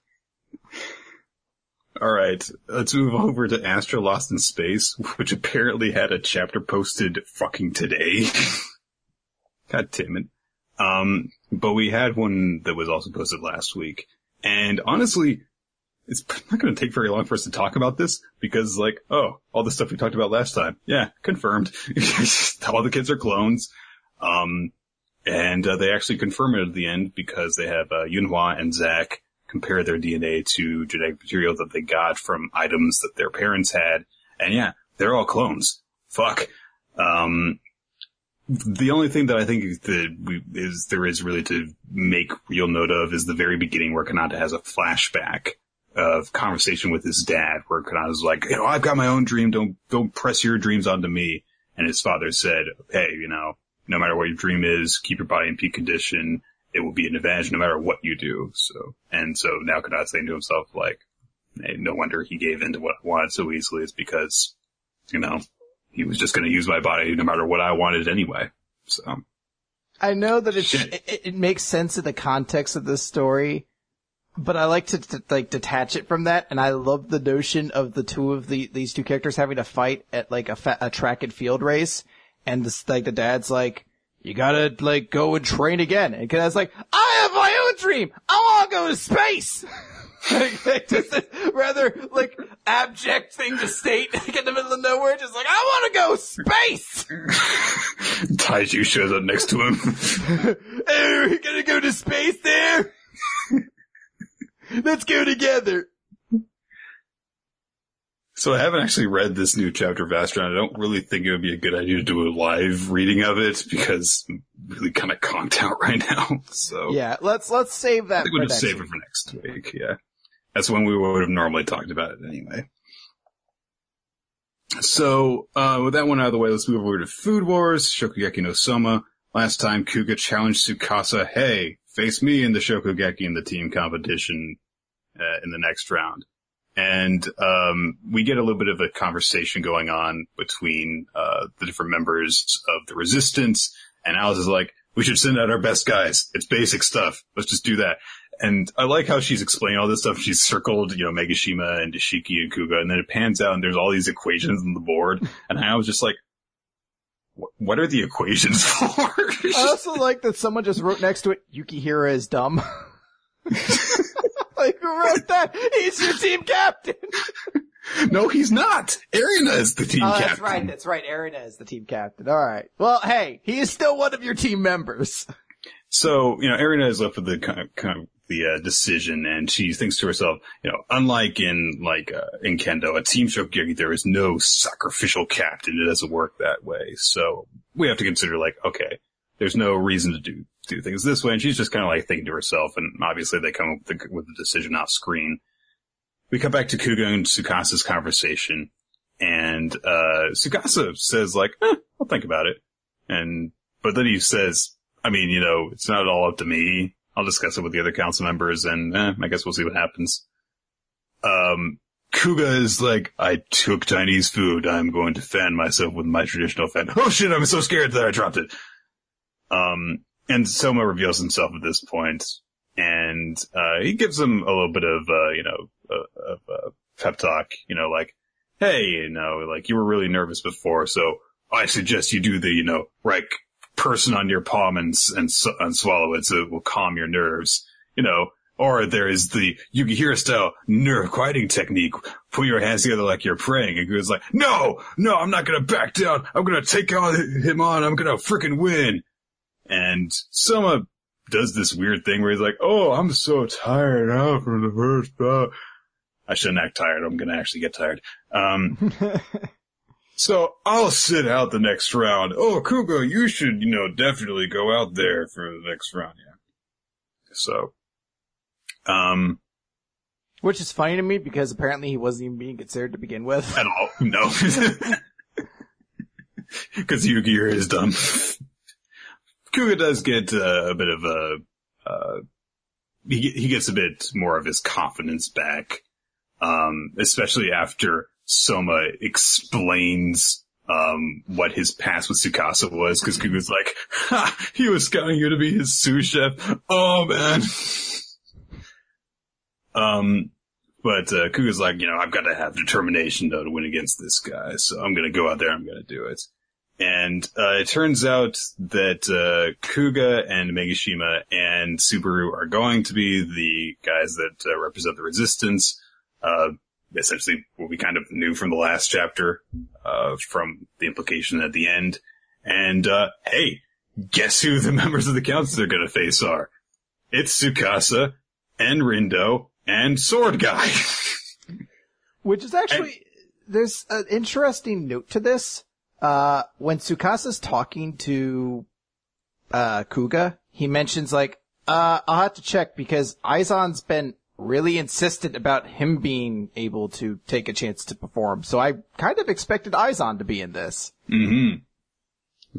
Speaker 1: Alright, let's move over to Astra Lost in Space, which apparently had a chapter posted fucking today. God damn it. Um, but we had one that was also posted last week. And honestly, it's not going to take very long for us to talk about this because like, oh, all the stuff we talked about last time. Yeah, confirmed. all the kids are clones. Um, and uh, they actually confirm it at the end because they have uh, Yunhua and Zack compare their DNA to genetic material that they got from items that their parents had. And yeah, they're all clones. Fuck. Um, the only thing that I think that we, is there is really to make real note of is the very beginning where Kanata has a flashback of conversation with his dad where Kanata's like, you know, I've got my own dream. Don't, don't press your dreams onto me. And his father said, hey, you know, no matter what your dream is, keep your body in peak condition. It will be an advantage no matter what you do. So, and so now Kanata's saying to himself, like, Hey, no wonder he gave in to what I wanted so easily. It's because, you know, he was just going to use my body no matter what I wanted anyway. So
Speaker 2: I know that it's, it, it makes sense in the context of this story, but I like to, to like detach it from that, and I love the notion of the two of the these two characters having to fight at like a, fa- a track and field race, and this like the dad's like, "You gotta like go and train again," and Kid's like, "I have my own dream. I want to go to space." like, like, just a rather like abject thing to state like, in the middle of nowhere, just like I want to go space.
Speaker 1: Taiju shows up next to him.
Speaker 2: hey, we're gonna go to space there. Let's go together.
Speaker 1: So I haven't actually read this new chapter of Astron. I don't really think it would be a good idea to do a live reading of it because I'm really kind of conked out right now. So
Speaker 2: Yeah, let's let's save that.
Speaker 1: I think we'll just save
Speaker 2: week.
Speaker 1: it for next week. Yeah. That's when we would have normally talked about it anyway. So, uh, with that one out of the way, let's move over to Food Wars, Shokugeki no Soma. Last time, Kuga challenged Tsukasa, hey, face me in the Shokugeki in the team competition, uh, in the next round. And, um, we get a little bit of a conversation going on between, uh, the different members of the resistance. And Alice is like, we should send out our best guys. It's basic stuff. Let's just do that. And I like how she's explaining all this stuff. She's circled, you know, Megishima and Isshiki and Kuga, and then it pans out and there's all these equations on the board. And I was just like, "Wh- what are the equations for?
Speaker 2: I also like that someone just wrote next to it, Yukihira is dumb. like, who wrote that? He's your team captain.
Speaker 1: no, he's not. Erina is the team
Speaker 2: Oh,
Speaker 1: captain.
Speaker 2: that's right, that's right. Erina is the team captain. Alright. Well, hey, he is still one of your team members.
Speaker 1: So, you know, Erina is left with the kind of, kind of the uh, decision and she thinks to herself, you know, unlike in like uh, in Kendo, a team Shokugeki, there is no sacrificial captain. It doesn't work that way. So we have to consider like, okay, there's no reason to do do things this way. And she's just kind of like thinking to herself. And obviously they come up with the, with the decision off screen. We come back to Kuga and Tsukasa's conversation and, uh, Tsukasa says like, eh, I'll think about it. And, but then he says, I mean, you know, it's not all up to me. I'll discuss it with the other council members and eh, I guess we'll see what happens. Um, Kuga is like, I took Chinese food. I'm going to fan myself with my traditional fan. Oh shit, I'm so scared that I dropped it. Um, and Soma reveals himself at this point and, uh, he gives him a little bit of, uh, you know, uh, uh, pep talk, you know, like, hey, you know, like you were really nervous before, so I suggest you do the, you know, right person on your palm and, and, and swallow it so it will calm your nerves, you know. Or there is the Yukihira style nerve quieting technique. Put your hands together like you're praying. And Kuga's like, no, no, I'm not gonna back down. I'm gonna take on him on. I'm gonna freaking win. And Soma does this weird thing where he's like, oh, I'm so tired out from the first bout. I shouldn't act tired. I'm gonna actually get tired. Um, so I'll sit out the next round. Oh, Kuga, you should, you know, definitely go out there for the next round. Yeah. So, um,
Speaker 2: Which is funny to me because apparently he wasn't even being considered to begin with.
Speaker 1: at all, no. Cause Yukihira is dumb. Kuga does get uh, a bit of a, uh, he, he gets a bit more of his confidence back. Um, especially after Soma explains, um, what his past with Tsukasa was, cause Kuga's like, ha, he was scouting you to be his sous chef. Oh man. um, but, uh, Kuga's like, you know, I've got to have determination though to win against this guy, so I'm gonna go out there, I'm gonna do it. And, uh, it turns out that, uh, Kuga and Megishima and Subaru are going to be the guys that uh, represent the resistance. Uh, essentially what we kind of knew from the last chapter, uh, from the implication at the end. And, uh, hey, guess who the members of the council are gonna face are? It's Tsukasa and Rindo and Sword Guy.
Speaker 2: Which is actually, there's an interesting note to this. Uh, when Tsukasa's talking to, uh, Kuga, he mentions like, uh, I'll have to check because Eizan's been really insistent about him being able to take a chance to perform. So I kind of expected Eizan to be in this.
Speaker 1: mm-hmm.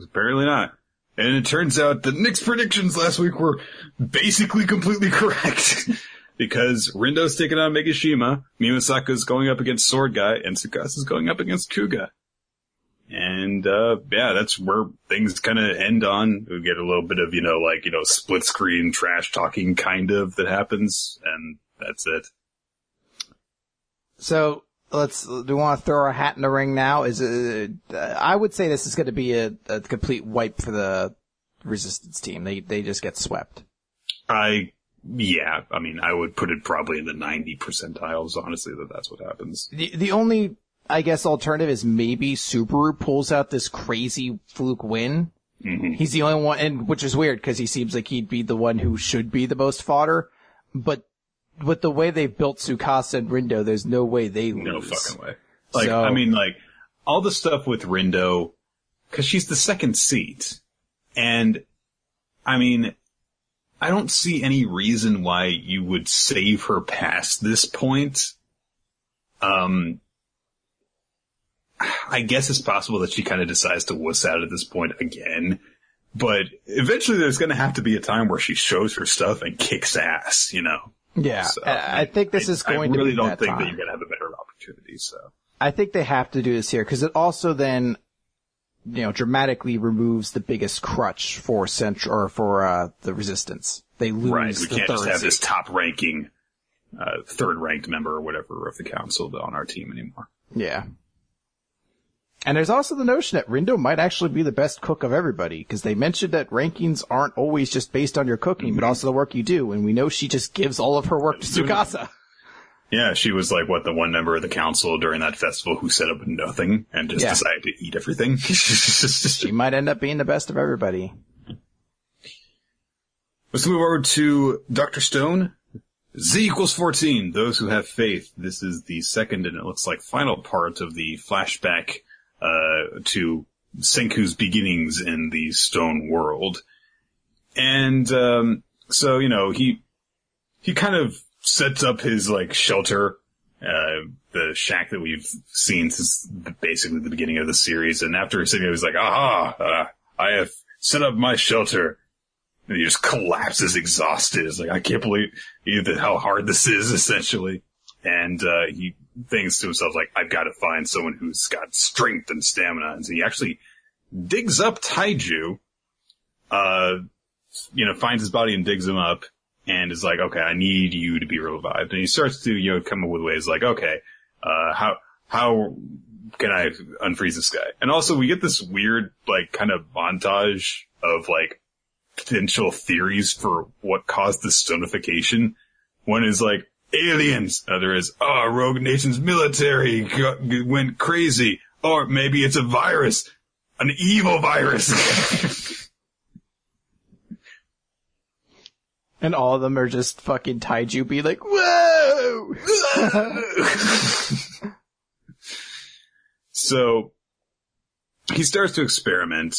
Speaker 1: Apparently not. And it turns out that Nick's predictions last week were basically completely correct. because Rindo's taking on Megishima, Mimasaka's going up against Sword Guy, and Tsukasa's going up against Kuga. And, uh, yeah, that's where things kind of end on. We get a little bit of, you know, like, you know, split screen trash talking kind of that happens, and that's it.
Speaker 2: So let's do we want to throw our hat in the ring now? Is it? Uh, I would say this is going to be a, a complete wipe for the resistance team. They they just get swept.
Speaker 1: I, yeah, I mean, I would put it probably in the 90 percentiles, honestly, that that's what happens.
Speaker 2: The the only I guess alternative is maybe Subaru pulls out this crazy fluke win.
Speaker 1: Mm-hmm.
Speaker 2: He's the only one, and which is weird because he seems like he'd be the one who should be the most fodder. But with the way they built Tsukasa and Rindo, there's no way they lose.
Speaker 1: No fucking way. Like,
Speaker 2: So-
Speaker 1: I mean, like, all the stuff with Rindo, cause she's the second seat. And, I mean, I don't see any reason why you would save her past this point. Um, I guess it's possible that she kind of decides to wuss out at this point again. But eventually there's gonna have to be a time where she shows her stuff and kicks ass, you know?
Speaker 2: Yeah,
Speaker 1: So,
Speaker 2: I, I think this is going to.
Speaker 1: I really
Speaker 2: to be
Speaker 1: don't
Speaker 2: that
Speaker 1: think
Speaker 2: time.
Speaker 1: that you're gonna have a better opportunity, so.
Speaker 2: I think they have to do this here because it also then, you know, dramatically removes the biggest crutch for central or for uh, the resistance. They lose
Speaker 1: Right. We
Speaker 2: the
Speaker 1: can't just have this top ranking, uh, third ranked member or whatever of the council on our team anymore.
Speaker 2: Yeah. And there's also the notion that Rindo might actually be the best cook of everybody because they mentioned that rankings aren't always just based on your cooking, but mm-hmm. also the work you do. And we know she just gives all of her work to Tsukasa.
Speaker 1: Yeah, she was like what the one member of the council during that festival who set up nothing and just
Speaker 2: Yeah.
Speaker 1: decided to eat everything.
Speaker 2: She might end up being the best of everybody.
Speaker 1: Let's move over to Dr. Stone. Z equals 14. Those who have faith. This is the second and it looks like final part of the flashback, uh, to Senku's beginnings in the stone world. And, um, so, you know, he, he kind of sets up his like shelter, uh, the shack that we've seen since basically the beginning of the series. And after setting it, he's like, aha, uh, I have set up my shelter. And he just collapses exhausted. It's like, I can't believe how hard this is, essentially. And, uh, he thinks to himself, like, I've got to find someone who's got strength and stamina. And so he actually digs up Taiju, uh, you know, finds his body and digs him up and is like, okay, I need you to be revived. And he starts to, you know, come up with ways like, okay, uh, how, how can I unfreeze this guy? And also we get this weird, like, kind of montage of like, potential theories for what caused the stonification. One is like aliens. Other is, oh, Rogue Nation's military got, went crazy. Or maybe it's a virus. An evil virus.
Speaker 2: And all of them are just fucking Taiju be like, whoa!
Speaker 1: so he starts to experiment.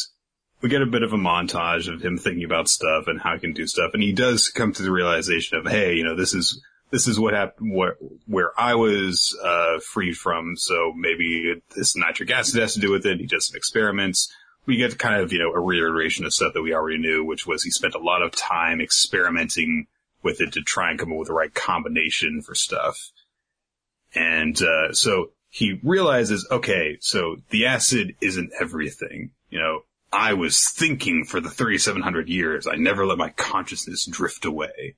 Speaker 1: We get a bit of a montage of him thinking about stuff and how he can do stuff. And he does come to the realization of, hey, you know, this is, this is what happened, what, where I was, uh, freed from. So maybe this nitric acid has to do with it. He does some experiments. We get kind of, you know, a reiteration of stuff that we already knew, which was he spent a lot of time experimenting with it to try and come up with the right combination for stuff. And, uh, so he realizes, okay, so the acid isn't everything. You know, I was thinking for the 3700 years. I never let my consciousness drift away.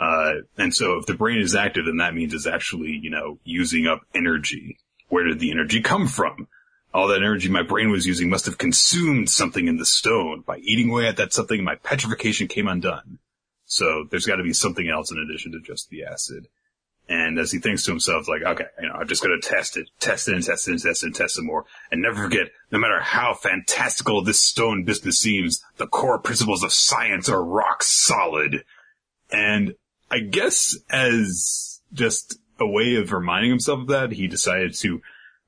Speaker 1: Uh, and so if the brain is active, then that means it's actually, you know, using up energy. Where did the energy come from? All that energy my brain was using must have consumed something in the stone. By eating away at that something, my petrification came undone. So there's got to be something else in addition to just the acid. And as he thinks to himself, like, okay, you know, I'm just going to test it, test it and test it and test it and test it more. And never forget, no matter how fantastical this stone business seems, the core principles of science are rock solid. And I guess as just a way of reminding himself of that, he decided to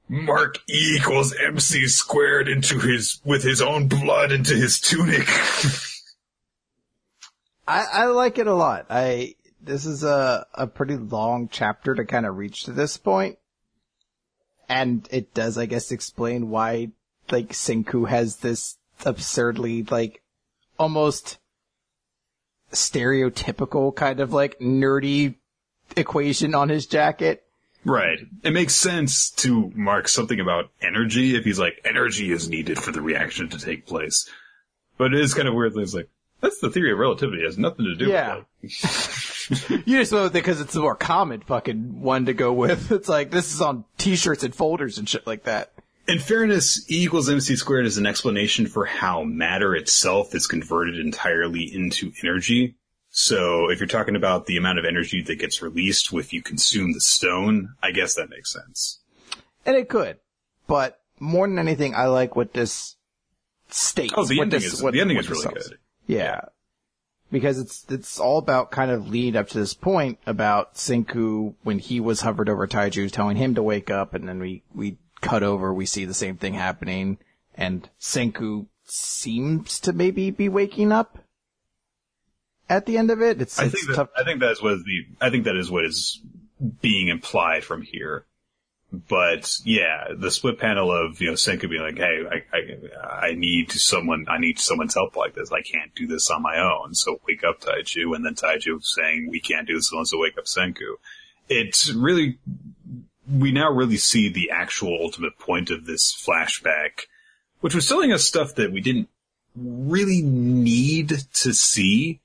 Speaker 1: mark E equals MC squared into his, with his own blood into his tunic.
Speaker 2: I, I like it a lot. I, this is a, a pretty long chapter to kind of reach to this point. And it does, I guess, explain why, like, Senku has this absurdly, like, almost stereotypical kind of, like, nerdy equation on his jacket.
Speaker 1: Right. It makes sense to mark something about energy if he's like, energy is needed for the reaction to take place. But it is kind of weird. It's like, that's the theory of relativity. It has nothing to do
Speaker 2: Yeah.
Speaker 1: with it.
Speaker 2: You just know that because it's the more common fucking one to go with. It's like, this is on t-shirts and folders and shit like that.
Speaker 1: In fairness, E equals MC squared is an explanation for how matter itself is converted entirely into energy. So if you're talking about the amount of energy that gets released if you consume the stone, I guess that makes sense.
Speaker 2: And it could. But more than anything, I like what this states.
Speaker 1: Oh, the
Speaker 2: what
Speaker 1: ending
Speaker 2: this-
Speaker 1: is
Speaker 2: what-
Speaker 1: the ending is really good.
Speaker 2: Yeah. Because it's, it's all about kind of lead up to this point about Senku when he was hovered over Taiju telling him to wake up and then we, we cut over, we see the same thing happening and Senku seems to maybe be waking up at the end of it. It's,
Speaker 1: I
Speaker 2: it's
Speaker 1: think that,
Speaker 2: tough.
Speaker 1: I think that's what is the I think that is what is being implied from here. But yeah, the split panel of you know Senku being like, "Hey, I, I I need someone. I need someone's help like this. I can't do this on my own. So wake up, Taiju." And then Taiju saying, "We can't do this alone. So wake up, Senku." It's really we now really see the actual ultimate point of this flashback, which was telling us stuff that we didn't really need to see.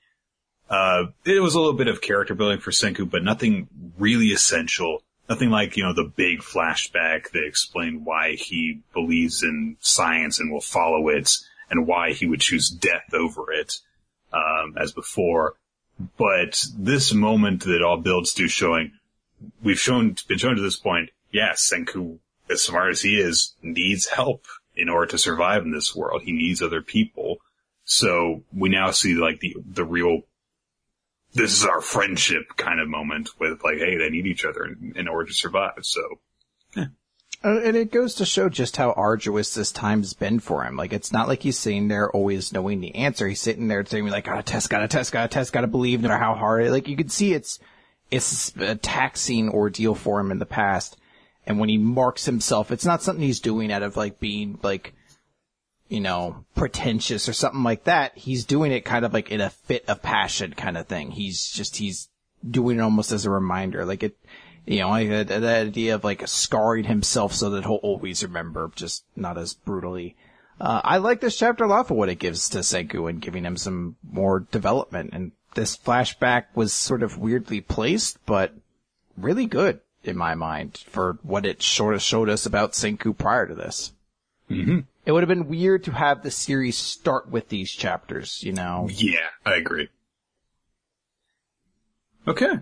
Speaker 1: Uh, it was a little bit of character building for Senku, but nothing really essential. Nothing like, you know, the big flashback that explained why he believes in science and will follow it and why he would choose death over it, um, as before. But this moment that all builds to showing, we've shown, been shown to this point, yes, Senku, as smart as he is, needs help in order to survive in this world. He needs other people. So we now see like the, the real this is our friendship kind of moment with like, hey, they need each other in, in order to survive. So
Speaker 2: Uh, And it goes to show just how arduous this time's been for him. Like, it's not like he's sitting there always knowing the answer. He's sitting there saying like, gotta test, gotta test, gotta test, gotta believe, no matter how hard it, like, you can see it's, it's a taxing ordeal for him in the past. And when he marks himself, it's not something he's doing out of like being like, you know, pretentious or something like that. He's doing it kind of like in a fit of passion kind of thing. He's just, he's doing it almost as a reminder. Like it, you know, like that, that idea of like scarring himself so that he'll always remember, just not as brutally. Uh, I like this chapter a lot for what it gives to Senku and giving him some more development. And this flashback was sort of weirdly placed, but really good in my mind for what it sort of showed us about Senku prior to this.
Speaker 1: Mm-hmm.
Speaker 2: It would have been weird to have the series start with these chapters, you know?
Speaker 1: yeah, I agree. Okay.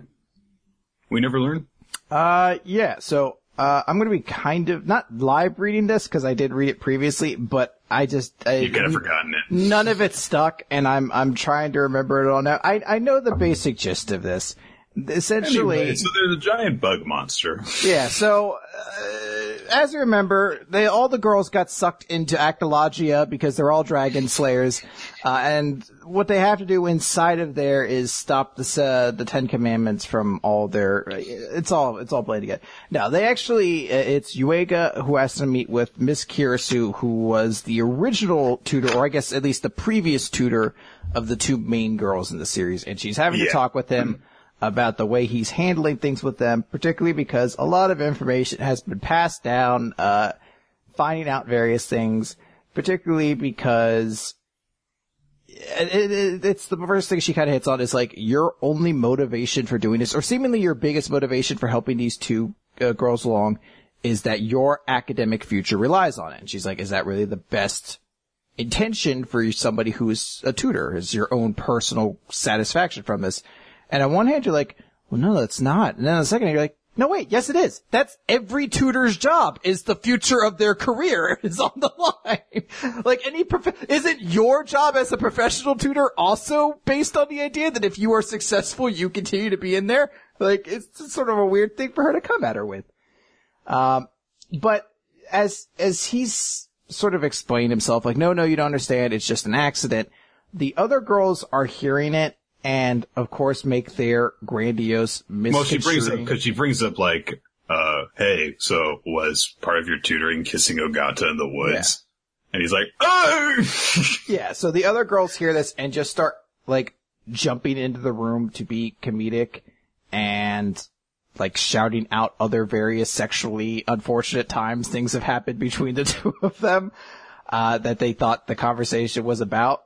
Speaker 1: We never learn.
Speaker 2: Uh, yeah, so, uh, I'm gonna be kind of, not live reading this, cause I did read it previously, but I just, I,
Speaker 1: You've kind of forgotten it.
Speaker 2: none of it stuck, and I'm, I'm trying to remember it all now. I, I know the basic gist of this. Essentially,
Speaker 1: Anyway, so there's a giant bug monster.
Speaker 2: Yeah, so uh, as you remember, they all the girls got sucked into Acnologia because they're all dragon slayers, uh, and what they have to do inside of there is stop the uh, the Ten Commandments from all their. It's all it's all blended together. Now they actually uh, it's Yuiga who has to meet with Miss Kirisu, who was the original tutor, or I guess at least the previous tutor of the two main girls in the series, and she's having to talk with him about the way he's handling things with them, particularly because a lot of information has been passed down, uh, finding out various things, particularly because it, it, it's the first thing she kind of hits on is like your only motivation for doing this, or seemingly your biggest motivation for helping these two uh, girls along, is that your academic future relies on it. And she's like, is that really the best intention for somebody who's a tutor? Is your own personal satisfaction from this? And on one hand, you're like, well, no, that's not. And then on the second you're like, no, wait, yes, it is. That's every tutor's job is the future of their career is on the line. like any prof- isn't your job as a professional tutor also based on the idea that if you are successful, you continue to be in there? Like it's sort of a weird thing for her to come at her with. Um, but as, as he's sort of explained himself, like, no, no, you don't understand. It's just an accident. The other girls are hearing it and of course make their grandiose mistakes.
Speaker 1: Well, she brings up because she brings up like, uh, hey, so was part of your tutoring kissing Ogata in the woods? And he's like, oh!
Speaker 2: Yeah, so the other girls hear this and just start like jumping into the room to be comedic and like shouting out other various sexually unfortunate times things have happened between the two of them, uh, that they thought the conversation was about.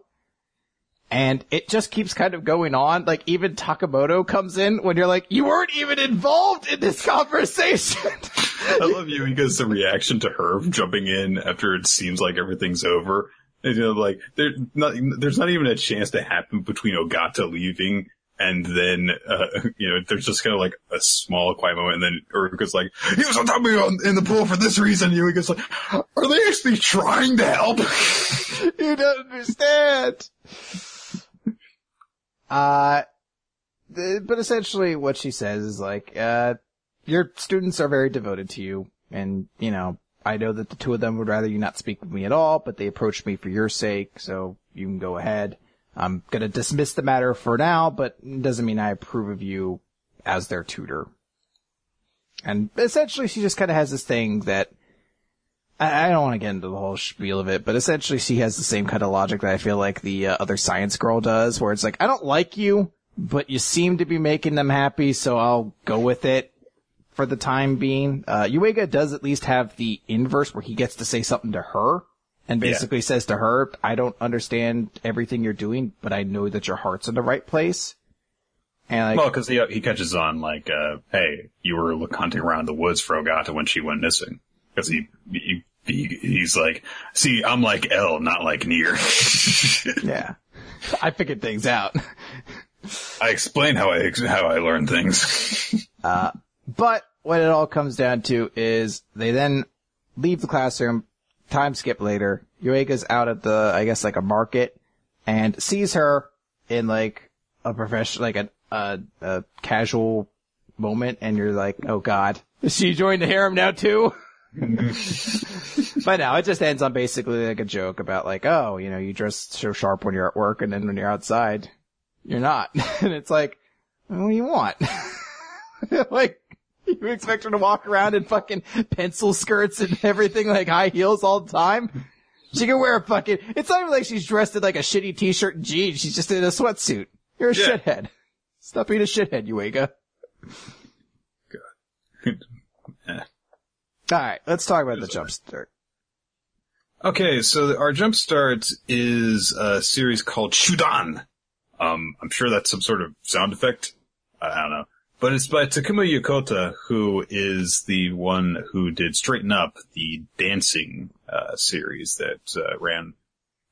Speaker 2: And it just keeps kind of going on. Like even Takemoto comes in when you're like, you weren't even involved in this conversation.
Speaker 1: I love you because the reaction to her jumping in after it seems like everything's over. You know, like there's not, there's not even a chance to happen between Ogata leaving and then, uh, you know, there's just kind of like a small quiet moment and then Uruka's like, he was on top of me on, in the pool for this reason. You Yuiga's like, are they actually trying to help?
Speaker 2: you don't understand. Uh, but essentially what she says is like, uh, your students are very devoted to you and, you know, I know that the two of them would rather you not speak with me at all, but they approached me for your sake, so you can go ahead. I'm gonna dismiss the matter for now, but it doesn't mean I approve of you as their tutor. And essentially she just kind of has this thing that I, I don't want to get into the whole spiel of it, but essentially she has the same kind of logic that I feel like the uh, other science girl does, where it's like, I don't like you, but you seem to be making them happy, so I'll go with it for the time being. Uh, Yuiga does at least have the inverse where he gets to say something to her and basically yeah. says to her, I don't understand everything you're doing, but I know that your heart's in the right place.
Speaker 1: And like, well, cause he, he catches on like, uh, hey, you were hunting around the woods for Ogata when she went missing. Cause he, he, he he's like, see, I'm like L, not like Near.
Speaker 2: yeah. I figured things out.
Speaker 1: I explain how I, how I learn things.
Speaker 2: uh, but what it all comes down to is they then leave the classroom, time skip later, Yuiga's out at the, I guess like a market, and sees her in like a professional, like a, a, a casual moment, and you're like, oh god, is she joined the harem now too? but no, it just ends on basically like a joke about like, oh, you know, you dress so sharp when you're at work, and then when you're outside, you're not. and it's like, what do you want? like, You expect her to walk around in fucking pencil skirts and everything like high heels all the time? She can wear a fucking, it's not even like she's dressed in like a shitty t-shirt and jeans. She's just in a sweatsuit. You're a yeah. shithead. Stop being a shithead, Yuiga. Good. eh. Alright, let's talk about the jump start.
Speaker 1: Okay, so our jump start is a series called Shudan. Um, I'm sure that's some sort of sound effect. I don't know. But it's by Takuma Yokota, who is the one who did Straighten Up, the dancing uh, series that uh, ran.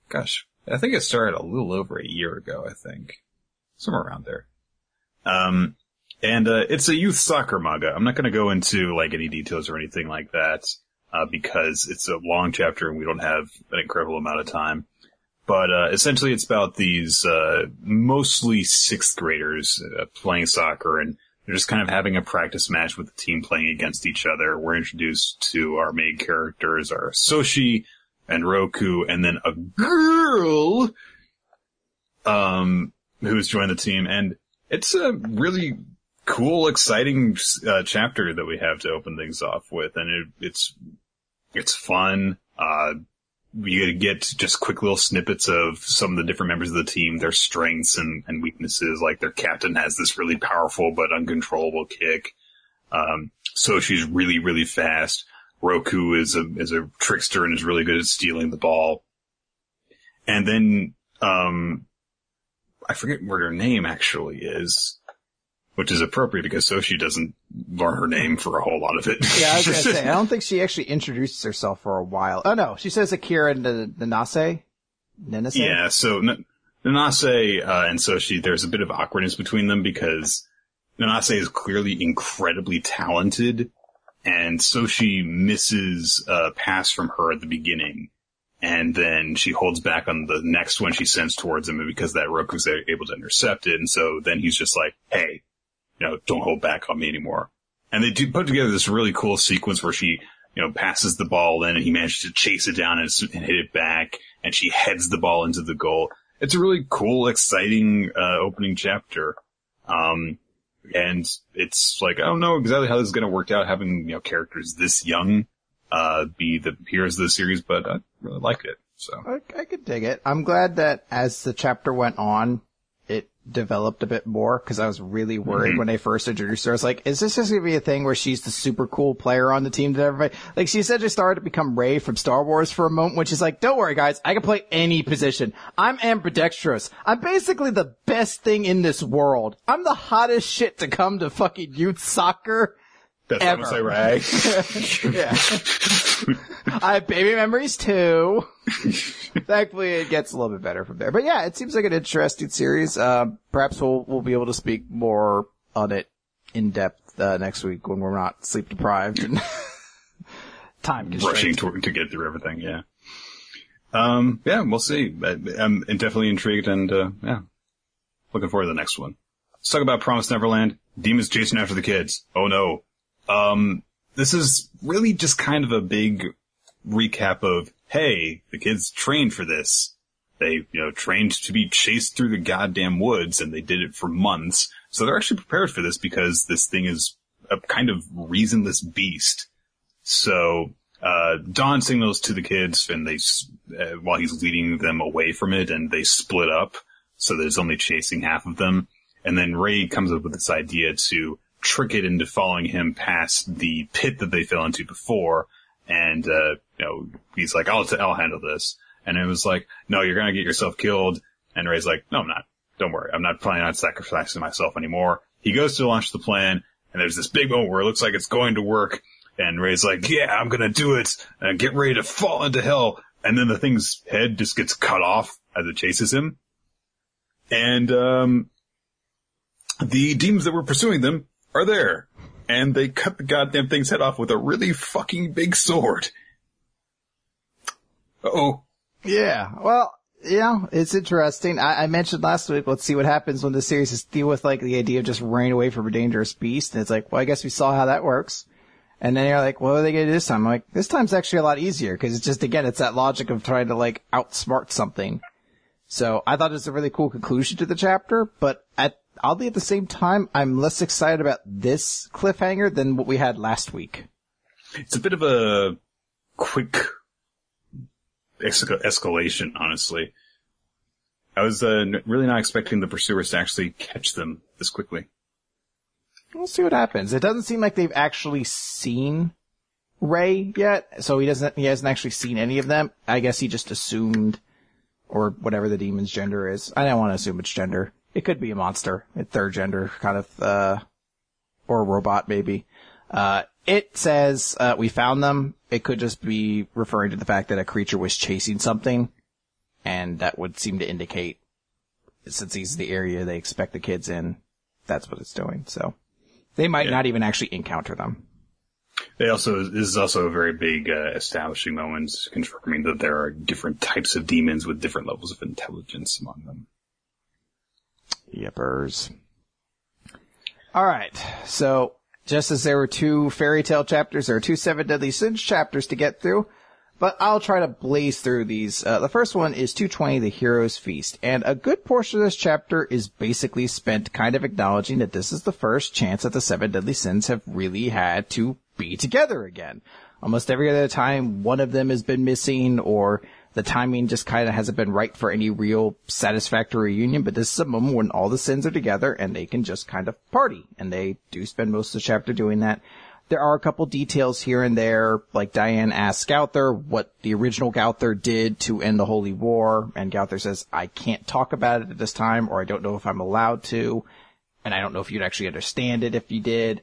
Speaker 1: Gosh, I think it started a little over a year ago. I think somewhere around there. Um, and uh, it's a youth soccer manga. I'm not going to go into like any details or anything like that uh, because it's a long chapter and we don't have an incredible amount of time. But uh, essentially, it's about these uh, mostly sixth graders playing soccer and they're just kind of having a practice match with the team playing against each other. We're introduced to our main characters are Soshi and Roku, and then a girl, um, who's joined the team. And it's a really cool, exciting uh, chapter that we have to open things off with, and it, it's it's fun. Uh, you get just quick little snippets of some of the different members of the team, their strengths and, and weaknesses. Like their captain has this really powerful but uncontrollable kick. Um, so she's really, really fast. Roku is a, is a trickster and is really good at stealing the ball. And then, um, I forget what her name actually is which is appropriate because Soshi doesn't learn her name for a whole lot of it.
Speaker 2: yeah, I was gonna say, I don't think she actually introduces herself for a while. Oh no, she says Akira and Nanase?
Speaker 1: Nanase? Yeah, so N- Nanase, uh, and Soshi, there's a bit of awkwardness between them because Nanase is clearly incredibly talented and Soshi misses a pass from her at the beginning. And then she holds back on the next one she sends towards him because that Roku's able to intercept it. And so then he's just like, hey, you know, don't hold back on me anymore. And they do put together this really cool sequence where she, you know, passes the ball in and he manages to chase it down and, and hit it back and she heads the ball into the goal. It's a really cool, exciting, uh, opening chapter. Um, and it's like, I don't know exactly how this is going to work out having, you know, characters this young, uh, be the heroes of the series, but I really liked it. So
Speaker 2: I, I could dig it. I'm glad that as the chapter went on, developed a bit more because I was really worried mm-hmm. when they first introduced her. I was like, is this just gonna be a thing where she's the super cool player on the team that everybody, like she essentially started to become Rey from Star Wars for a moment when she's like, don't worry guys, I can play any position. I'm ambidextrous. I'm basically the best thing in this world. I'm the hottest shit to come to fucking youth soccer.
Speaker 1: That's ever. what I
Speaker 2: say, Rey. yeah. I have baby memories too. Thankfully, it gets a little bit better from there. But yeah, it seems like an interesting series. Uh, perhaps we'll we'll be able to speak more on it in depth uh, next week when we're not sleep deprived and time
Speaker 1: rushing to, to get through everything. Yeah. Um. Yeah, we'll see. I, am definitely intrigued and uh, yeah, looking forward to the next one. Let's talk about Promise Neverland. Demons chasing after the kids. Oh no. Um. This is really just kind of a big recap of, hey, the kids trained for this. They, you know, trained to be chased through the goddamn woods and they did it for months. So they're actually prepared for this because this thing is a kind of reasonless beast. So, uh, Don signals to the kids and they, uh, while he's leading them away from it and they split up. So there's only chasing half of them. And then Ray comes up with this idea to trick it into following him past the pit that they fell into before and, uh, you know, he's like, I'll, I'll handle this. And it was like, no, you're gonna get yourself killed. And Ray's like, no, I'm not. Don't worry. I'm not planning on sacrificing myself anymore. He goes to launch the plan and there's this big moment where it looks like it's going to work. And Ray's like, yeah, I'm gonna do it and get ready to fall into hell. And then the thing's head just gets cut off as it chases him. And, um, the demons that were pursuing them are there and they cut the goddamn thing's head off with a really fucking big sword. oh.
Speaker 2: Yeah. Well, yeah, it's interesting. I, I, mentioned last week, let's see what happens when the series is deal with like the idea of just running away from a dangerous beast. And it's like, well, I guess we saw how that works. And then you're like, what are they going to do this time? I'm like, this time's actually a lot easier because it's just, again, it's that logic of trying to like outsmart something. So I thought it was a really cool conclusion to the chapter, but at oddly at the same time, I'm less excited about this cliffhanger than what we had last week.
Speaker 1: It's a bit of a quick escalation, honestly. I was uh, really not expecting the pursuers to actually catch them this quickly.
Speaker 2: We'll see what happens. It doesn't seem like they've actually seen Ray yet, so he doesn't. He hasn't actually seen any of them. I guess he just assumed, or whatever the demon's gender is. I don't want to assume it's gender. It could be a monster, a third gender kind of, uh, or a robot maybe. Uh, it says, uh, we found them. It could just be referring to the fact that a creature was chasing something. And that would seem to indicate, since he's the area they expect the kids in, that's what it's doing. So they might yeah. not even actually encounter them.
Speaker 1: They also, this is also a very big, uh, establishing moment, confirming that there are different types of demons with different levels of intelligence among them.
Speaker 2: Yippers. Alright, so just as there were two Fairy Tail chapters, there are two seven deadly sins chapters to get through, but I'll try to blaze through these. Uh, the first one is 220, the hero's feast, and a good portion of this chapter is basically spent kind of acknowledging that this is the first chance that the seven deadly sins have really had to be together again. Almost every other time one of them has been missing or the timing just kind of hasn't been right for any real satisfactory reunion, but this is a moment when all the sins are together and they can just kind of party. And they do spend most of the chapter doing that. There are a couple details here and there, like Diane asks Gowther what the original Gowther did to end the Holy War, and Gowther says, I can't talk about it at this time, or I don't know if I'm allowed to, and I don't know if you'd actually understand it if you did.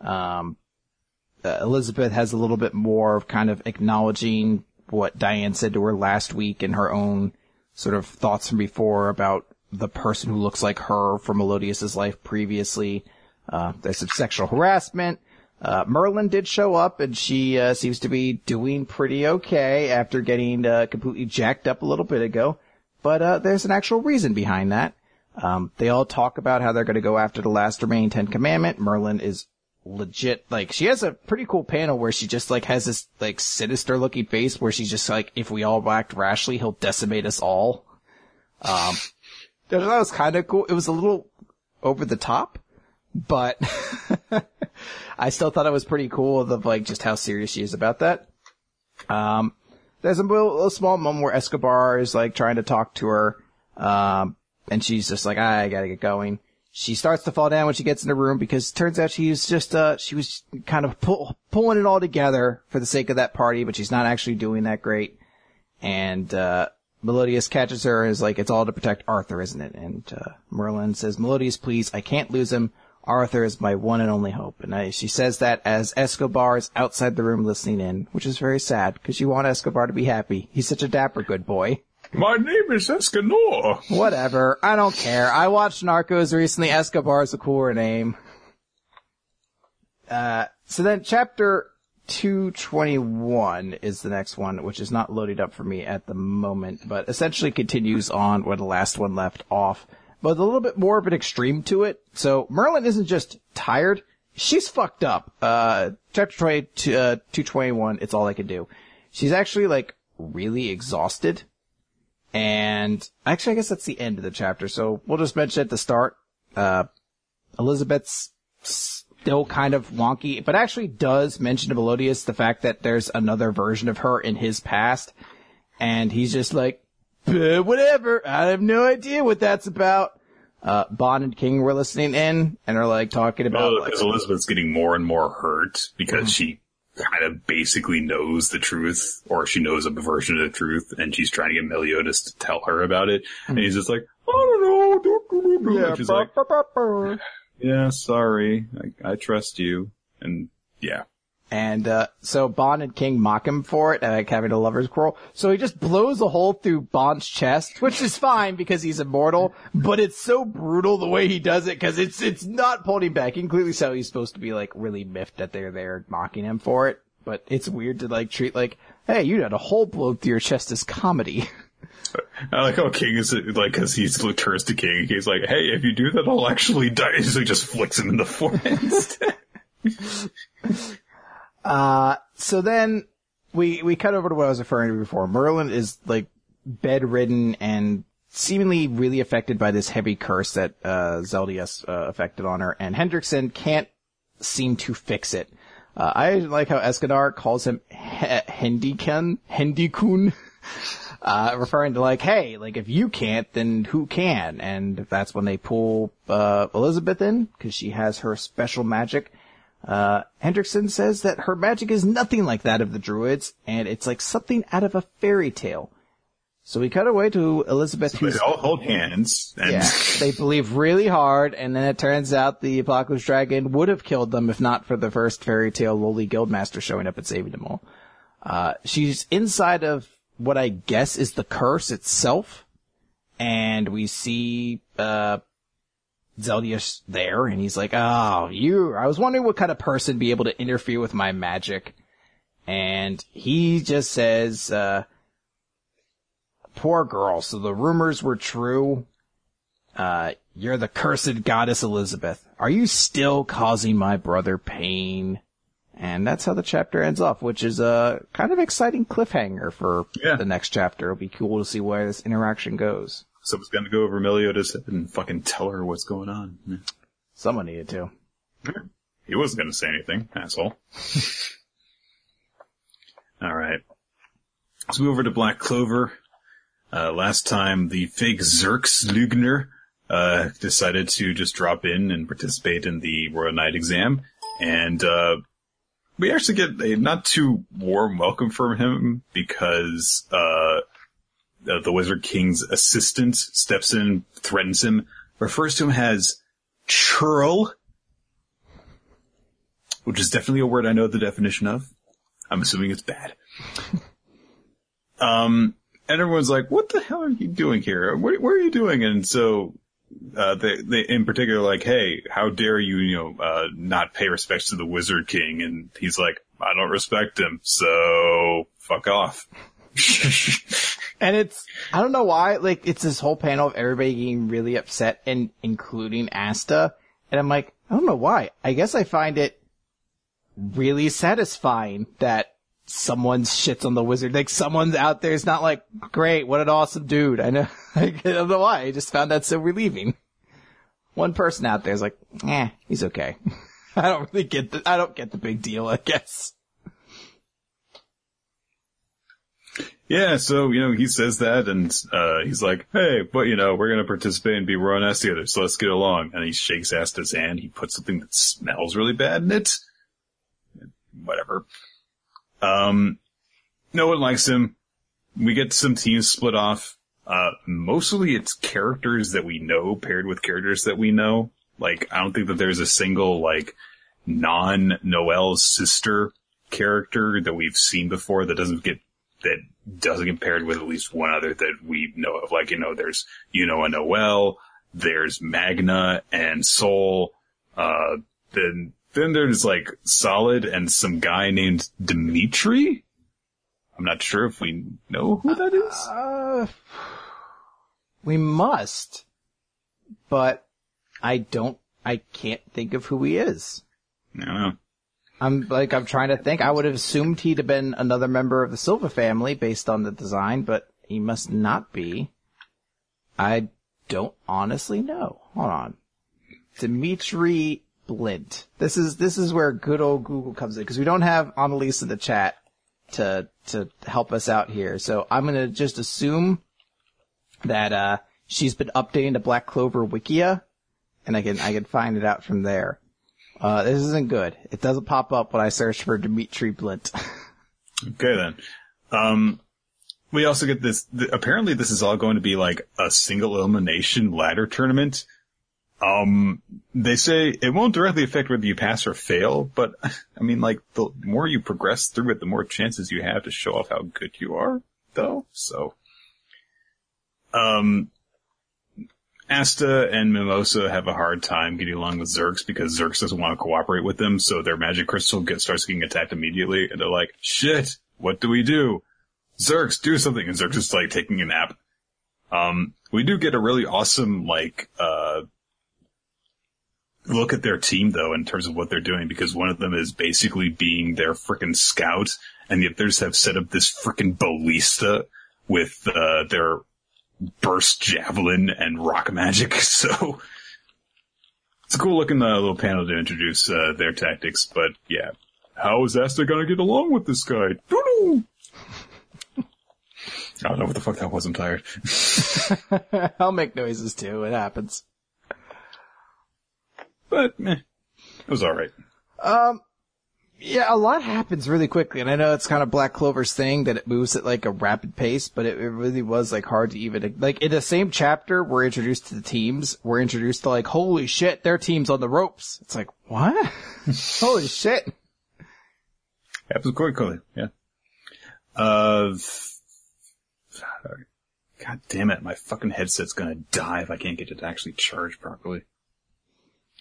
Speaker 2: Um, uh, Elizabeth has a little bit more of kind of acknowledging what Diane said to her last week and her own sort of thoughts from before about the person who looks like her from Meliodas' life previously. Uh, there's some sexual harassment. Uh, Merlin did show up and she, uh, seems to be doing pretty okay after getting, uh, completely jacked up a little bit ago. But, uh, there's an actual reason behind that. Um, they all talk about how they're going to go after the last remaining Ten Commandment. Merlin is legit like she has a pretty cool panel where she just like has this like sinister looking face where she's just like if we all act rashly he'll decimate us all. Um that was kind of cool. It was a little over the top but i still thought it was pretty cool of like just how serious she is about that. Um there's a, little, a small moment where escobar is like trying to talk to her um and she's just like, I gotta get going. She starts to fall down when she gets in the room because turns out she's just, uh, she was kind of pull, pulling it all together for the sake of that party, but she's not actually doing that great. And, uh, Meliodas catches her and is like, it's all to protect Arthur, isn't it? And, uh, Merlin says, Meliodas, please, I can't lose him. Arthur is my one and only hope. And I, she says that as Escobar is outside the room listening in, which is very sad because you want Escobar to be happy. He's such a dapper good boy.
Speaker 1: My name is Escanor.
Speaker 2: Whatever. I don't care. I watched Narcos recently. Escobar is a cooler name. Uh, so then chapter 221 is the next one, which is not loaded up for me at the moment, but essentially continues on where the last one left off, but a little bit more of an extreme to it. So Merlin isn't just tired. She's fucked up. Uh, chapter 20, uh, 221, it's all I can do. She's actually like really exhausted. And actually, I guess that's the end of the chapter. So we'll just mention at the start, uh, Elizabeth's still kind of wonky, but actually does mention to Meliodas the fact that there's another version of her in his past. And he's just like, whatever. I have no idea what that's about. Uh, Ban and King were listening in and are like talking about.
Speaker 1: Well, because like, Elizabeth's getting more and more hurt because mm-hmm. she kind of basically knows the truth, or she knows a version of the truth, and she's trying to get Meliodas to tell her about it. Mm-hmm. And he's just like, I don't know. Yeah, she's like, yeah, sorry. I, I trust you. And yeah.
Speaker 2: And, uh, so Ban and King mock him for it, like having a lover's quarrel. So he just blows a hole through Ban's chest, which is fine because he's immortal, but it's so brutal the way he does it because it's, it's not pulling back. You can clearly tell he's supposed to be like really miffed that they're there mocking him for it, but it's weird to like treat like, hey, you had a hole blown through your chest as comedy.
Speaker 1: I like how King is like, cause he's turns to King. He's like, "Hey, if you do that, I'll actually die." So he just flicks him in the forehead instead.
Speaker 2: uh, so then we we cut over to what I was referring to before. Merlin is like bedridden and seemingly really affected by this heavy curse that uh, Zeldris uh, affected on her, and Hendrickson can't seem to fix it. Uh, I like how Escanor calls him Hendiken, Hendikun uh, referring to like, hey, like if you can't, then who can? And that's when they pull, uh, Elizabeth in, cause she has her special magic. Uh, Hendrickson says that her magic is nothing like that of the druids, and it's like something out of a fairy tale. So we cut away to Elizabeth.
Speaker 1: So they all hold hands.
Speaker 2: And... Yeah, they believe really hard, and then it turns out the Apocalypse Dragon would have killed them if not for the first Fairy Tail lowly guildmaster showing up and saving them all. Uh, she's inside of what I guess is the curse itself. And we see, uh, Zeldris there and he's like, oh, you, I was wondering what kind of person be able to interfere with my magic. And he just says, uh, poor girl. So the rumors were true. Uh, you're the cursed goddess Elizabeth. Are you still causing my brother pain? And that's how the chapter ends off, which is a kind of exciting cliffhanger for yeah. the next chapter. It'll be cool to see where this interaction goes.
Speaker 1: Someone's gonna go over Meliodas and fucking tell her what's going on. Yeah.
Speaker 2: Someone needed to.
Speaker 1: He wasn't gonna say anything, asshole. Alright. Let's move over to Black Clover. Uh, last time the fake Zerx Lugner, uh, decided to just drop in and participate in the Royal Knight exam. And, uh, we actually get a not too warm welcome from him because uh, the Wizard King's assistant steps in, threatens him, refers to him as churl, which is definitely a word I know the definition of. I'm assuming it's bad. um, and everyone's like, "What the hell are you doing here? What, what are you doing?" And so uh, they, they, in particular, like, hey, how dare you, you know, uh, not pay respects to the Wizard King? And he's like, I don't respect him, so fuck off.
Speaker 2: and it's, I don't know why, like, it's this whole panel of everybody getting really upset and including Asta. And I'm like, I don't know why. I guess I find it really satisfying that someone shits on the wizard. Like someone's out there is not like, great, what an awesome dude. I know, I don't know why. I just found that so relieving. One person out there is like, eh, he's okay. I don't really get the, I don't get the big deal, I guess.
Speaker 1: Yeah, so, you know, he says that and, uh, he's like, hey, but you know, we're gonna participate and be run ass together, so let's get along. And he shakes Asta's hand, he puts something that smells really bad in it. Whatever. Um, no one likes him. We get some teams split off. Uh, mostly it's characters that we know paired with characters that we know. Like, I don't think that there's a single, like, non-Noel's sister character that we've seen before that doesn't get that doesn't get paired with at least one other that we know of. Like, you know, there's, you know, a Noel, there's Magna and Sol, uh, then, then there's like Solid and some guy named Dimitri. I'm not sure if we know who that is.
Speaker 2: Uh, we must, but I don't, I can't think of who he is.
Speaker 1: No.
Speaker 2: I'm like, I'm trying to think. I would have assumed he'd have been another member of the Silva family based on the design, but he must not be. I don't honestly know. Hold on. Dimitri Blint. This is, this is where good old Google comes in because we don't have Annalise in the chat to, to help us out here. So I'm to just assume that, uh, she's been updating the Black Clover Wikia and I can, I can find it out from there. Uh, this isn't good. It doesn't pop up when I search for Dimitri Blint.
Speaker 1: Okay then. Um, we also get this, th- apparently this is all going to be like a single elimination ladder tournament. Um, they say it won't directly affect whether you pass or fail, but I mean like the more you progress through it, the more chances you have to show off how good you are, though, so. Um, Asta and Mimosa have a hard time getting along with Zerx because Zerx doesn't want to cooperate with them, so their magic crystal gets, starts getting attacked immediately, and they're like, shit, what do we do? Zerx, do something, and Zerx is like taking a nap. Um, we do get a really awesome, like, uh, look at their team though, in terms of what they're doing, because one of them is basically being their frickin' scout, and the others have set up this frickin' ballista with, uh, their burst javelin and rock magic. So it's a cool looking uh, little panel to introduce uh, their tactics. But yeah, how is Asta gonna get along with this guy? Doo-doo! I don't know what the fuck that was. I'm tired.
Speaker 2: I'll make noises too. It happens.
Speaker 1: But eh, it was all right.
Speaker 2: Um, yeah, a lot happens really quickly, and I know it's kind of Black Clover's thing that it moves at like a rapid pace, but it, it really was like hard to even like in the same chapter we're introduced to the teams. We're introduced to like, holy shit, their team's on the ropes. It's like what? holy shit!
Speaker 1: Happens quite quickly. Yeah. Uh, God damn it! My fucking headset's gonna die if I can't get it to actually charge properly.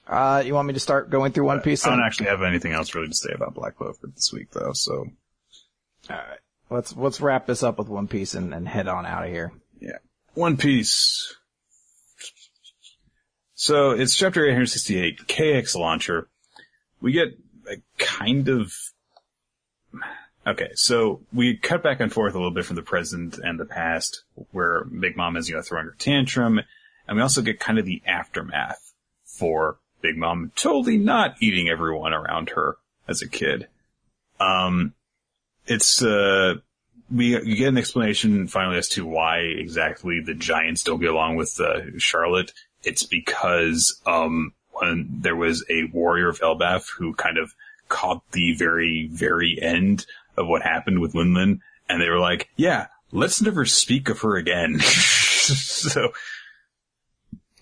Speaker 2: Uh, you want me to start going through One Piece?
Speaker 1: I don't actually have anything else really to say about Black Clover this week, though. So
Speaker 2: Alright. Let's, let's wrap this up with One Piece and, and head on out of here.
Speaker 1: yeah, One Piece. So it's chapter 868, KX launcher. We get a kind of okay. So we cut back and forth a little bit from the present and the past, where Big Mom is you know throwing her tantrum, and we also get kind of the aftermath for Big Mom totally not eating everyone around her as a kid. Um, it's uh, we get an explanation finally as to why exactly the Giants don't get along with uh, Charlotte. It's because um, when there was a warrior of Elbaf who kind of caught the very very end of what happened with Linlin, and they were like, "Yeah, let's never speak of her again." so.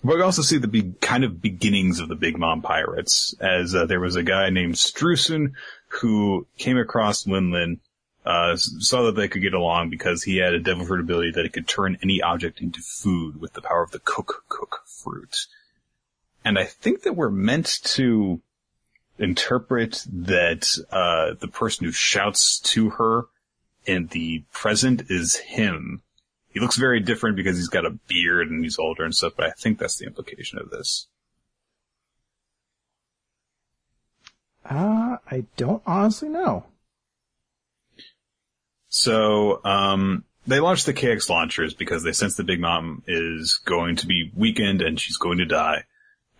Speaker 1: But we also see the big, kind of beginnings of the Big Mom Pirates, as uh, there was a guy named Streusen who came across Linlin, uh, saw that they could get along because he had a devil fruit ability that it could turn any object into food with the power of the cook cook fruit. And I think that we're meant to interpret that uh, the person who shouts to her in the present is him. He looks very different because he's got a beard and he's older and stuff, but I think that's the implication of this.
Speaker 2: Uh, I don't honestly know.
Speaker 1: So, um, they launched the KX launchers because they sense the Big Mom is going to be weakened and she's going to die.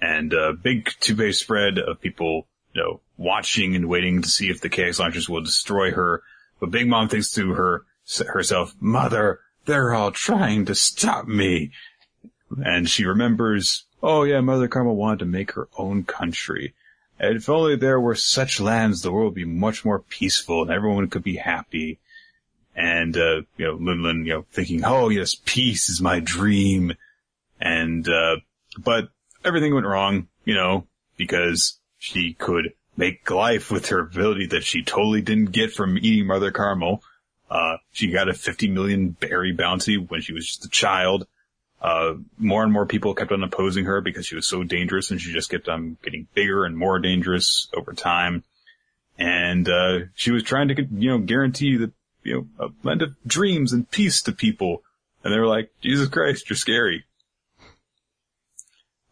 Speaker 1: And a big two-page spread of people, you know, watching and waiting to see if the KX launchers will destroy her. But Big Mom thinks to her herself, Mother, they're all trying to stop me. And she remembers, oh yeah, Mother Carmel wanted to make her own country. And if only there were such lands, the world would be much more peaceful and everyone could be happy. And, uh, you know, Linlin, you know, thinking, oh yes, peace is my dream. And, uh, but everything went wrong, you know, because she could make life with her ability that she totally didn't get from eating Mother Carmel. Uh, she got a 50 million berry bounty when she was just a child. Uh, more and more people kept on opposing her because she was so dangerous and she just kept on getting bigger and more dangerous over time. And, uh, she was trying to, you know, guarantee that, you know, a land of dreams and peace to people. And they were like, Jesus Christ, you're scary.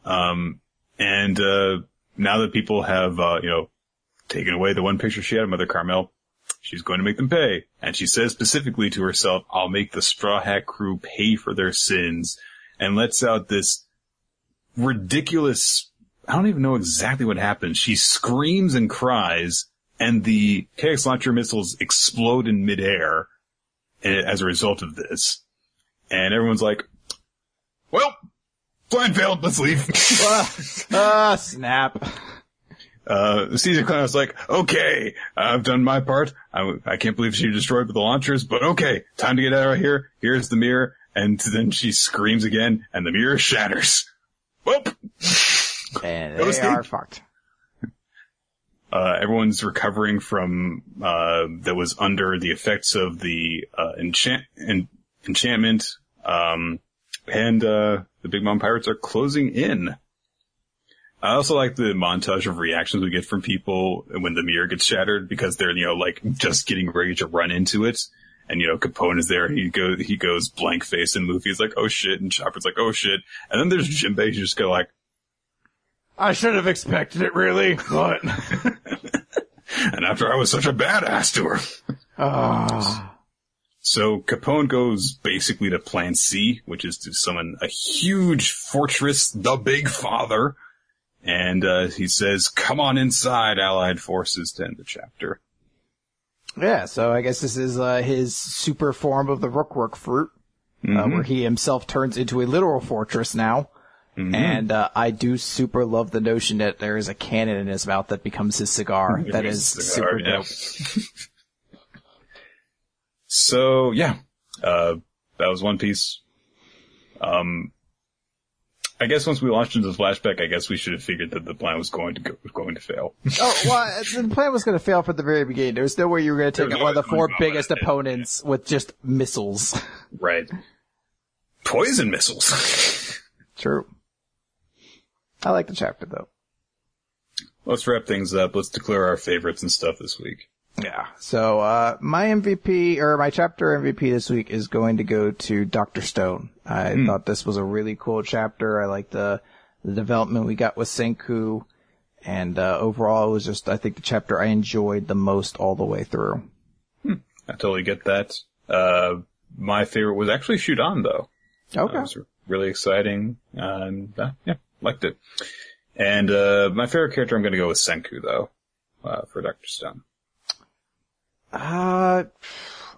Speaker 1: Um, and, uh, now that people have, uh, you know, taken away the one picture she had of Mother Carmel, she's going to make them pay. And she says specifically to herself, I'll make the Straw Hat crew pay for their sins and lets out this ridiculous, I don't even know exactly what happens. She screams and cries and the KX launcher missiles explode in midair as a result of this. And everyone's like, well, plan failed, let's leave.
Speaker 2: Ah, uh, snap.
Speaker 1: Uh, Caesar Clown was like, okay, I've done my part. I, I can't believe she destroyed the launchers, but okay, time to get out of here. Here's the mirror. And then she screams again and the mirror shatters. Whoop!
Speaker 2: And they are fucked.
Speaker 1: Uh, everyone's recovering from, uh, that was under the effects of the, uh, enchant, en- enchantment, um, and, uh, the Big Mom Pirates are closing in. I also like the montage of reactions we get from people when the mirror gets shattered because they're, you know, like just getting ready to run into it. And, you know, Capone is there. He goes, he goes blank face and Luffy's like, oh shit. And Chopper's like, oh shit. And then there's Jinbei who's just go like,
Speaker 2: I should have expected it really, but.
Speaker 1: and after I was such a badass to her.
Speaker 2: Ah.
Speaker 1: So Capone goes basically to plan C, which is to summon a huge fortress, the Big Father, and uh, he says, "Come on inside, Allied forces." To end the chapter.
Speaker 2: Yeah, so I guess this is uh, his super form of the Rookwork fruit,
Speaker 1: Mm-hmm.
Speaker 2: uh, where he himself turns into a literal fortress now.
Speaker 1: Mm-hmm.
Speaker 2: And uh, I do super love the notion that there is a cannon in his mouth that becomes his cigar. that is
Speaker 1: Cigar,
Speaker 2: super
Speaker 1: yeah.
Speaker 2: dope.
Speaker 1: So yeah, uh, that was One Piece. Um, I guess once we launched into the flashback, I guess we should have figured that the plan was going to go, going to fail.
Speaker 2: Oh, well, the plan was going to fail from the very beginning. There was no way you were going to take out one of the four
Speaker 1: it was gonna
Speaker 2: biggest opponents with just missiles.
Speaker 1: right. Poison missiles.
Speaker 2: True. I like the chapter though.
Speaker 1: Let's wrap things up. Let's declare our favorites and stuff this week.
Speaker 2: Yeah. So, uh, my MVP, or my chapter MVP this week is going to go to Dr. Stone. I thought this was a really cool chapter. I like the, the development we got with Senku. And, uh, overall it was just, I think the chapter I enjoyed the most all the way through.
Speaker 1: I totally get that. Uh, my favorite was actually Shudan though.
Speaker 2: Okay.
Speaker 1: It was really exciting. Um, uh, yeah, liked it. And uh, my favorite character, I'm going to go with Senku though, uh, for Doctor Stone.
Speaker 2: Uh,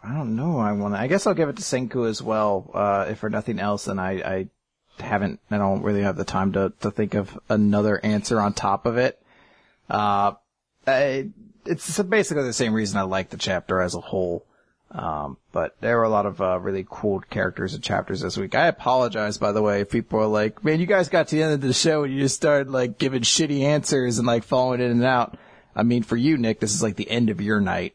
Speaker 2: I don't know. I want. I guess I'll give it to Senku as well. Uh, if for nothing else, and I, I haven't. I don't really have the time to to think of another answer on top of it. Uh, I, it's basically the same reason I like the chapter as a whole. Um, but there were a lot of uh, really cool characters and chapters this week. I apologize, by the way, if people are like, "Man, you guys got to the end of the show and you just started like giving shitty answers and like falling in and out." I mean, for you, Nick, this is like the end of your night.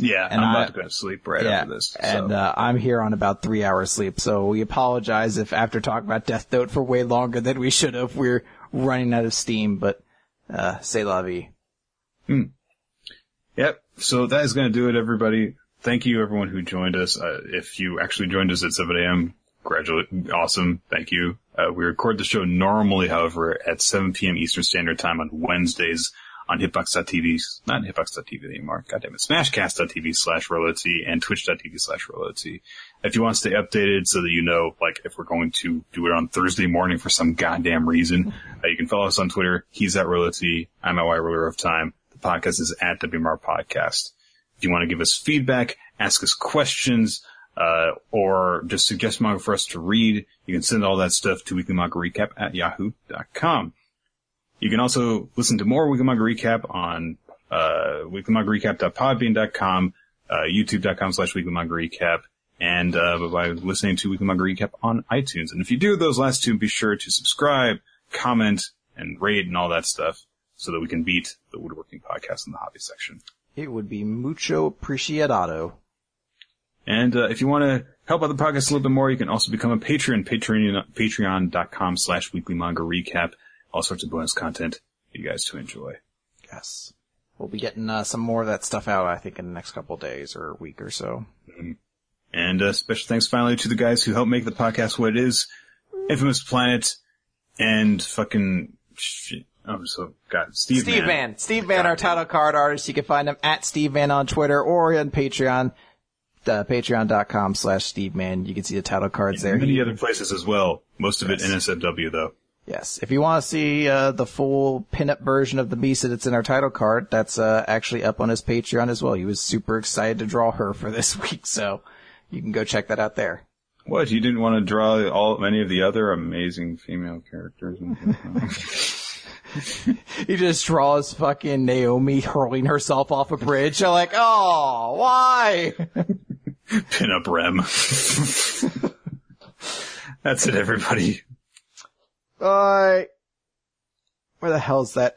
Speaker 1: Yeah,
Speaker 2: And
Speaker 1: I'm
Speaker 2: I-
Speaker 1: about to go to sleep right
Speaker 2: Yeah,
Speaker 1: after this.
Speaker 2: and uh, I'm here on about three hours sleep, so we apologize if after talking about Death Note for way longer than we should have, we're running out of steam. But uh, say la vie.
Speaker 1: Yep. So that is going to do it, everybody. Thank you, everyone who joined us. Uh, if you actually joined us at 7 a.m., congratulate, awesome. Thank you. Uh, we record the show normally, however, at 7 p.m. Eastern Standard Time on Wednesdays on hitbox.tv, not hitbox.tv anymore. God damn it. Smashcast.tv slash Rolot and twitch.tv slash Rolot. If you want to stay updated so that you know, like, if we're going to do it on Thursday morning for some goddamn reason, uh, you can follow us on Twitter. He's at Rolot. I'm at Y Ruler of Time. The podcast is at WMR Podcast. If you want to give us feedback, ask us questions, uh, or just suggest manga for us to read, you can send all that stuff to Weekly Manga Recap at yahoo.com. You can also listen to more Weekly Manga Recap on uh, weeklymangarecap.podbean.com, uh, youtube.com slash Weekly Manga Recap, and uh, by listening to Weekly Manga Recap on iTunes. And if you do those last two, be sure to subscribe, comment, and rate and all that stuff so that we can beat the woodworking podcast in the hobby section.
Speaker 2: It would be mucho apreciado.
Speaker 1: And uh, if you want to help out the podcast a little bit more, you can also become a patron, Patreon, patreon.com slash weekly manga recap. All sorts of bonus content for you guys to enjoy.
Speaker 2: Yes. We'll be getting uh, some more of that stuff out, I think, in the next couple of days or a week or so.
Speaker 1: And uh, special thanks finally to the guys who helped make the podcast what it is. Infamous Planet and fucking shit. Oh, so God, Steve,
Speaker 2: Steve
Speaker 1: Mann.
Speaker 2: Van. Steve Van, our title card artist. You can find him at Steve Van on Twitter or on Patreon. Uh, Patreon.com slash Steve Man. You can see the title cards there.
Speaker 1: Many other places as well. Most of it NSFW though.
Speaker 2: Yes. If you want to see uh, the full pinup version of the Misa that's in our title card, that's uh, actually up on his Patreon as well. He was super excited to draw her for this week, so you can go check that out there.
Speaker 1: What? You didn't want to draw all many of the other amazing female characters?
Speaker 2: He just draws fucking Naomi hurling herself off a bridge. You're like, oh, why?
Speaker 1: Pin up Rem. That's it, everybody.
Speaker 2: Uh, where the hell's that?